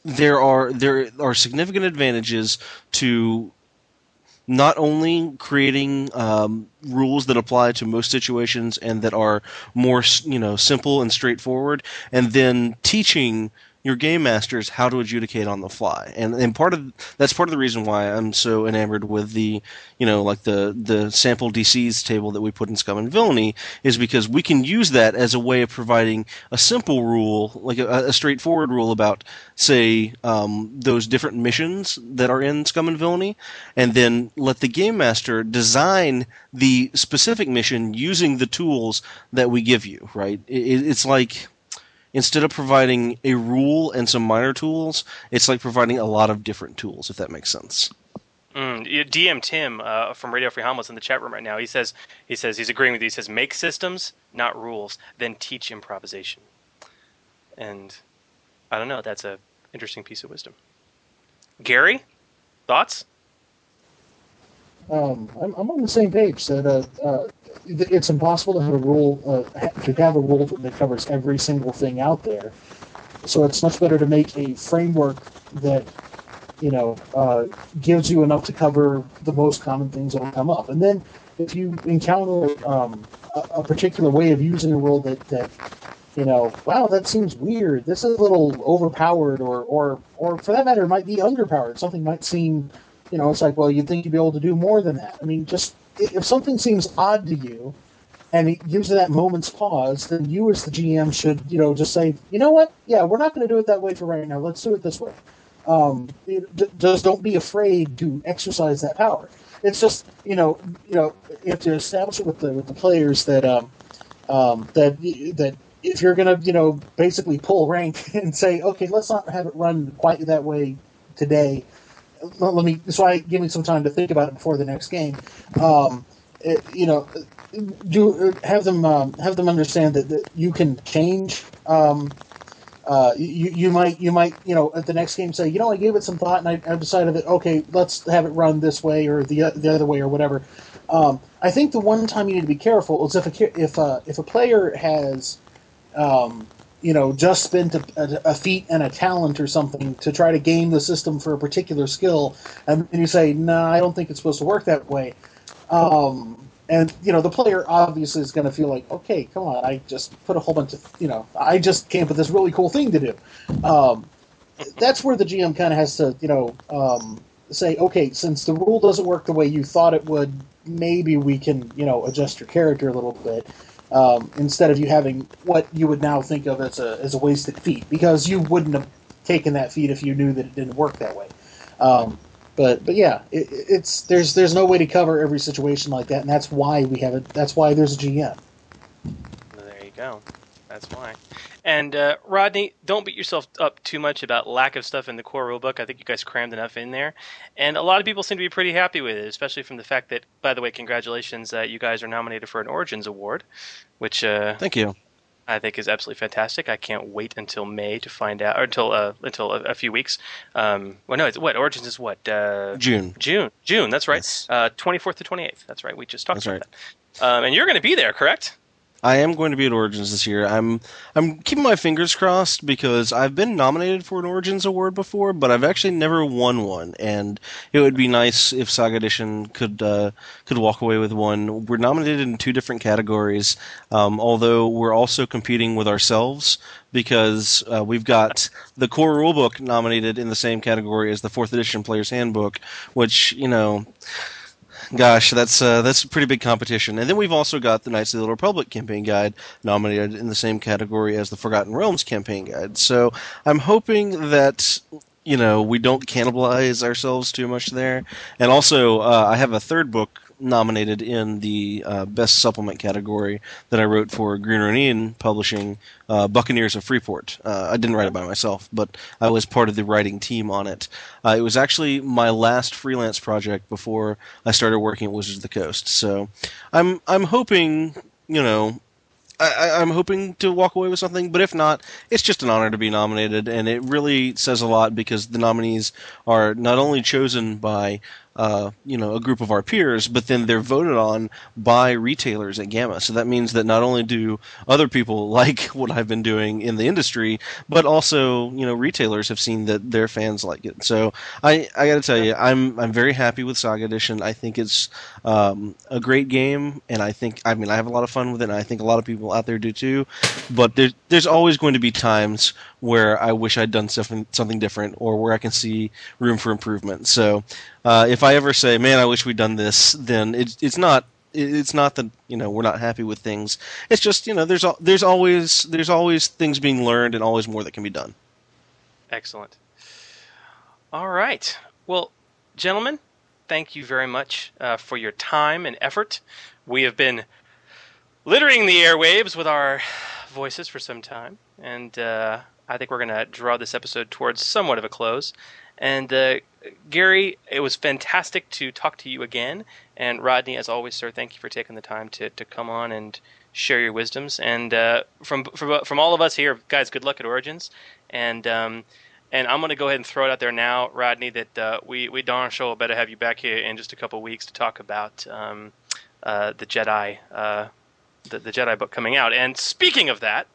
there are there are significant advantages to not only creating um, rules that apply to most situations and that are more you know simple and straightforward, and then teaching your game masters how to adjudicate on the fly. And and part of that's part of the reason why I'm so enamored with the you know like the the sample DCs table that we put in Scum and Villainy is because we can use that as a way of providing a simple rule, like a, a straightforward rule about say um, those different missions that are in Scum and Villainy, and then let the game master design the specific mission using the tools that we give you. Right? It, it's like instead of providing a rule and some minor tools, it's like providing a lot of different tools, if that makes sense. Mm, DM Tim uh, from Radio Free Hommlet's in the chat room right now. He says he says he's agreeing with you. He says make systems, not rules, then teach improvisation. And I don't know. That's a interesting piece of wisdom. Gary, thoughts? Um, I'm, I'm on the same page that uh, uh, it- it's impossible to have a rule uh, to have a rule that covers every single thing out there. So it's much better to make a framework that you know uh, gives you enough to cover the most common things that will come up. And then if you encounter um, a, a particular way of using a rule that that you know, wow, that seems weird. This is a little overpowered, or or or for that matter, might be underpowered. Something might seem, you know, it's like, well, you'd think you'd be able to do more than that. I mean, just if something seems odd to you, and it gives you that moment's pause, then you as the GM should, you know, just say, you know what? Yeah, we're not going to do it that way for right now. Let's do it this way. Um, it- just don't be afraid to exercise that power. It's just, you know, you know, you have to establish it with the with the players that um, um, that that if you're gonna, you know, basically pull rank <laughs> and say, okay, let's not have it run quite that way today. Let me. That's why give me some time to think about it before the next game. Um, it, you know, do have them um, have them understand that, that you can change. Um, uh, you, you might you might you know at the next game say you know I gave it some thought and I, I decided that okay let's have it run this way or the the other way or whatever. Um, I think the one time you need to be careful is if a if a, if a player has um, you know just spent a, a, feat and a talent or something to try to game the system for a particular skill and, and you say no nah, I don't think it's supposed to work that way. Um, and you know the player obviously is going to feel like, okay, come on, I just put a whole bunch of, you know, I just came up with this really cool thing to do. Um, that's where the GM kind of has to, you know, um, say, okay, since the rule doesn't work the way you thought it would, maybe we can, you know, adjust your character a little bit. Um, instead of you having what you would now think of as a as a wasted feat, because you wouldn't have taken that feat if you knew that it didn't work that way. Um, but but yeah, it, it's there's there's no way to cover every situation like that, and that's why we have it. That's why there's a GM. There you go. That's why. And uh, Rodney, don't beat yourself up too much about lack of stuff in the core rulebook. I think you guys crammed enough in there, and a lot of people seem to be pretty happy with it, especially from the fact that, by the way, congratulations, uh, you guys are nominated for an Origins Award, which uh, Thank you. I think is absolutely fantastic. I can't wait until May to find out, or until uh, until a, a few weeks. Um, well, no, it's what Origins is what uh, June. June, June. That's right. Twenty fourth to twenty eighth. That's right. We just talked That's about that. Um, and you're going to be there, correct? I am going to be at Origins this year. I'm I'm keeping my fingers crossed because I've been nominated for an Origins award before, but I've actually never won one, and it would be nice if Saga Edition could uh, could walk away with one. We're nominated in two different categories, um, although we're also competing with ourselves because uh, we've got the core rulebook nominated in the same category as the fourth edition player's handbook, which you know gosh, that's uh, that's a pretty big competition. And then we've also got the Knights of the Old Republic campaign guide nominated in the same category as the Forgotten Realms campaign guide. So I'm hoping that you know we don't cannibalize ourselves too much there. And also, uh, I have a third book nominated in the uh, best supplement category that I wrote for Green Ronin Publishing, uh, Buccaneers of Freeport. Uh, I didn't write it by myself, but I was part of the writing team on it. Uh, it was actually my last freelance project before I started working at Wizards of the Coast. So I'm I'm hoping you know I, I'm hoping to walk away with something, but if not, it's just an honor to be nominated, and it really says a lot because the nominees are not only chosen by uh, you know a group of our peers, but then they're voted on by retailers at GAMA. So that means that not only do other people <laughs> like what I've been doing in the industry, but also you know retailers have seen that their fans like it. So I I got to tell you, I'm I'm very happy with Saga Edition. I think it's um, a great game, and I think I mean I have a lot of fun with it, and I think a lot of people out there do too. But there's there's always going to be times where I wish I'd done something something different, or where I can see room for improvement. So uh, if I ever say, "Man, I wish we'd done this," then it, it's not it's not that you know we're not happy with things. It's just you know there's there's always there's always things being learned and always more that can be done. Excellent. All right. Well, gentlemen, thank you very much uh, for your time and effort. We have been littering the airwaves with our voices for some time, and uh, I think we're going to draw this episode towards somewhat of a close. And uh, Gary, it was fantastic to talk to you again. And Rodney, as always, sir, thank you for taking the time to, to come on and share your wisdoms. And uh, from, from from all of us here, guys, good luck at Origins. And um, and I'm going to go ahead and throw it out there now, Rodney, that uh, we we darn sure will better have you back here in just a couple of weeks to talk about um, uh, the Jedi uh, the, the Jedi book coming out. And speaking of that,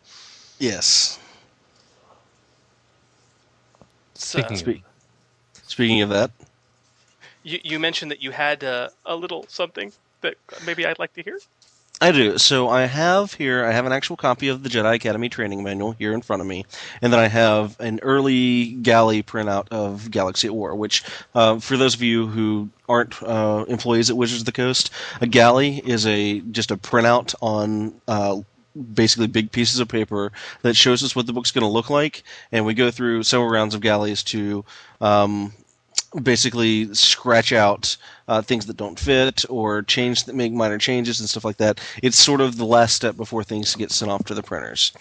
Yes. so- Speaking, speaking of that, you, you mentioned that you had uh, a little something that maybe I'd like to hear. I do. So I have here, I have an actual copy of the Jedi Academy training manual here in front of me, and then I have an early galley printout of Galaxy at War. Which, uh, for those of you who aren't uh, employees at Wizards of the Coast, a galley is a just a printout on. Uh, basically big pieces of paper that shows us what the book's going to look like and we go through several rounds of galleys to um, basically scratch out uh, things that don't fit or change that make minor changes and stuff like that. It's sort of the last step before things get sent off to the printers.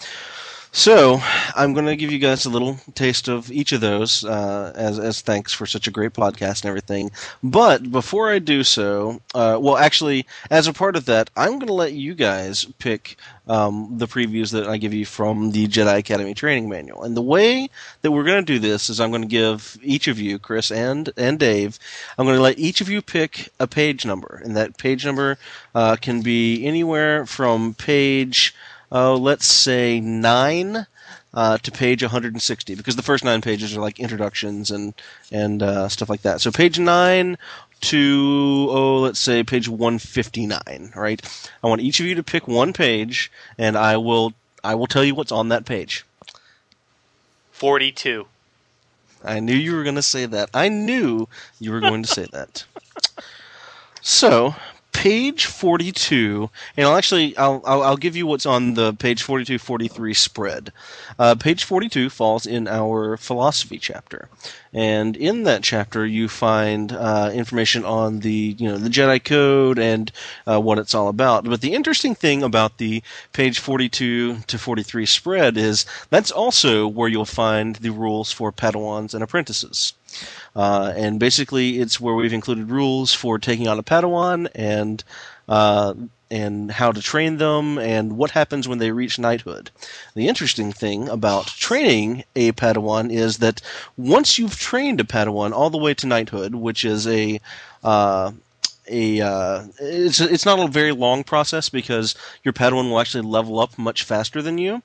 So I'm going to give you guys a little taste of each of those uh, as as thanks for such a great podcast and everything. But before I do so, uh, well, actually, as a part of that, I'm going to let you guys pick um, the previews that I give you from the Jedi Academy training manual. And the way that we're going to do this is I'm going to give each of you, Chris and and Dave, I'm going to let each of you pick a page number, and that page number uh, can be anywhere from page oh, let's say nine uh, to page 160, because the first nine pages are like introductions and and uh, stuff like that. So page nine to oh, let's say page 159. Right. I want each of you to pick one page, and I will I will tell you what's on that page. Forty-two. I knew you were going to say that. I knew you were going to say that. So, page 42, and I'll actually I'll, I'll I'll give you what's on the page 42 43 spread. Uh, page 42 falls in our philosophy chapter, and in that chapter you find uh, information on the you know the Jedi Code and uh, what it's all about. But the interesting thing about the page 42 to 43 spread is that's also where you'll find the rules for Padawans and apprentices. Uh, and basically, it's where we've included rules for taking on a Padawan and uh, and how to train them and what happens when they reach knighthood. The interesting thing about training a Padawan is that once you've trained a Padawan all the way to knighthood, which is a uh, a uh, it's it's not a very long process because your Padawan will actually level up much faster than you.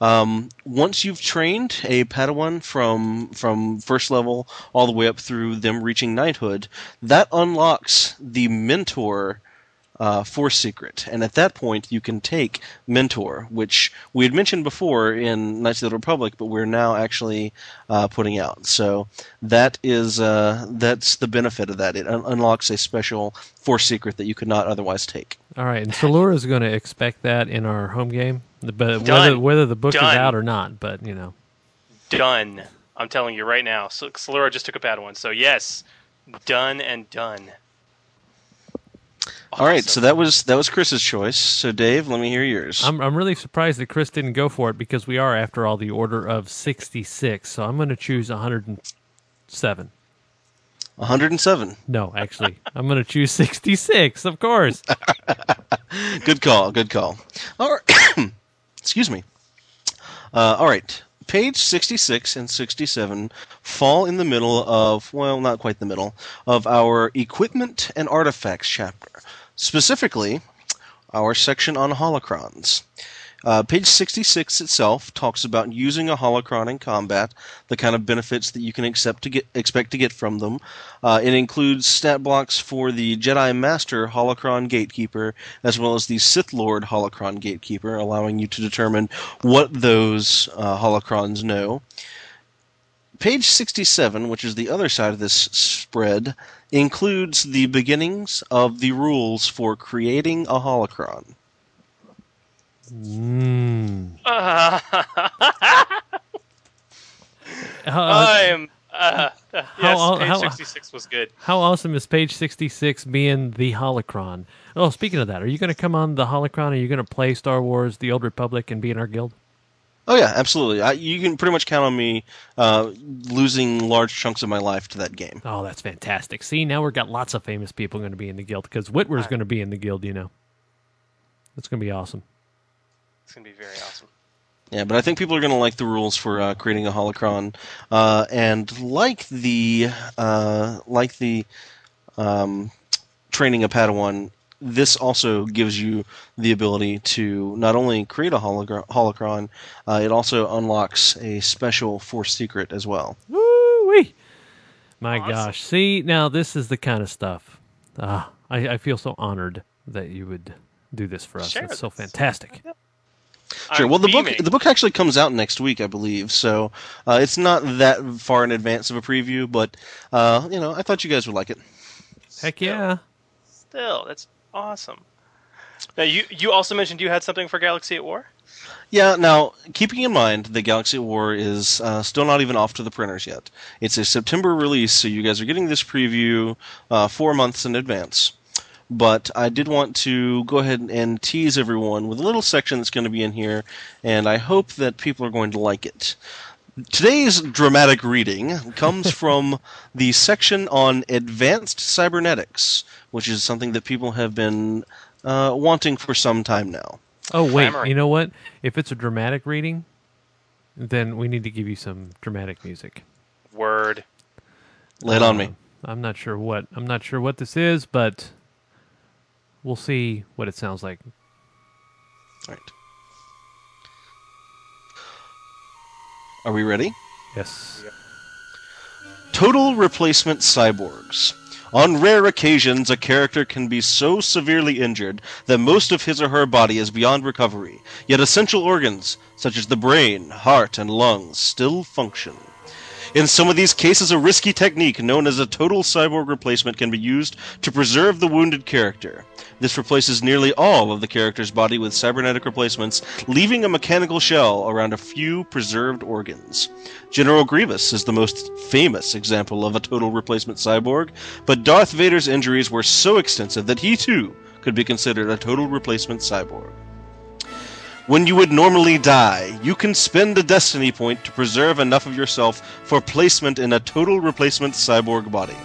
Um, once you've trained a Padawan from from first level all the way up through them reaching knighthood, that unlocks the mentor uh, Force Secret, and at that point you can take Mentor, which we had mentioned before in Knights of the Republic, but we're now actually uh, putting out. So that is uh, that's the benefit of that. It un- unlocks a special Force Secret that you could not otherwise take. All right, and Salura is going to expect that in our home game, but whether Done. whether the book is out or not. But you know, Done. I'm telling you right now. So Salura just took a Padawan. So yes, done and done. All right, so that was that was Chris's choice. So Dave, let me hear yours. I'm I'm really surprised that Chris didn't go for it because we are, after all, the order of 66. So I'm going to choose 107. 107. No, actually, <laughs> I'm going to choose 66. Of course. <laughs> good call. Good call. All right. <clears throat> Excuse me. Uh, all right. Page 66 and 67 fall in the middle of, well, not quite the middle, of our equipment and artifacts chapter. Specifically, our section on holocrons. Uh, page 66 itself talks about using a holocron in combat, the kind of benefits that you can accept to get, expect to get from them. Uh, it includes stat blocks for the Jedi Master Holocron Gatekeeper, as well as the Sith Lord Holocron Gatekeeper, allowing you to determine what those uh, holocrons know. Page 67, which is the other side of this spread, includes the beginnings of the rules for creating a holocron. Mm. <laughs> I'm. Uh, yes, how- page how- 66 was good. How awesome is page 66 being the holocron? Oh, speaking of that, are you going to come on the holocron? Are you going to play Star Wars: The Old Republic and be in our guild? Oh yeah, absolutely. I, you can pretty much count on me uh, losing large chunks of my life to that game. Oh, that's fantastic. See, now we've got lots of famous people going to be in the guild because Witwer's going to be in the guild, you know. That's going to be awesome. It's gonna be very awesome. Yeah, but I think people are going to like the rules for uh, creating a holocron, uh, and like the uh, like the um, training a Padawan. This also gives you the ability to not only create a hologra- holocron, uh, it also unlocks a special Force secret as well. Woo wee! My gosh. See, now this is the kind of stuff. Ah, I, I feel so honored that you would do this for us. Share It's so fantastic. Sure. I'm well, the book the book actually comes out next week, I believe. So uh, it's not that far in advance of a preview, but uh, you know, I thought you guys would like it. Heck yeah! Still, that's awesome. Now, you you also mentioned you had something for Galaxy at War. Yeah. Now, keeping in mind the Galaxy at War is uh, still not even off to the printers yet. It's a September release, so you guys are getting this preview uh, four months in advance. But I did want to go ahead and tease everyone with a little section that's going to be in here, and I hope that people are going to like it. Today's dramatic reading comes <laughs> from the section on advanced cybernetics, which is something that people have been uh, wanting for some time now. Oh wait, Clamoring. you know what? If it's a dramatic reading, then we need to give you some dramatic music. Word. Lay it on me. Uh, I'm not sure what I'm not sure what this is, but we'll see what it sounds like. All right. Are we ready? Yes. Total replacement cyborgs. On rare occasions, a character can be so severely injured that most of his or her body is beyond recovery, yet essential organs, such as the brain, heart, and lungs, still function. In some of these cases, a risky technique known as a total cyborg replacement can be used to preserve the wounded character. This replaces nearly all of the character's body with cybernetic replacements, leaving a mechanical shell around a few preserved organs. General Grievous is the most famous example of a total replacement cyborg, but Darth Vader's injuries were so extensive that he too could be considered a total replacement cyborg. When you would normally die, you can spend a destiny point to preserve enough of yourself for placement in a total replacement cyborg body.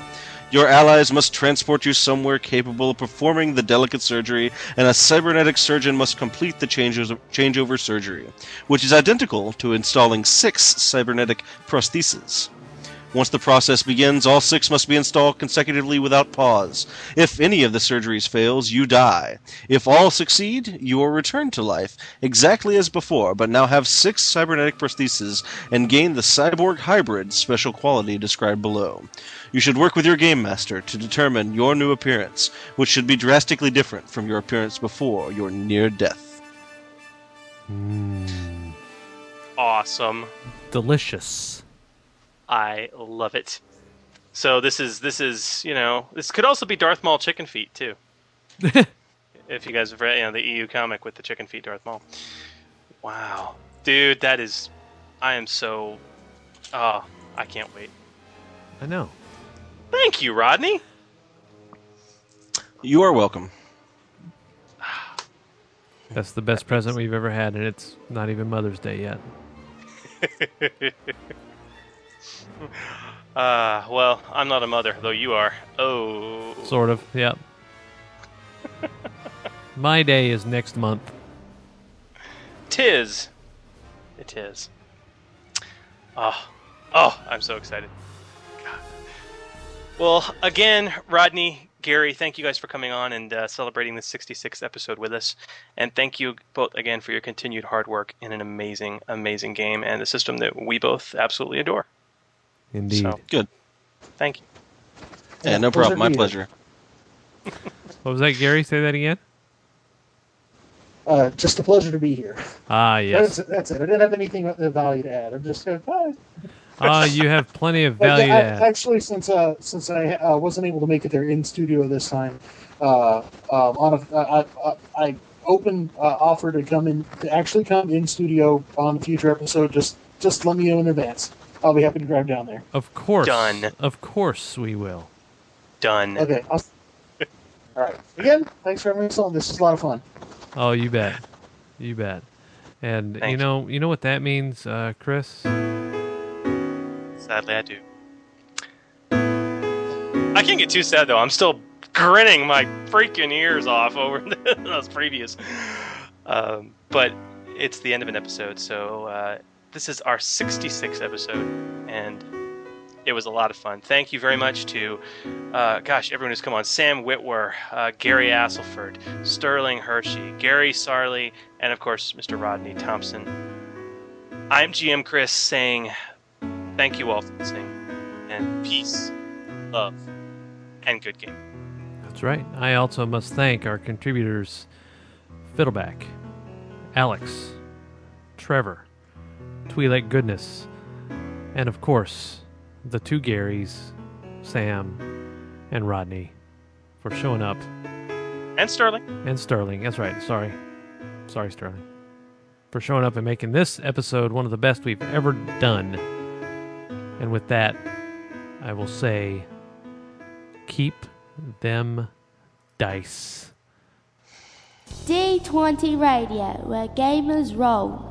Your allies must transport you somewhere capable of performing the delicate surgery, and a cybernetic surgeon must complete the changeover surgery, which is identical to installing six cybernetic prostheses. Once the process begins, all six must be installed consecutively without pause. If any of the surgeries fails, you die. If all succeed, you are returned to life, exactly as before, but now have six cybernetic prostheses and gain the cyborg hybrid special quality described below. You should work with your game master to determine your new appearance, which should be drastically different from your appearance before your near death. Hmm. Awesome. Delicious. I love it. So this is this is you know this could also be Darth Maul chicken feet too. <laughs> if you guys have read you know the EU comic with the chicken feet Darth Maul. Wow, dude, that is. I am so. Oh, I can't wait. I know. Thank you, Rodney. You are welcome. <sighs> That's the best present we've ever had, and it's not even Mother's Day yet. <laughs> <laughs> uh, well, I'm not a mother, though you are. Oh. Sort of, yep. <laughs> My day is next month. Tis. It is. Oh, oh, I'm so excited. God. Well, again, Rodney, Gary, thank you guys for coming on and uh, celebrating this 66th episode with us. And thank you both again for your continued hard work in an amazing, amazing game and a system that we both absolutely adore. Indeed. So, Good. thank you. Yeah, no problem. My pleasure. What was that, Gary? Say that again. Uh, just a pleasure to be here. Ah, yes. That's, that's it. I didn't have anything of value to add. I'm just uh, bye. Ah, you have plenty of <laughs> value to I- add. Actually, since uh, since I uh, wasn't able to make it there in studio this time, uh, um, on a, I, I, I open uh, offer to come in to actually come in studio on a future episode. Just just let me know in advance. I'll be happy to drive down there. Of course. Done. Of course we will. Done. Okay. I'll, <laughs> all right. Again, thanks for having me on. This is a lot of fun. Oh, you bet. You bet. And you Thank you. know, you know what that means, uh, Chris? Sadly, I do. I can't get too sad though. I'm still grinning my freaking ears off over <laughs> those previous. Um, but it's the end of an episode, so uh, this is our 66th episode, and it was a lot of fun. Thank you very much to, uh, gosh, everyone who's come on: Sam Witwer, uh, Gary Astleford, Sterling Hershey, Gary Sarli, and of course Mr. Rodney Thompson. I'm GM Chris saying thank you all for listening, and peace, love, and good game. That's right. I also must thank our contributors Fiddleback, Alex, Trevor, Twi'lek Goodness, and of course, the two Garys, Sam and Rodney, for showing up. And Sterling. And Sterling. That's right. Sorry. Sorry, Sterling. For showing up and making this episode one of the best we've ever done. And with that, I will say keep them dice. D20 Radio, where gamers roll.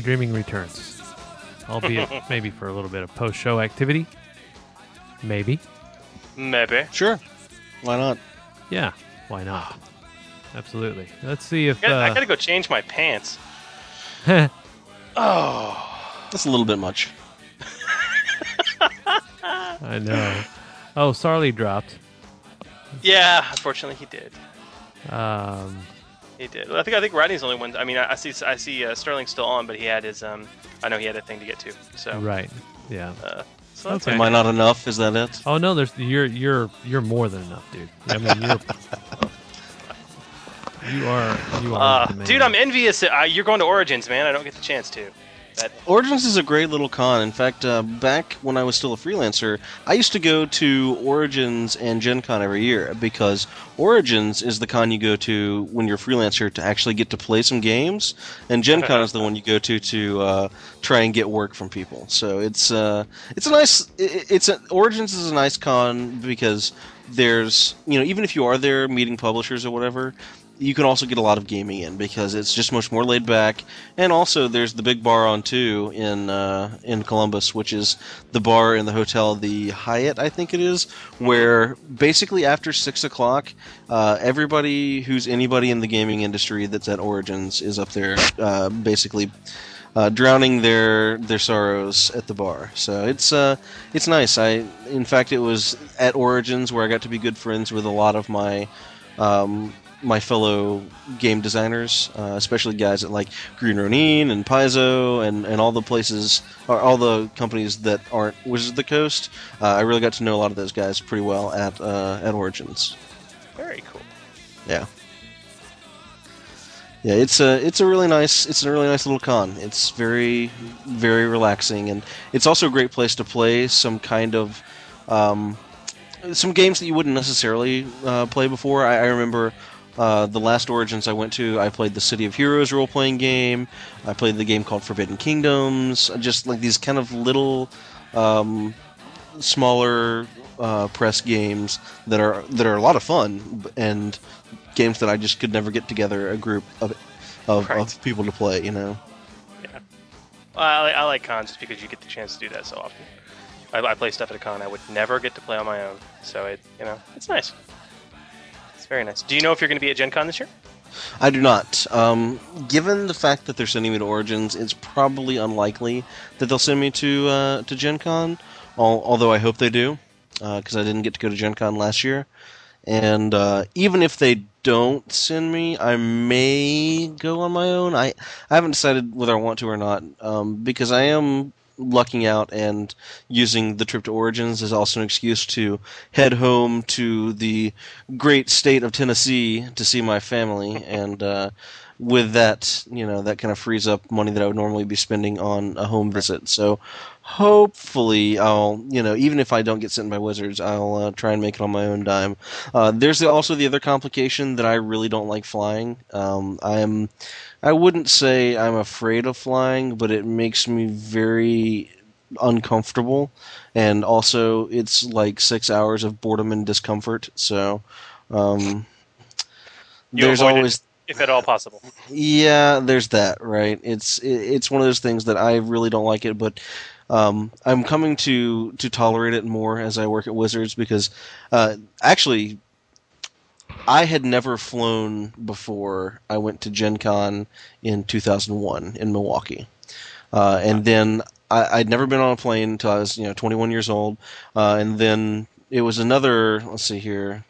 Daydreaming returns. Albeit <laughs> maybe for a little bit of post show activity. Maybe. Maybe. Sure. Why not? Yeah, why not? Absolutely. Let's see if. I gotta, I Uh, gotta go change my pants. <laughs> Oh, That's a little bit much. <laughs> I know. Oh, Sarli dropped. yeah. Unfortunately, he did. Um, He did. I think I think Rodney's the only one. I mean, I, I see I see uh, Sterling still on, but he had his. Um, I know he had a thing to get to. So Right. Yeah. Uh, so that's Okay. Am I not enough? Is that it? Oh no, there's you're you're you're more than enough, dude. I mean, you're <laughs> you are you are Uh, dude, I'm envious. Uh, you're going to Origins, man. I don't get the chance to. That Origins is a great little con. In fact, uh, back when I was still a freelancer, I used to go to Origins and Gen Con every year because Origins is the con you go to when you're a freelancer to actually get to play some games, and Gen Con is the one you go to to uh, try and get work from people. So it's uh, it's a nice it's a, Origins is a nice con because there's you know even if you are there meeting publishers or whatever you can also get a lot of gaming in because it's just much more laid back. And also, there's the big bar on two in uh, in Columbus, which is the bar in the hotel, the Hyatt, I think it is, where basically after six o'clock, uh, everybody who's anybody in the gaming industry that's at Origins is up there, uh, basically. Uh, drowning their their sorrows at the bar, so it's uh it's nice. I in fact it was at Origins where I got to be good friends with a lot of my um, my fellow game designers, uh, especially guys at like Green Ronin and Paizo and, and all the places, or all the companies that aren't Wizards of the Coast. Uh, I really got to know a lot of those guys pretty well at uh, at Origins. very cool. Yeah. Yeah, it's a it's a really nice it's a really nice little con. It's very very relaxing, and it's also a great place to play some kind of um, some games that you wouldn't necessarily uh, play before. I, I remember uh, the last Origins I went to. I played the City of Heroes role playing game. I played the game called Forbidden Kingdoms. Just like these kind of little um, smaller uh, press games that are that are a lot of fun and games that I just could never get together a group of of, of people to play. You know. Yeah, Well, I, like- I like cons just because you get the chance to do that so often. I, I play stuff at a con I would never get to play on my own, so it you know it's nice. Very nice. Do you know if you're going to be at Gen Con this year? I do not. Um, given the fact that they're sending me to Origins, it's probably unlikely that they'll send me to uh, to Gen Con. Al- although I hope they do, because I didn't get to go to Gen Con last year. And uh, even if they don't send me, I may go on my own. I I haven't decided whether I want to or not, um, because I am lucking out and using the trip to Origins as also an excuse to head home to the great state of Tennessee to see my family, and uh, with that, you know, that kind of frees up money that I would normally be spending on a home visit. So hopefully, I'll, you know, even if I don't get sent by Wizards, I'll uh, try and make it on my own dime. Uh, there's the, also the other complication that I really don't like flying. Um, I'm, I wouldn't say I'm afraid of flying, but it makes me very uncomfortable, and also it's like six hours of boredom and discomfort. So, um, there's always if at all possible. yeah, there's that, right? It's it's one of those things that I really don't like it, but um, I'm coming to to tolerate it more as I work at Wizards because uh, actually I had never flown before I went to Gen Con in 2001 in Milwaukee. Uh, and then I, I'd never been on a plane until I was, you know, 21 years old. Uh, and then it was another, let's see here,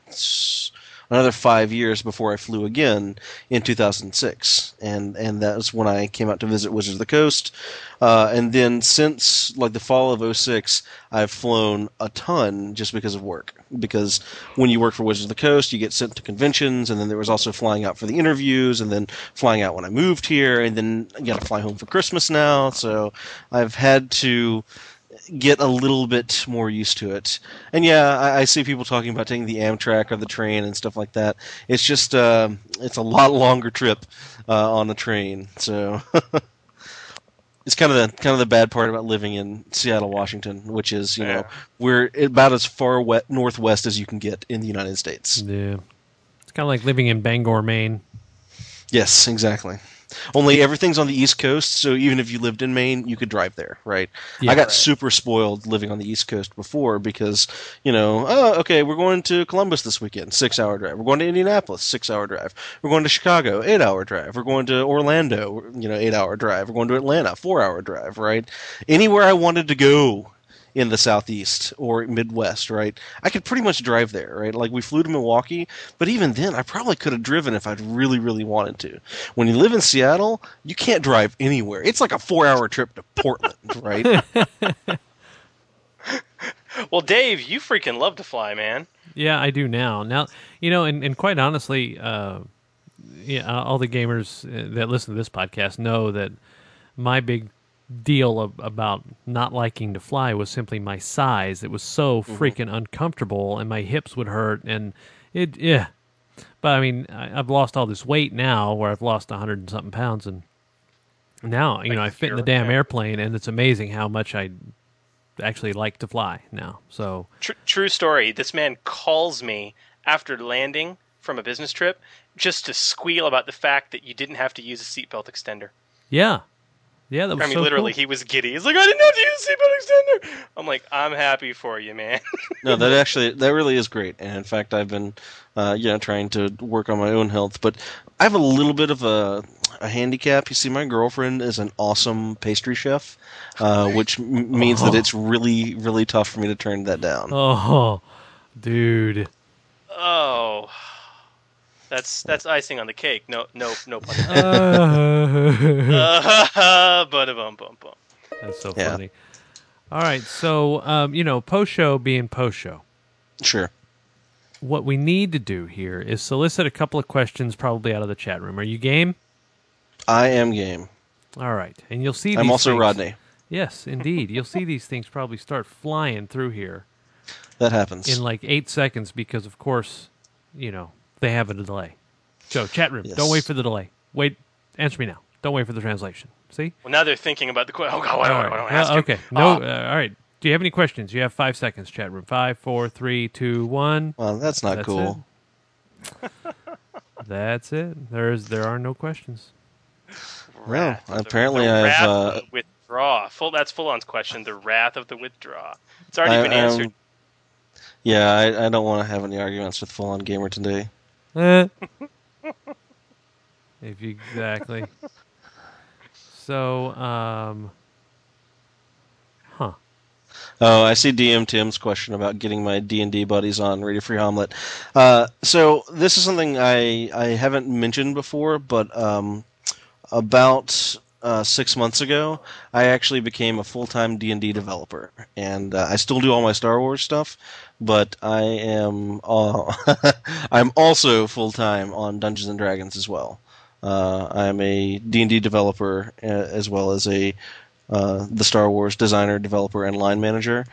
another five years before I flew again in 2006. And, and that was when I came out to visit Wizards of the Coast. Uh, and then since like the fall of 06, I've flown a ton just because of work. Because when you work for Wizards of the Coast, you get sent to conventions, and then there was also flying out for the interviews, and then flying out when I moved here, and then I got to fly home for Christmas now. So I've had to get a little bit more used to it. And yeah, I, I see people talking about taking the Amtrak or the train and stuff like that. It's just uh, it's a lot <laughs> longer trip uh, on the train. So <laughs> it's kind of the kind of the bad part about living in Seattle, Washington, which is you know we're about as far we- northwest as you can get in the United States. Yeah. It's kind of like living in Bangor, Maine. Yes, exactly. Only everything's on the East Coast, so even if you lived in Maine, you could drive there, right? Yeah. I got Right. super spoiled living on the East Coast before because, you know, oh, okay, we're going to Columbus this weekend, six hour drive. We're going to Indianapolis, six hour drive. We're going to Chicago, eight hour drive. We're going to Orlando, you know, eight hour drive. We're going to Atlanta, four hour drive, right? Anywhere I wanted to go in the southeast or Midwest, right? I could pretty much drive there, right? Like we flew to Milwaukee, but even then, I probably could have driven if I'd really, really wanted to. When you live in Seattle, you can't drive anywhere. It's like a four-hour trip to Portland, <laughs> right? <laughs> Well, Dave, you freaking love to fly, man. Yeah, I do now. Now, you know, and, and quite honestly, uh, yeah, all the gamers uh, that listen to this podcast know that my big deal of, about not liking to fly was simply my size. It was so Mhm. freaking uncomfortable, and my hips would hurt, and it yeah. But I mean, I, I've lost all this weight now, where I've lost a hundred and something pounds, and now you know I fit in the damn airplane, and it's amazing how much I actually like to fly now. So Tr- true story. This man calls me after landing from a business trip just to squeal about the fact that you didn't have to use a seatbelt extender. yeah, yeah, that was I mean, so literally, cool. he was giddy. He's like, I didn't have to use a seatbelt extender. I'm like, I'm happy for you, man. <laughs> no, that actually that really is great. And in fact, I've been, uh, you know, trying to work on my own health, but I have a little bit of a a handicap. You see, my girlfriend is an awesome pastry chef, uh, which m- means that Oh. it's really, really tough for me to turn that down. Oh, dude. oh, that's that's icing on the cake. No, no, no pun. Uh. but a bum bum bum. That's so Yeah. funny. All right, so um, you know, post show being post show. Sure. What we need to do here is solicit a couple of questions, probably out of the chat room. Are you game? I am game. All right, and you'll see. I'm these also things- Rodney. Yes, indeed. You'll see these things probably start flying through here That happens. in like eight seconds because, of course, you know they have a delay. So, chat room, don't wait for the delay. Wait, answer me now. Don't wait for the translation. See? Well, now they're thinking about the question. Oh God, why don't, All why don't I ask Uh, him? okay. No. Uh, Uh, all right. Do you have any questions? You have five seconds. Chat room. Five, four, three, two, one. Well, that's not cool. It. <laughs> That's it. There's there are no questions. Well, apparently the I've. wrath Uh, of the withdraw. Full. That's full on's question. The wrath of the withdraw. It's already I- been um, answered. yeah, I, I don't want to have any arguments with Full On Gamer today. Eh. if you exactly. So, um, huh? Oh, I see DM Tim's question about getting my D and D buddies on Radio Free Hommlet. Uh, so this is something I I haven't mentioned before, but um, about uh, six months ago, I actually became a full time D and D developer, and uh, I still do all my Star Wars stuff, but I am uh, <laughs> I'm also full time on Dungeons and Dragons as well. Uh, I'm a D and D developer uh, as well as a uh, the Star Wars designer, developer, and line manager.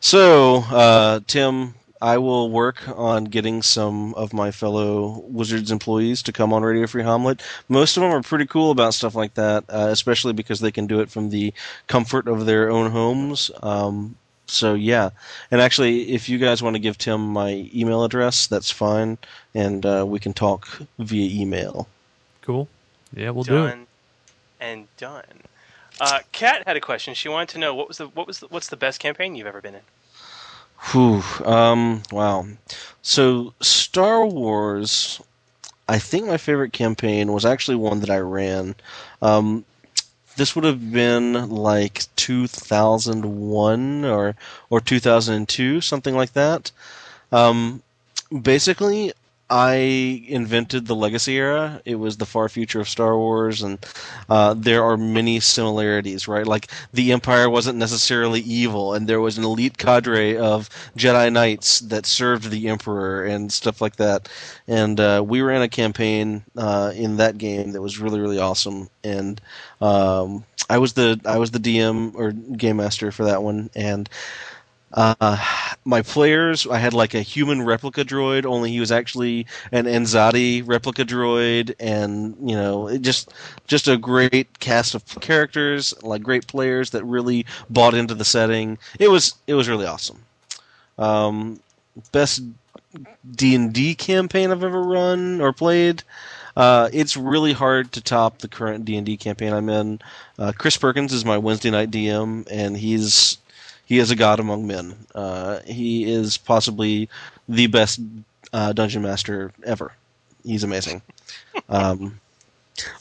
So, uh, Tim, I will work on getting some of my fellow Wizards employees to come on Radio Free Hommlet. Most of them are pretty cool about stuff like that, uh, especially because they can do it from the comfort of their own homes. Um, so yeah, and actually, if you guys want to give Tim my email address, that's fine, and uh, we can talk via email. Cool. Yeah, we'll do it. and done. Uh, Kat had a question. She wanted to know what was the what was the, what's the best campaign you've ever been in? Whew. Um, wow. So Star Wars, I think my favorite campaign was actually one that I ran. Um, this would have been like 2001 or or 2002, something like that. Um, basically, I invented the Legacy era. It was the far future of Star Wars, and uh, there are many similarities, right? Like the Empire wasn't necessarily evil, and there was an elite cadre of Jedi Knights that served the Emperor and stuff like that. And uh, we ran a campaign uh, in that game that was really, really awesome. And um, I was the I was the DM or game master for that one, and uh, my players, I had like a human replica droid, only he was actually an Anzati replica droid, and you know, just just a great cast of characters, like great players that really bought into the setting. It was it was really awesome. Um, best D and D campaign I've ever run or played. Uh, it's really hard to top the current D and D campaign I'm in. Uh, Chris Perkins is my Wednesday night DM, and he's he is a god among men. Uh, he is possibly the best uh, dungeon master ever. He's amazing. <laughs> um,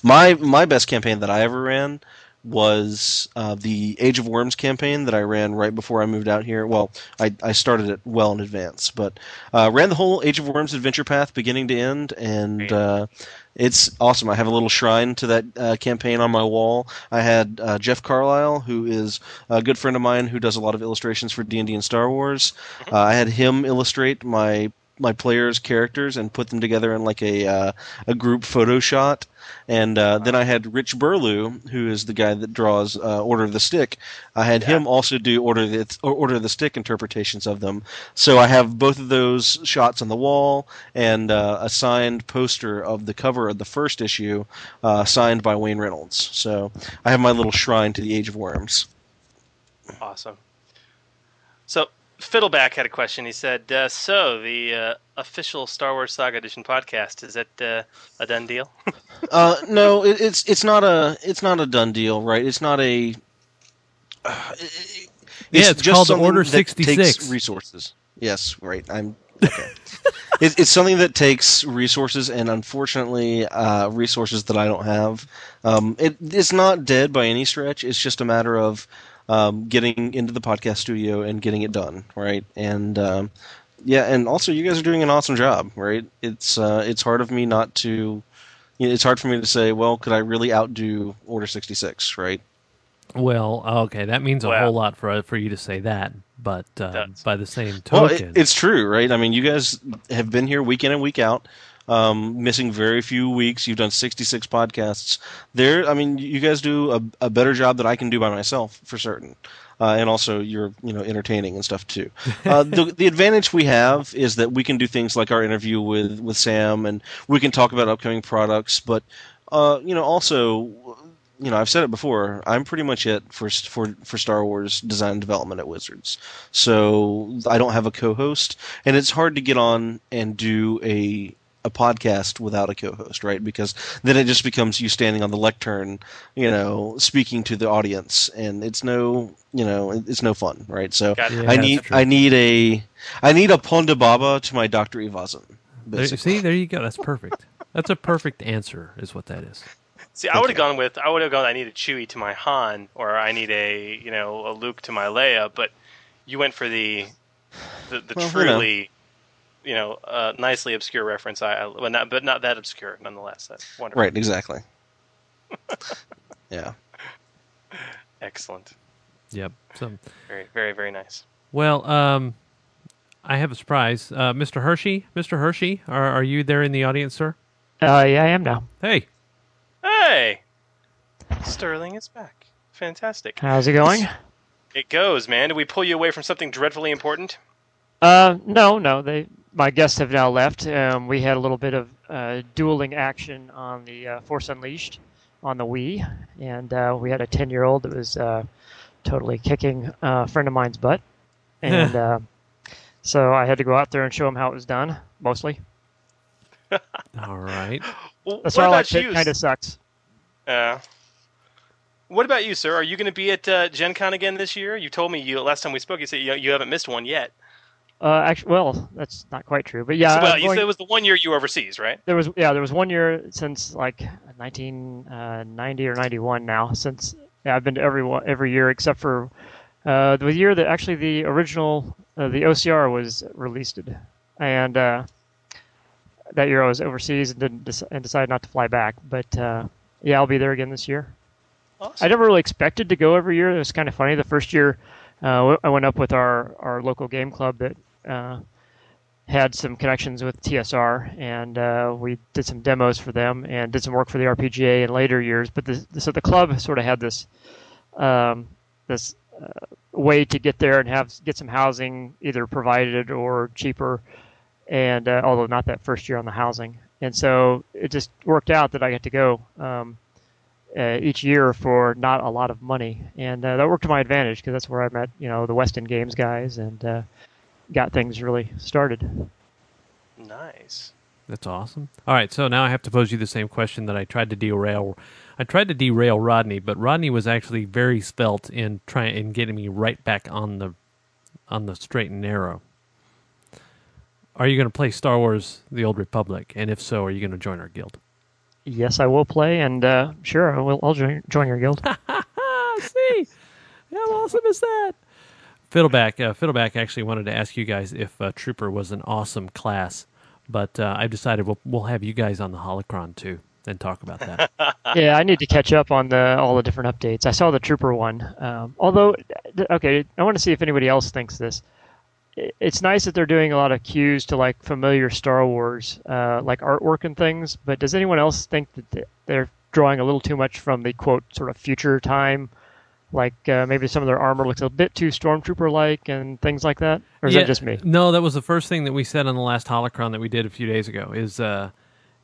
my my best campaign that I ever ran was uh, the Age of Worms campaign that I ran right before I moved out here. Well, I, I started it well in advance, but uh, ran the whole Age of Worms adventure path beginning to end, and uh, it's awesome. I have a little shrine to that uh, campaign on my wall. I had uh, Jeff Carlisle, who is a good friend of mine who does a lot of illustrations for D and D and Star Wars. Uh, I had him illustrate my my players' characters and put them together in like a uh, a group photo shot. And uh, then I had Rich Burlew, who is the guy that draws uh, Order of the Stick. I had him also do Order of the, Order of the Stick interpretations of them. So I have both of those shots on the wall and uh, a signed poster of the cover of the first issue, uh, signed by Wayne Reynolds. So I have my little shrine to the Age of Worms. Awesome. So Fiddleback had a question. He said, uh, "So the uh, official Star Wars Saga Edition podcast is that uh, a done deal?" <laughs> Uh, no, it, it's it's not a it's not a done deal, right? It's not a. Uh, it- Yeah, it's just called something Order that 66. resources. Yes, right. I'm okay. <laughs> it, it's something that takes resources, and unfortunately, uh, resources that I don't have. Um, it, it's not dead by any stretch. It's just a matter of um, getting into the podcast studio and getting it done, right? And um, yeah, and also you guys are doing an awesome job, right? It's uh, it's hard of me not to. You know, it's hard for me to say, well, could I really outdo Order sixty six, right? Well, okay, that means a Wow. whole lot for for you to say that, but uh, by the same Well, token, it, it's true, right? I mean, you guys have been here week in and week out, um, missing very few weeks. You've done 66 podcasts. There, I mean, you guys do a, a better job than I can do by myself, for certain. Uh, and also, you're you know entertaining and stuff too. <laughs> Uh, the the advantage we have is that we can do things like our interview with with Sam, and we can talk about upcoming products. But uh, you know, also you know, I've said it before. I'm pretty much it for for for Star Wars design and development at Wizards. So I don't have a co-host, and it's hard to get on and do a a podcast without a co-host, right? Because then it just becomes you standing on the lectern, you know, speaking to the audience, and it's no, you know, it's no fun, right? So Yeah, I need true. I need a I need a Ponda Baba to my Doctor Evazan. There, basically. see, there you go. That's perfect. That's a perfect answer, is what that is. See, I would have gone with I would have gone. I need a Chewie to my Han, or I need a you know a Luke to my Leia. But you went for the the, the Well, you know. truly you know uh, nicely obscure reference. I, I well, not, but not that obscure nonetheless. That's wonderful. Right, exactly. <laughs> yeah. Excellent. Yep. So, Very very very nice. well, um, I have a surprise, uh, Mr. Hershey. Mr. Hershey, are are you there in the audience, sir? Uh, yeah, I am now. Hey. Hey, Sterling is back. Fantastic. How's it going? It goes, man. Did we pull you away from something dreadfully important? Uh, no, no. They, my guests have now left. Um, we had a little bit of uh, dueling action on the uh, Force Unleashed on the Wii, and uh, we had a ten-year-old that was uh, totally kicking uh, a friend of mine's butt, <laughs> and uh, so I had to go out there and show him how it was done, mostly. <laughs> All right. Well, That's what all I about you? Kind of sucks. Uh, what about you, sir? Are you going to be at uh, Gen Con again this year? You told me you last time we spoke. You said you, you haven't missed one yet. Uh, actually, well, that's not quite true, but yeah. well, you going- said it was the one year you were overseas, right? There was yeah, there was one year since like 1990 or 91 now since yeah, I've been to every every year except for uh, the year that actually the original uh, the OCR was released, and uh, that year I was overseas and didn't dec- and decided not to fly back. But uh, yeah, I'll be there again this year. I never really expected to go every year. It was kind of funny. The first year, uh, I went up with our, our local game club that uh, had some connections with TSR, and uh, we did some demos for them and did some work for the RPGA in later years. But so the club sort of had this um, this uh, way to get there and have get some housing either provided or cheaper, and uh, although not that first year on the housing. And so it just worked out that I got to go. Um, uh, each year for not a lot of money, and uh, that worked to my advantage because that's where I met you know the West End Games guys and uh, got things really started. Nice. That's awesome. All right, so now I have to pose you the same question that I tried to derail. I tried to derail Rodney, but Rodney was actually very spelt in trying in getting me right back on the on the straight and narrow. Are you going to play Star Wars: The Old Republic? And if so, are you going to join our guild? Yes, I will play, and uh, sure, I will. I'll join, join your guild. <laughs> See, how awesome is that? Fiddleback, uh, Fiddleback actually wanted to ask you guys if uh, Trooper was an awesome class, but uh, I've decided we'll, we'll have you guys on the Holocron too and talk about that. <laughs> yeah, I need to catch up on the all the different updates. I saw the Trooper one. Um, although, okay, I want to see if anybody else thinks this. It's nice that they're doing a lot of cues to like familiar Star Wars, uh, like artwork and things. But does anyone else think that they're drawing a little too much from the quote sort of future time? Like uh, maybe some of their armor looks a bit too stormtrooper-like and things like that, or is Yeah, that just me? No, that was the first thing that we said on the last Holocron that we did a few days ago. Is uh,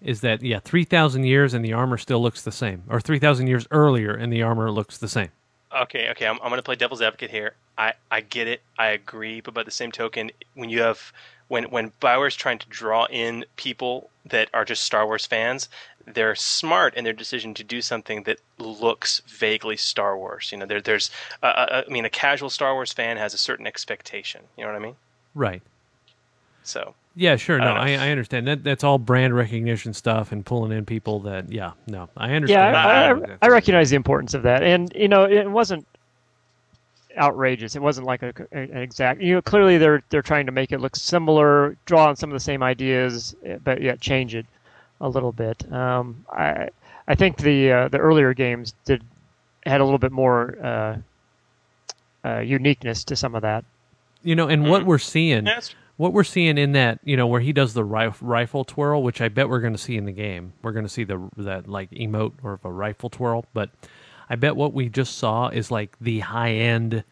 is that yeah, three thousand years and the armor still looks the same, or three thousand years earlier and the armor looks the same. Okay, okay, I'm, I'm going to play devil's advocate here. I, I get it, I agree, but by the same token, when you have when when Bioware's trying to draw in people that are just Star Wars fans, they're smart in their decision to do something that looks vaguely Star Wars. You know, there, there's, uh, uh, I mean, a casual Star Wars fan has a certain expectation. You know what I mean? Right. So Yeah, sure. I No, don't. I, I understand that. That's all brand recognition stuff and pulling in people that. Yeah, no, I Yeah, understand. I, I, I recognize the importance of that, and you know, it wasn't outrageous. It wasn't like a, an exact. You know, clearly they're they're trying to make it look similar, draw on some of the same ideas, eh, but yet change it a little bit. Um, I I think the uh, the earlier games did had a little bit more uh, uh, uniqueness to some of that. You know, and Mm-hmm. what we're seeing, Yes. what we're seeing in that, you know, where he does the rif- rifle twirl, which I bet we're going to see in the game. We're going to see the that like emote or of a rifle twirl, but I bet what we just saw is like the high end,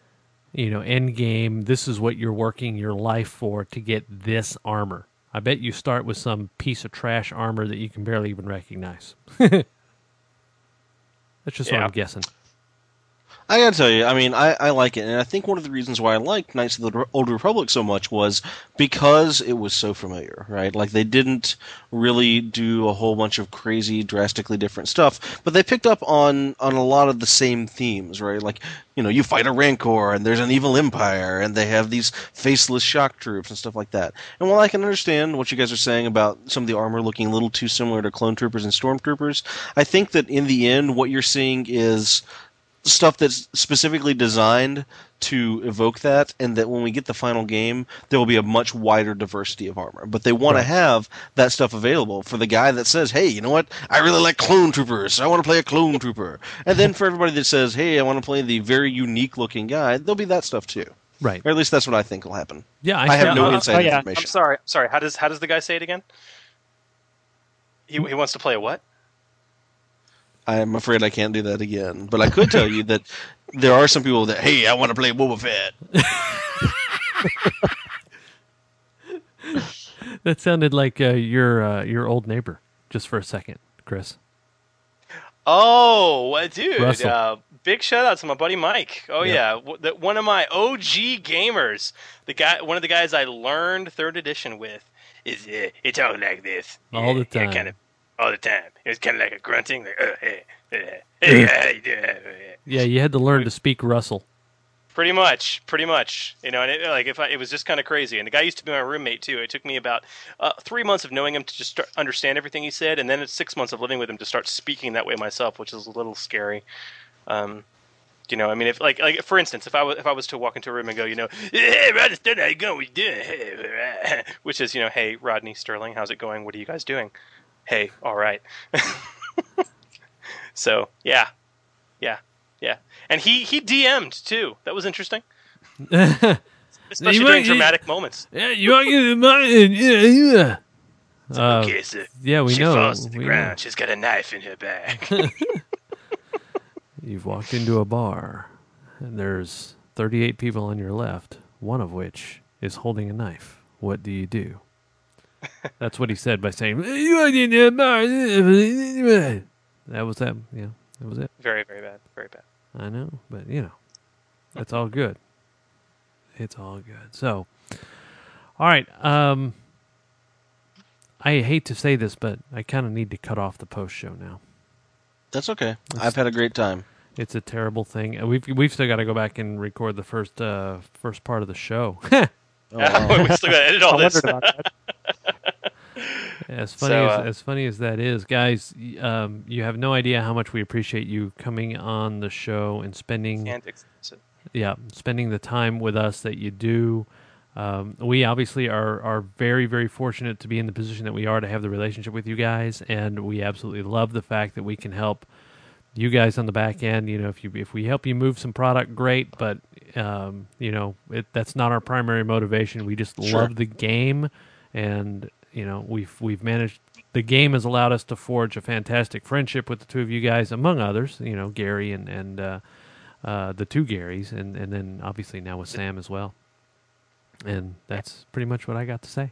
you know, end game. This is what you're working your life for to get this armor. I bet you start with some piece of trash armor that you can barely even recognize. <laughs> That's just what I'm guessing. I gotta tell you, I mean, I, I like it, and I think one of the reasons why I liked Knights of the Old Republic so much was because it was so familiar, right? Like they didn't really do a whole bunch of crazy, drastically different stuff, but they picked up on on a lot of the same themes, right? Like you know, you fight a Rancor, and there's an evil empire, and they have these faceless shock troops and stuff like that. And while I can understand what you guys are saying about some of the armor looking a little too similar to clone troopers and stormtroopers, I think that in the end, what you're seeing is stuff that's specifically designed to evoke that, and that when we get the final game, there will be a much wider diversity of armor. But they want to have that stuff available for the guy that says, "Hey, you know what? I really like clone troopers. I want to play a clone trooper." And then for everybody that says, "Hey, I want to play the very unique looking guy," there'll be that stuff too. Right. Or at least that's what I think will happen. Yeah, I, have no Uh, inside uh, information. I'm sorry, sorry. How does how does the guy say it again? He he wants to play a what? I'm afraid I can't do that again. But I could tell you that there are some people that, "Hey, I want to play Boba Fett." <laughs> That sounded like uh, your uh, your old neighbor, just for a second, Chris. Oh, uh, dude! Russell. Uh, big shout out to my buddy Mike. Oh Yeah. yeah, one of my OG gamers. The guy, one of the guys I learned third edition with, is uh, he talking like this All the Yeah, time. kind of all the time. It was kind of like a grunting, like uh, hey, hey, hey, how you doing? Uh, uh, Yeah, you had to learn to speak Russell. Pretty much, pretty much. You know, and it, like if I, it was just kind of crazy. And the guy used to be my roommate too. It took me about uh, three months of knowing him to just start, understand everything he said, and then it's six months of living with him to start speaking that way myself, which is a little scary. Um, you know, I mean, if like like for instance, if I was if I was to walk into a room and go, you know, hey Rodney Sterling, how you going? What you doing? <laughs> Which is, you know, hey Rodney Sterling, how's it going? What are you guys doing? Hey, all right. <laughs> so yeah, yeah, yeah. And he he DM'd too. That was interesting. <laughs> Especially You during want- you- dramatic moments. Yeah, you want to mine? Yeah, yeah. Uh, okay, so yeah, we she know. falls to the we ground. know. She's got a knife in her back. <laughs> You've walked into a bar, and there's 38 people on your left, one of which is holding a knife. What do you do? That's what he said by saying, "You walked into a bar." That was that. Yeah, that was it. very, very bad. Very bad. I know, but you know, it's all good. It's all good. So, all right. Um, I hate to say this, but I kind of need to cut off the post show now. That's okay. I've had a great time. It's a terrible thing. Uh, We've we've still got to go back and record the first uh, first part of the show. <laughs> Oh, wow. <laughs> we still got to edit all I this. <laughs> wondered about that. as funny So, as, uh, as funny as that is, guys, um, you have no idea how much we appreciate you coming on the show and spending And Yeah, spending the time with us that you do. Um, we obviously are are very very fortunate to be in the position that we are to have the relationship with you guys, and we absolutely love the fact that we can help you guys on the back end. You know, if you if we help you move some product, great. But um, you know, it, that's not our primary motivation. We just Sure. love the game, and you know, we've we've managed. The game has allowed us to forge a fantastic friendship with the two of you guys, among others. You know, Gary and and uh, uh, the two Garys, and and then obviously now with Sam as well. And that's pretty much what I got to say.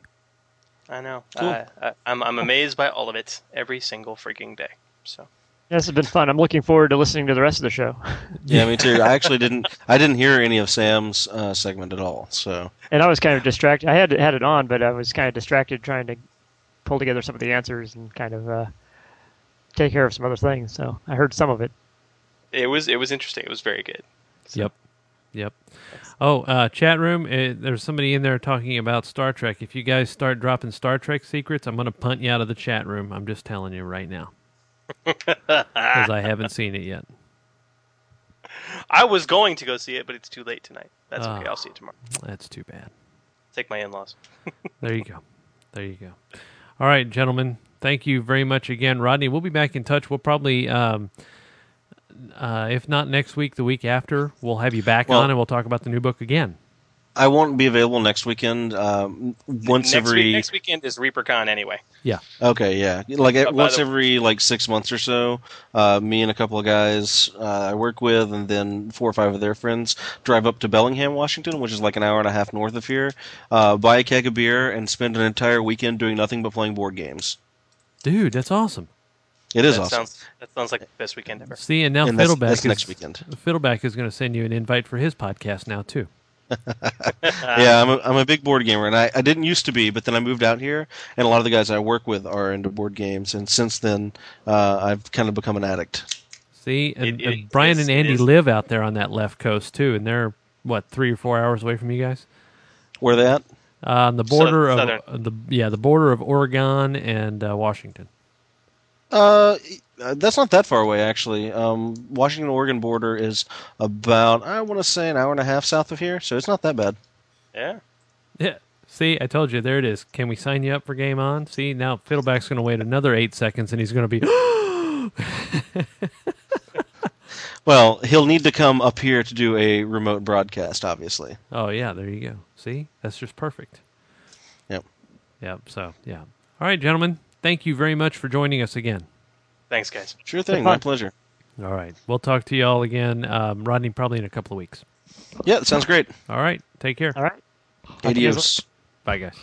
I know. Cool. Uh, I, I'm I'm amazed by all of it every single freaking day. So Yeah, this has been fun. I'm looking forward to listening to the rest of the show. <laughs> Yeah, me too. I actually didn't. I didn't hear any of Sam's uh, segment at all. So And I was kind of distracted. I had had it on, but I was kind of distracted trying to pull together some of the answers and kind of uh, take care of some other things. So I heard some of it. it was it was interesting. It was very good. Yep. Yep. Oh, uh, chat room. Uh, there's somebody in there talking about Star Trek. If you guys start dropping Star Trek secrets, I'm going to punt you out of the chat room. I'm just telling you right now because I haven't seen it yet. I was going to go see it, but it's too late tonight. That's Ah. okay. I'll see it tomorrow. That's too bad. Take my in-laws. <laughs> There you go. There you go. All right, gentlemen. Thank you very much again, Rodney. We'll be back in touch. We'll probably, um, uh, if not next week, the week after, we'll have you back Well- on and we'll talk about the new book again. I won't be available next weekend. Um, once next every week, next weekend is ReaperCon anyway. Yeah. Okay, yeah. Like Uh, once the- every like six months or so, uh, me and a couple of guys uh, I work with, and then four or five of their friends drive up to Bellingham, Washington, which is like an hour and a half north of here, uh, buy a keg of beer, and spend an entire weekend doing nothing but playing board games. Dude, that's awesome. It is that awesome. Sounds, that sounds like the best weekend ever. See, and now And that's- Fiddleback that's is next weekend. Fiddleback is going to send you an invite for his podcast now too. <laughs> yeah, I'm a, I'm a big board gamer, and I, I didn't used to be, but then I moved out here, and a lot of the guys I work with are into board games, and since then, uh, I've kind of become an addict. See, and, It- and Brian and Andy live out there on that left coast too, and they're what three or four hours away from you guys. Where that? Uh, on the border of uh, the yeah the border of Oregon and uh, Washington. Uh, uh, that's not that far away, actually. Um, Washington Oregon border is about, I want to say, an hour and a half south of here, so it's not that bad. Yeah. Yeah. See, I told you. There it is. Can we sign you up for Game On? See, now Fiddleback's going to wait another eight seconds, and he's going to be. <gasps> <gasps> Well, he'll need to come up here to do a remote broadcast, obviously. oh yeah, there you go. See, that's just perfect. Yep. Yep. So yeah. All right, gentlemen. Thank you very much for joining us again. Thanks, guys. Sure thing. My pleasure. All right. We'll talk to you all again, um, Rodney, probably in a couple of weeks. Yeah, that sounds great. All right. Take care. All right. Adios. Bye, guys.